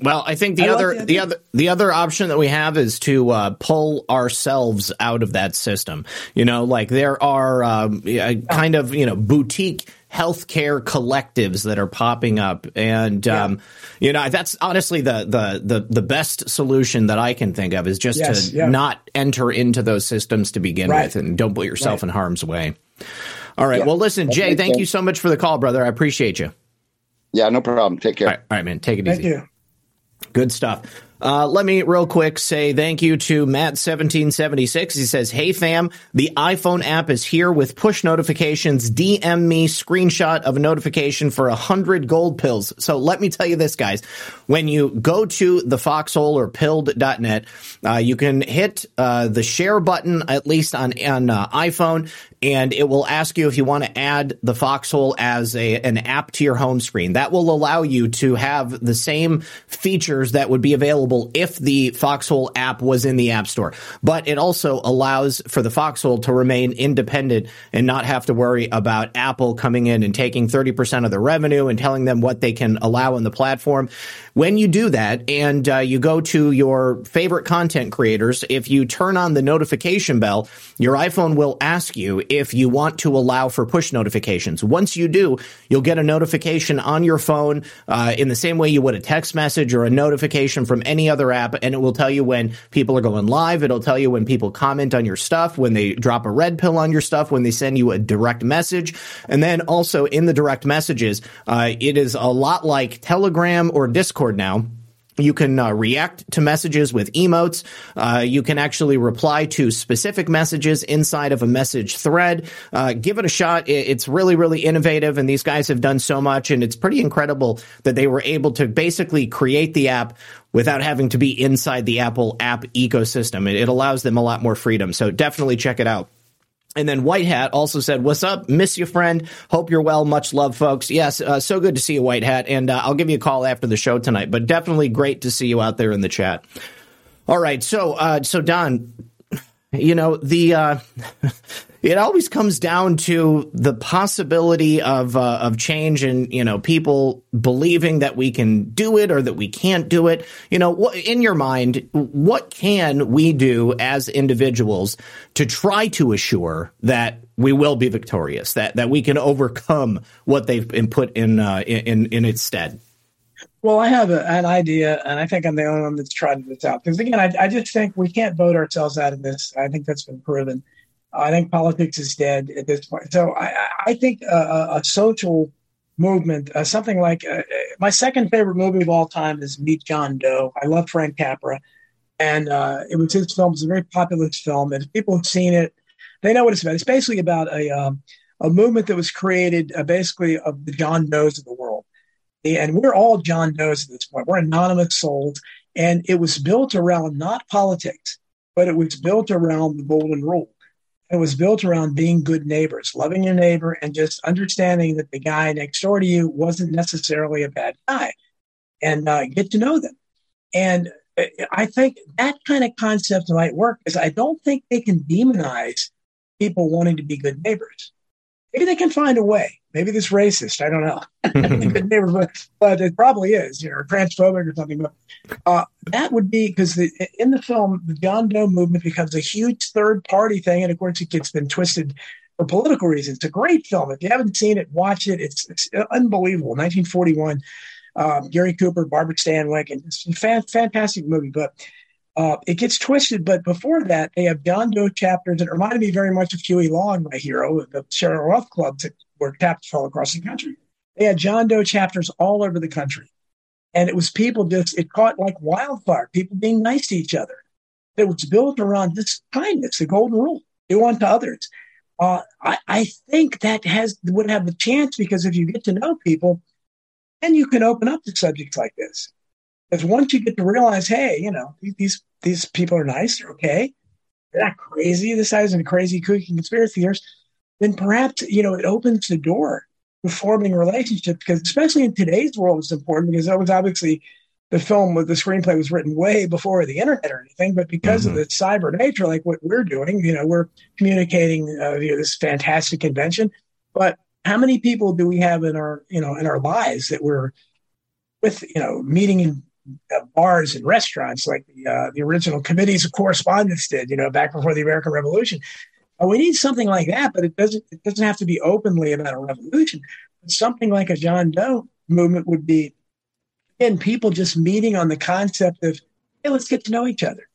Well, I think the I other like the, the, other the other option that we have is to uh, pull ourselves out of that system. You know, like there are um, kind of you know boutique healthcare collectives that are popping up, and yeah. um, you know that's honestly the, the the the best solution that I can think of is just yes, to yeah. not enter into those systems to begin right. with, and don't put yourself right. in harm's way. All right. Yeah. Well, listen, Jay, thank you so much for the call, brother. I appreciate you. Yeah, no problem. Take care. All right, all right man. Take it thank easy. You. Good stuff. Uh, let me real quick say thank you to Matt1776. He says, Hey fam, the iPhone app is here with push notifications. DM me screenshot of a notification for a hundred gold pills. So let me tell you this, guys. When you go to the foxhole or pilled.net, uh, you can hit uh, the share button, at least on, on uh, iPhone, and it will ask you if you want to add the Foxhole as a, an app to your home screen. That will allow you to have the same features that would be available if the Foxhole app was in the App Store. But it also allows for the Foxhole to remain independent and not have to worry about Apple coming in and taking 30% of the revenue and telling them what they can allow on the platform. When you do that and uh, you go to your favorite content creators, if you turn on the notification bell, your iPhone will ask you if you want to allow for push notifications. Once you do, you'll get a notification on your phone uh, in the same way you would a text message or a notification from any other app, and it will tell you when people are going live. It'll tell you when people comment on your stuff, when they drop a red pill on your stuff, when they send you a direct message, and then also in the direct messages, uh, it is a lot like Telegram or Discord now you can uh, react to messages with emotes. Uh, you can actually reply to specific messages inside of a message thread. Uh, give it a shot. It's really, really innovative, and these guys have done so much, and it's pretty incredible that they were able to basically create the app without having to be inside the Apple app ecosystem. It, it allows them a lot more freedom. So definitely check it out. And then White Hat also said, "What's up? Miss you, friend. Hope you're well. Much love, folks. Yes, uh, so good to see you, White Hat. And uh, I'll give you a call after the show tonight. But definitely great to see you out there in the chat. All right, so uh, so Don, you know the uh, it always comes down to the possibility of uh, of change and you know people believing that we can do it or that we can't do it you know in your mind what can we do as individuals to try to assure that we will be victorious that that we can overcome what they've been put in uh, in in its stead well, I have a, an idea, and I think I'm the only one that's tried this out. Because again, I, I, just think we can't vote ourselves out of this. I think that's been proven. I think politics is dead at this point. So I, I think a, a, social movement, uh, something like uh, my second favorite movie of all time is Meet John Doe. I love Frank Capra, and uh, it was his film. It's a very popular film, and people have seen it, they know what it's about. It's basically about a um, a movement that was created uh, basically of the John Does of the world, and we're all John Does at this point. We're anonymous souls, and it was built around not politics, but it was built around the golden rule it was built around being good neighbors, loving your neighbor, and just understanding that the guy next door to you wasn't necessarily a bad guy, and uh, get to know them. And uh, I think that kind of concept might work because I don't think they can demonize people wanting to be good neighbors. Maybe they can find a way. Maybe this racist. I don't know. but, but it probably is, you know, transphobic or something. But uh, that would be because in the film, the John Doe movement becomes a huge third party thing, and of course, it gets been twisted for political reasons. It's a great film. If you haven't seen it, watch it. It's, it's unbelievable. 1941. Um, Gary Cooper, Barbara Stanwyck, and it's a fan, fantastic movie. But uh, it gets twisted, but before that, they have John Doe chapters that reminded me very much of Huey Long, my hero, the Share Our Wealth clubs that were tapped all across the country. They had John Doe chapters all over the country. And it was people just, it caught like wildfire, people being nice to each other. It was built around this kindness, the golden rule, do unto others. Uh, I, I think that has would have a chance because if you get to know people, then you can open up to subjects like this. Because once you get to realize, hey, you know, these these people are nice, they're okay, they're not crazy. This guy's a crazy kooky conspiracy theorist. Then perhaps you know it opens the door to forming relationships. Because especially in today's world, it's important because that was obviously the film with the screenplay was written way before the internet or anything, but because mm-hmm. of the cyber nature, like what we're doing, you know, we're communicating uh, via this fantastic invention. But how many people do we have in our, you know, in our lives that we're with, you know, meeting in bars and restaurants like the uh, the original committees of correspondence did, you know, back before the American Revolution. Uh, we need something like that, but it doesn't it doesn't have to be openly about a revolution. But something like a John Doe movement would be, again, people just meeting on the concept of, hey, let's get to know each other.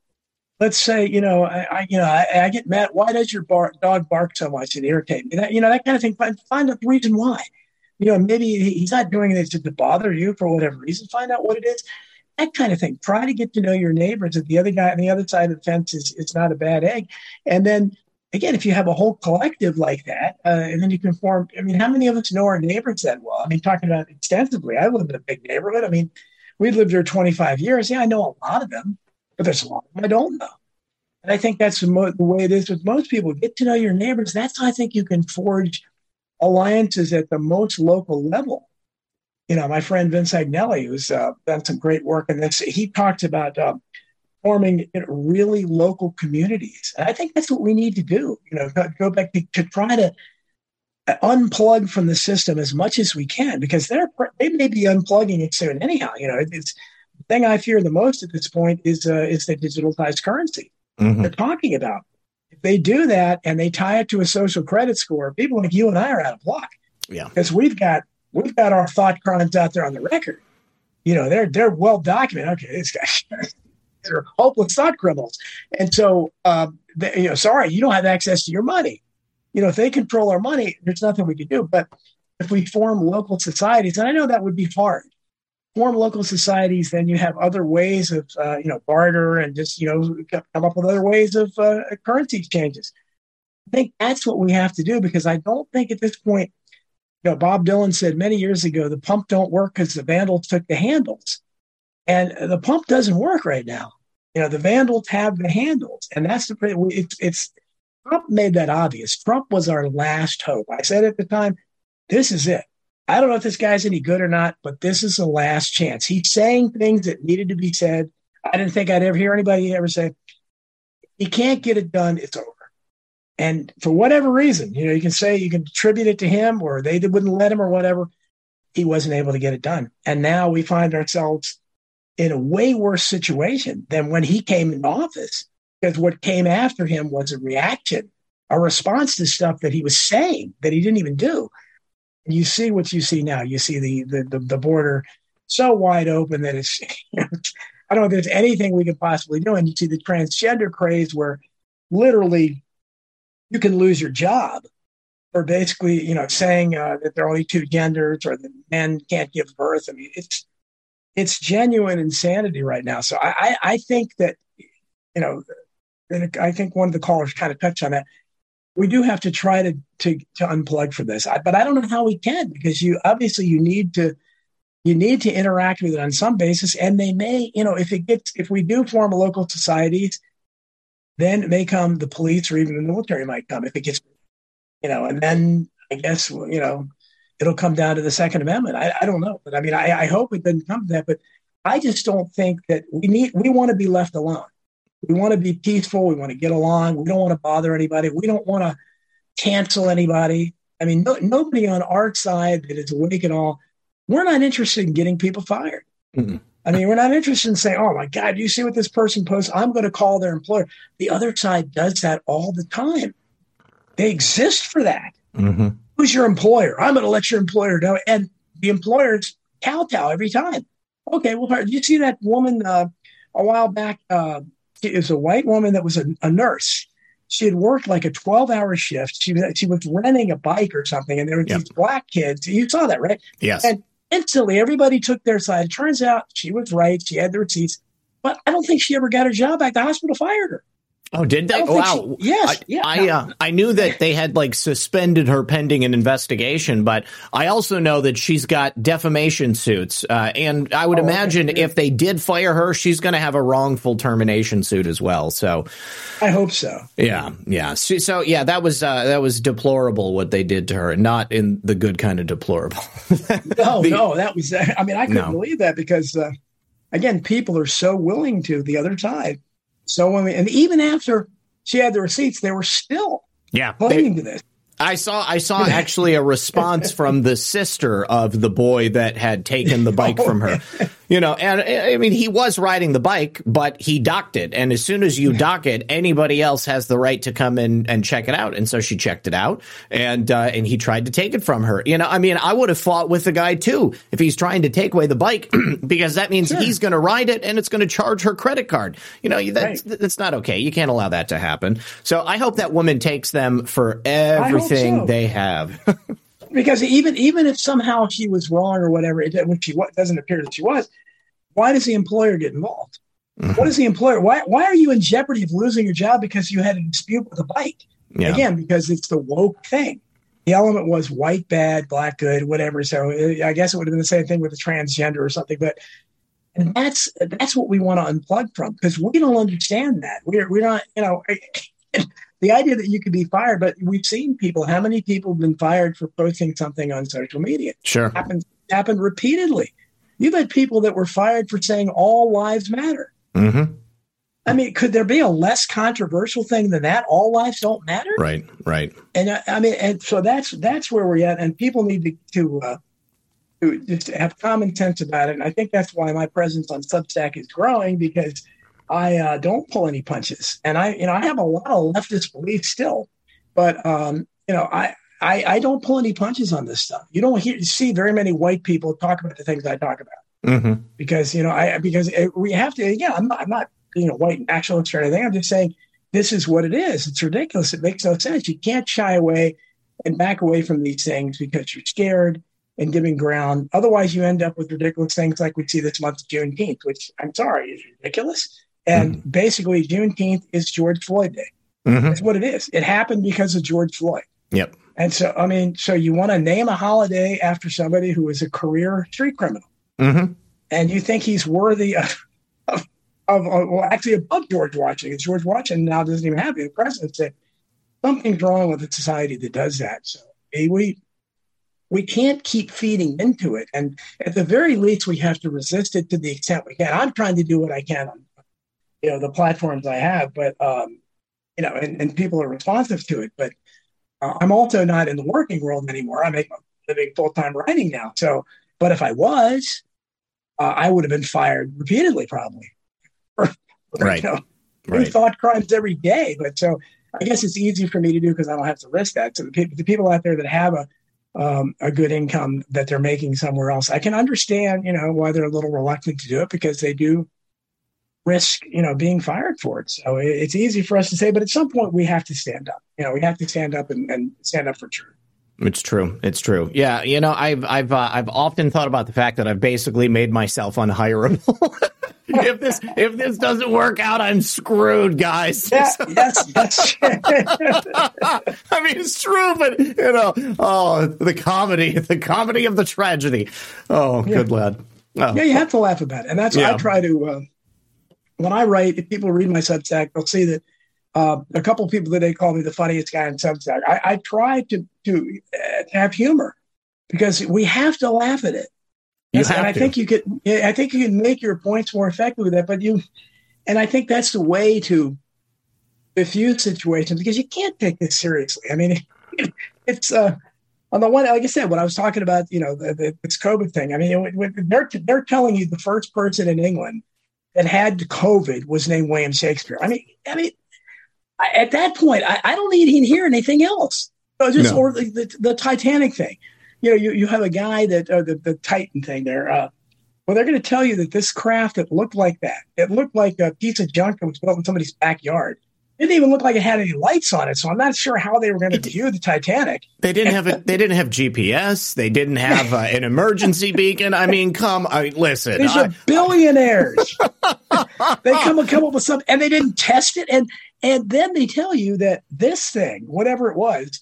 Let's say, you know, I, I you know, I, I, get mad. Why does your bar, dog bark so much and irritate me? That, you know, that kind of thing. Find, find out the reason why. You know, maybe he's not doing it to bother you for whatever reason. Find out what it is that kind of thing. Try to get to know your neighbors. That the other guy on the other side of the fence is, is not a bad egg. And then again, if you have a whole collective like that, uh, and then you can form. I mean, how many of us know our neighbors that well? I mean, talking about extensively. I live in a big neighborhood. I mean, we've lived here 25 years. Yeah, I know a lot of them, but there's a lot of them I don't know. And I think that's the, mo- the way it is with most people. Get to know your neighbors. That's how I think you can forge alliances at the most local level you know, my friend Vince Agnelli, who's uh, done some great work in this, he talks about uh, forming you know, really local communities. And I think that's what we need to do. You know, go back to, to try to unplug from the system as much as we can because they're they may be unplugging it soon anyhow. You know, it's the thing I fear the most at this point is uh, is the digitalized currency mm-hmm. they're talking about. If if they do that and they tie it to a social credit score, people like you and I are out of luck. Yeah, because we've got we've got our thought crimes out there on the record. You know, they're they're well documented. Okay, these guys they're hopeless thought criminals, and so uh, they, you know, sorry, you don't have access to your money. You know, if they control our money, there's nothing we can do. But if we form local societies, and I know that would be hard, form local societies, then you have other ways of, uh, you know, barter and just, you know, come up with other ways of uh, currency exchanges. I think that's what we have to do because I don't think at this point, you know, Bob Dylan said many years ago, the pump don't work because the vandals took the handles. And the pump doesn't work right now. You know, the vandals have the handles. And that's the, it's, it's, Trump made that obvious. Trump was our last hope. I said at the time, this is it. I don't know if this guy's any good or not, but this is the last chance. He's saying things that needed to be said. I didn't think I'd ever hear anybody ever say, he can't get it done, it's over. And for whatever reason, you know, you can say you can attribute it to him or they wouldn't let him or whatever. He wasn't able to get it done. And now we find ourselves in a way worse situation than when he came into office because what came after him was a reaction, a response to stuff that he was saying that he didn't even do you see what you see now. You see the the, the, the border so wide open that it's I don't know if there's anything we could possibly do. And you see the transgender craze where literally you can lose your job for basically, you know, saying uh, that there are only two genders or that men can't give birth. I mean, it's it's genuine insanity right now. So I, I, I think that, you know, I think one of the callers kind of touched on that we do have to try to to, to unplug from this. I, but I don't know how we can because you obviously you need to you need to interact with it on some basis, and they may you know if it gets if we do form local societies, then it may come the police or even the military might come if it gets you know, and then I guess you know it'll come down to the Second Amendment. I, I don't know, but I mean I, I hope it doesn't come to that, but I just don't think that we need we want to be left alone. We want to be peaceful. We want to get along. We don't want to bother anybody. We don't want to cancel anybody. I mean, no, nobody on our side that is awake at all. We're not interested in getting people fired. Mm-hmm. I mean, we're not interested in saying, "Oh my God, do you see what this person posts? I'm going to call their employer." The other side does that all the time. They exist for that. Mm-hmm. Who's your employer? I'm going to let your employer know, and the employers kowtow every time. Okay, well, you see that woman uh, a while back? Uh, it was a white woman that was a, a nurse. She had worked like a 12 hour shift. She was, she was renting a bike or something, and there were yep. these black kids. You saw that, right? Yes. And instantly, everybody took their side. It turns out she was right. She had the receipts, but I don't think she ever got her job back. The hospital fired her. Oh, did they? Wow. She, yes. I, yeah. I, uh, I knew that they had like suspended her pending an investigation, but I also know that she's got defamation suits. Uh, and I would oh, imagine okay. if they did fire her, she's going to have a wrongful termination suit as well. So I hope so. Yeah. Yeah. So, so yeah, that was, uh, that was deplorable what they did to her, not in the good kind of deplorable. no, the, no, that was, I mean, I couldn't no. believe that because, uh, again, people are so willing to the other side so when we, and even after she had the receipts, they were still yeah pointing to this. I saw I saw actually a response from the sister of the boy that had taken the bike oh, from her. You know, and I mean he was riding the bike, but he docked it. And as soon as you dock it, anybody else has the right to come in and check it out. And so she checked it out and uh, and he tried to take it from her. You know, I mean, I would have fought with the guy too if he's trying to take away the bike because that means sure. he's going to ride it and it's going to charge her credit card. You know, that's right. that's not okay. You can't allow that to happen. So I hope that woman takes them for everything so. they have. because even even if somehow she was wrong or whatever, it, which she doesn't appear that she was, why does the employer get involved? Mm-hmm. What is the employer? Why why are you in jeopardy of losing your job because you had a dispute with a bike? Yeah. Again, because it's the woke thing. The element was white bad, black good, whatever. So uh, I guess it would have been the same thing with a transgender or something. But and that's that's what we want to unplug from because we don't understand that. We're we're not you know. The idea that you could be fired, but we've seen people. How many people have been fired for posting something on social media? Sure, It happened happened repeatedly. You've had people that were fired for saying all lives matter. Mm-hmm. I mean, could there be a less controversial thing than that? All lives don't matter. Right, right. And I, I mean, and so that's that's where we're at. And people need to to, uh, to just have common sense about it. And I think that's why my presence on Substack is growing because I uh, don't pull any punches, and I, you know, I have a lot of leftist beliefs still, but um, you know, I, I, I don't pull any punches on this stuff. You don't hear, see very many white people talk about the things I talk about mm-hmm. because you know, I because it, we have to. Yeah, I'm not, I'm not, you know, white nationalist or anything. I'm just saying this is what it is. It's ridiculous. It makes no sense. You can't shy away and back away from these things because you're scared and giving ground. Otherwise, you end up with ridiculous things like we see this month, Juneteenth, which I'm sorry is ridiculous. And mm-hmm. basically, Juneteenth is George Floyd Day. Mm-hmm. That's what it is. It happened because of George Floyd. Yep. And so, I mean, so you want to name a holiday after somebody who is a career street criminal, mm-hmm. and you think he's worthy of, of, of, well, actually above George Washington. George Washington now doesn't even have the president said something's wrong with a society that does that. So we we can't keep feeding into it, and at the very least, we have to resist it to the extent we can. I'm trying to do what I can on you know the platforms I have, but um, you know, and, and people are responsive to it, but uh, I'm also not in the working world anymore. I make a living full time writing now. So, but if I was, uh, I would have been fired repeatedly, probably. right. You know, right. thought crimes every day. But so I guess it's easy for me to do because I don't have to risk that. So the, pe- the people out there that have a um, a good income that they're making somewhere else, I can understand, you know, why they're a little reluctant to do it because they do risk, you know, being fired for it. So it's easy for us to say, but at some point we have to stand up. You know, we have to stand up and, and stand up for truth. It's true. It's true. Yeah, you know, I've I've uh, I've often thought about the fact that I've basically made myself unhireable. if this if this doesn't work out, I'm screwed, guys. Yeah, yes, yes. I mean, it's true, but you know, oh, the comedy, the comedy of the tragedy. Oh, yeah. good lad. Oh. Yeah, you have to laugh about it, and that's yeah. I try to. Uh, when I write, if people read my Substack, they'll see that uh, a couple of people today call me the funniest guy in Substack. I, I try to to, uh, have humor because we have to laugh at it. You have and I think you could. I think you can make your points more effective with that. But you, and I think that's the way to diffuse situations because you can't take this seriously. I mean, it, it's uh, on the one, like I said, when I was talking about, you know, the, the, this COVID thing. I mean, they're they're telling you the first person in England that had COVID was named William Shakespeare. I mean, I mean, I, at that point, I, I, don't need to hear anything else. So just no. or the, the, the, Titanic thing. You know, you, you have a guy that uh, the the Titan thing there. Uh, well, they're going to tell you that this craft that looked like that, it looked like a piece of junk that was built in somebody's backyard didn't even look like it had any lights on it. So I'm not sure how they were going to view the Titanic. They didn't have it. They didn't have GPS. They didn't have uh, an emergency beacon. I mean, come, I listen. These I, are billionaires. they come come up with something, and they didn't test it, and and then they tell you that this thing, whatever it was,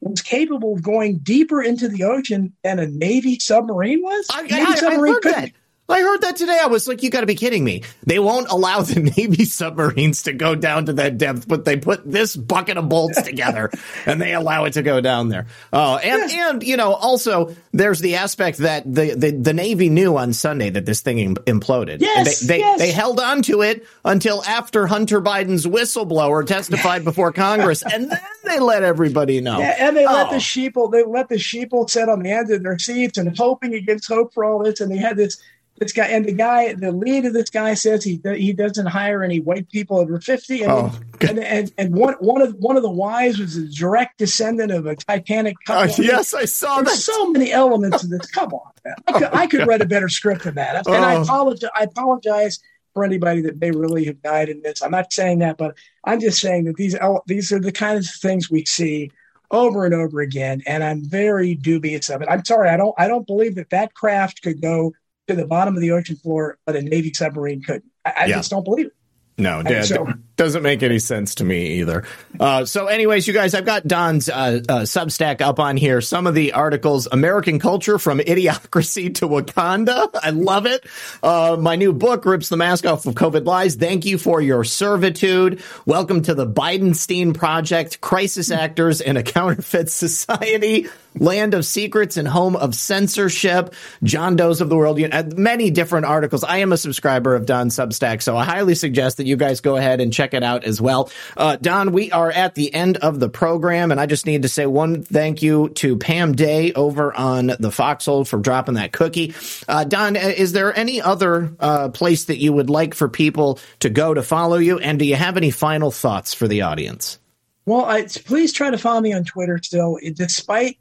was capable of going deeper into the ocean than a Navy submarine was. I, Navy I, submarine I heard that. I heard that today. I was like, you got to be kidding me. They won't allow the Navy submarines to go down to that depth, but they put this bucket of bolts together and they allow it to go down there. Oh, and, and, you know, also there's the aspect that the, the, the Navy knew on Sunday that this thing imploded. Yes, they, they, yes. they held on to it until after Hunter Biden's whistleblower testified before Congress and then they let everybody know. Yeah, and they oh. let the oh. sheeple, they let the sheeple sit on the end of their seats and hoping against hope for all this. And they had this this guy and the guy, the lead of this guy says he he doesn't hire any white people over fifty, and oh, and, and, and one one of one of the wives was a direct descendant of a Titanic couple. Uh, yes, I saw There's that. So many elements of this. Come on, man. I could, I could write a better script than that. And I oh. apologize. I apologize for anybody that may really have died in this. I'm not saying that, but I'm just saying that these these are the kinds of things we see over and over again, and I'm very dubious of it. I'm sorry, I don't I don't believe that that craft could go to the bottom of the ocean floor, but a Navy submarine couldn't. I, I yeah. just don't believe it. No, Dad, so, doesn't make any sense to me either. Uh, so, anyways, you guys, I've got Don's uh, uh, Substack up on here. Some of the articles: American culture from idiocracy to Wakanda. I love it. Uh, my new book rips the mask off of COVID lies. Thank you for your servitude. Welcome to the Bidenstein Project: Crisis Actors in a Counterfeit Society land of secrets and home of censorship, John Doe's of the world, know, many different articles. I am a subscriber of Don Substack, so I highly suggest that you guys go ahead and check check it out as well. Uh, Don, we are at the end of the program, and I just need to say one thank you to Pam Day over on the Foxhole for dropping that cookie. Uh, Don, uh, is there any other uh, place that you would like for people to go to follow you? And do you have any final thoughts for the audience? Well, I, please try to follow me on Twitter still, despite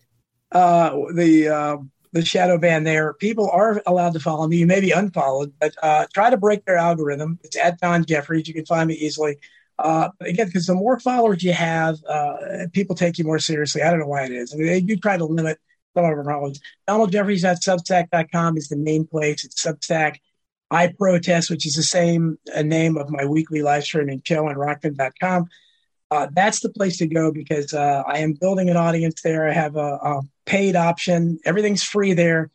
uh, the uh, the shadow ban there. People are allowed to follow me. You may be unfollowed, but uh, try to break their algorithm. It's at Don Jeffries. You can find me easily. Uh, again, because the more followers you have, uh, people take you more seriously. I don't know why it is. I mean, they do try to limit some of our problems. Substack.com is the main place. It's Substack. I protest, which is the same uh, name of my weekly live streaming show on Rokfin.com uh, that's the place to go because uh, I am building an audience there. I have a, a paid option. Everything's free there,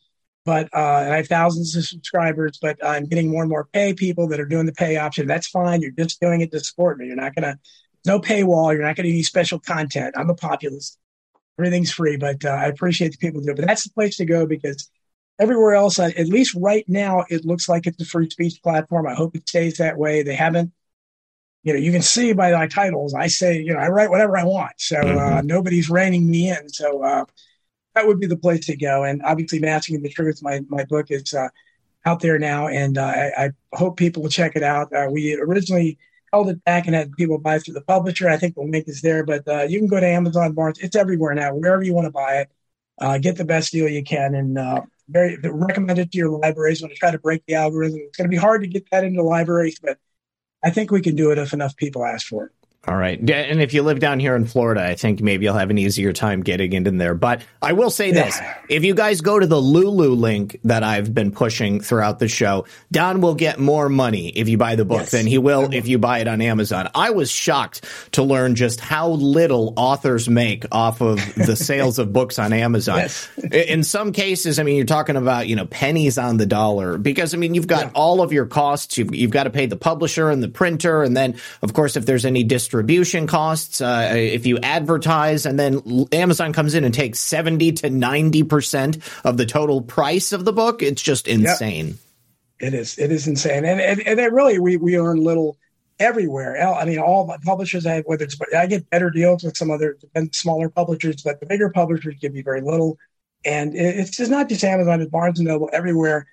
but uh, I have thousands of subscribers. But I'm getting more and more pay people that are doing the pay option. That's fine. You're just doing it to support me. You're not gonna no paywall. You're not gonna need special content. I'm a populist. Everything's free, but uh, I appreciate the people do it. But that's the place to go because everywhere else, at least right now, it looks like it's a free speech platform. I hope it stays that way. They haven't you know, you can see by my titles, I say, you know, I write whatever I want. So uh, mm-hmm. uh, nobody's reining me in. So uh, that would be the place to go. And obviously, Masking the Truth, my, my book is uh, out there now. And uh, I, I, hope people will check it out. Uh, we originally held it back and had people buy through the publisher. I think the link is there, but you can go to Amazon, Barnes. It's everywhere now, wherever you want to buy it. get the best deal you can. And very recommend it to your libraries when to try to break the algorithm. It's going to be hard to get that into libraries, but I think we can do it if enough people ask for it. All right. And if you live down here in Florida, I think maybe you'll have an easier time getting in there. But I will say this. If you guys go to the Lulu link that I've been pushing throughout the show, Don will get more money if you buy the book yes. than he will if you buy it on Amazon. I was shocked to learn just how little authors make off of the sales of books on Amazon. Yes. In some cases, I mean, you're talking about, you know, pennies on the dollar because, I mean, you've got yeah. all of your costs. You've, you've got to pay the publisher and the printer. And then, of course, if there's any distribution, distribution costs, uh, if you advertise, and then Amazon comes in and takes 70 to 90% of the total price of the book, it's just insane. Yep. It is. It is insane. And, and, and really, we, we earn little everywhere. I mean, all my publishers, I, whether it's, I get better deals with some other smaller publishers, but the bigger publishers give me very little. And it's just not just Amazon, it's Barnes and Noble everywhere.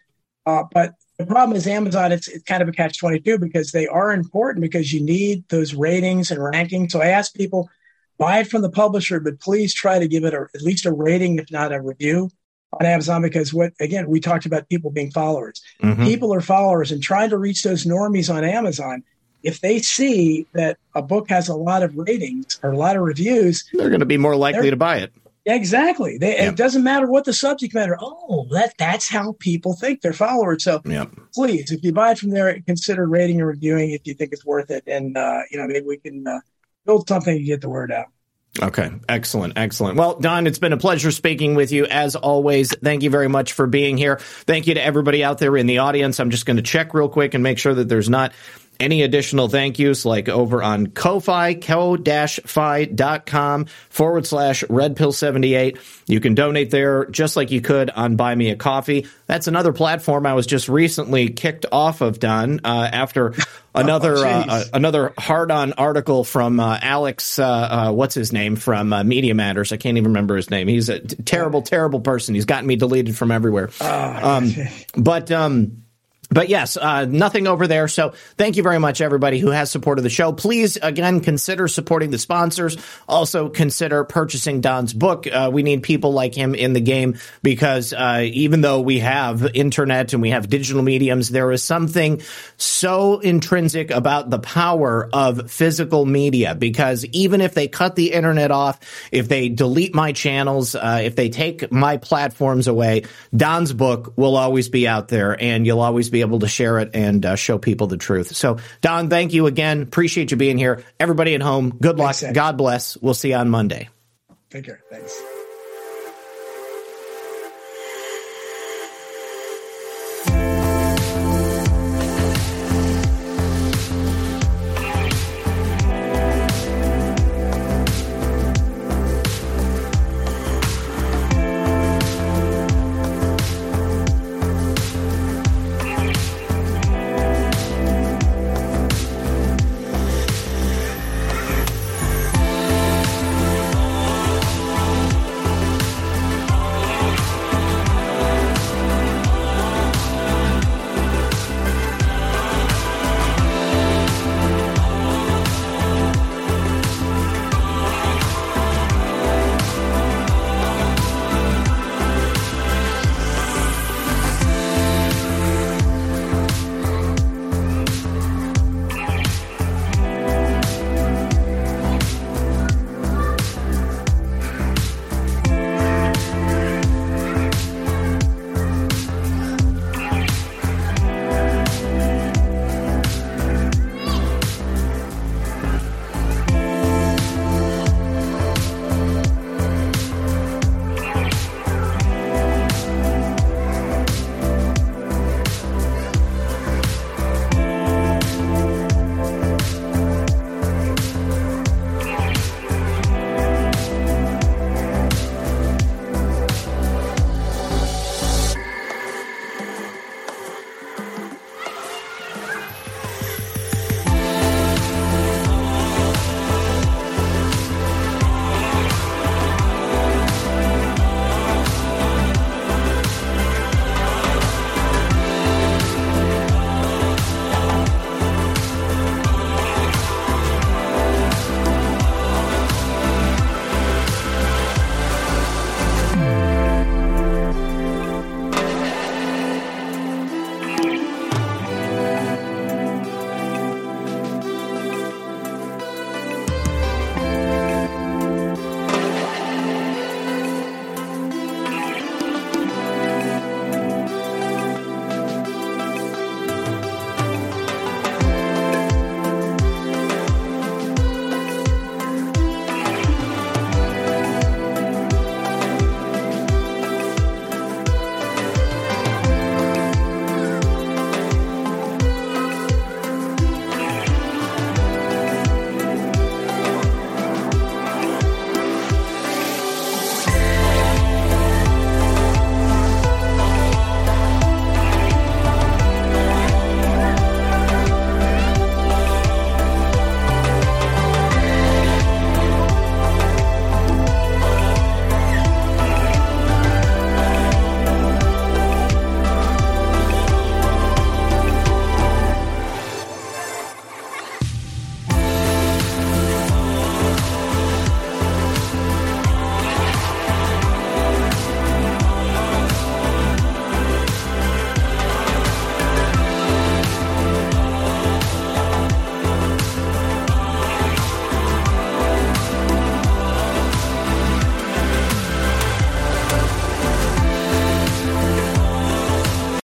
Uh, but the problem is Amazon, it's, it's kind of a catch 22 because they are important because you need those ratings and rankings. So I ask people, buy it from the publisher, but please try to give it a, at least a rating, if not a review on Amazon, because what, again, we talked about people being followers. Mm-hmm. People are followers and trying to reach those normies on Amazon. If they see that a book has a lot of ratings or a lot of reviews, they're going to be more likely to buy it. Exactly. They, yeah. It doesn't matter what the subject matter. Oh, that that's how people think. They're followers. So yeah. please, if you buy it from there, consider rating and reviewing if you think it's worth it. And uh, you know, maybe we can uh, build something to get the word out. Okay, excellent, excellent. Well, Don, it's been a pleasure speaking with you as always. Thank you very much for being here. Thank you to everybody out there in the audience. I'm just going to check real quick and make sure that there's not any additional thank yous, like over on Ko-Fi, ko-fi.com forward slash redpill78. You can donate there just like you could on Buy Me a Coffee. That's another platform I was just recently kicked off of, Don, uh, after another oh, uh, another hard on article from uh, Alex, uh, uh, what's his name, from uh, Media Matters. I can't even remember his name. He's a t- terrible, terrible person. He's gotten me deleted from everywhere. Oh, um, but, um, but yes, uh, nothing over there. So thank you very much, everybody who has supported the show. Please, again, consider supporting the sponsors. Also, consider purchasing Don's book. Uh, we need people like him in the game because uh, even though we have internet and we have digital mediums, there is something so intrinsic about the power of physical media. Because even if they cut the internet off, if they delete my channels, uh, if they take my platforms away, Don's book will always be out there, and you'll always be able to share it and uh, show people the truth. So, Don, thank you again. Appreciate you being here. Everybody at home, good luck. Thanks, God bless. We'll see you on Monday. Take care. Thanks.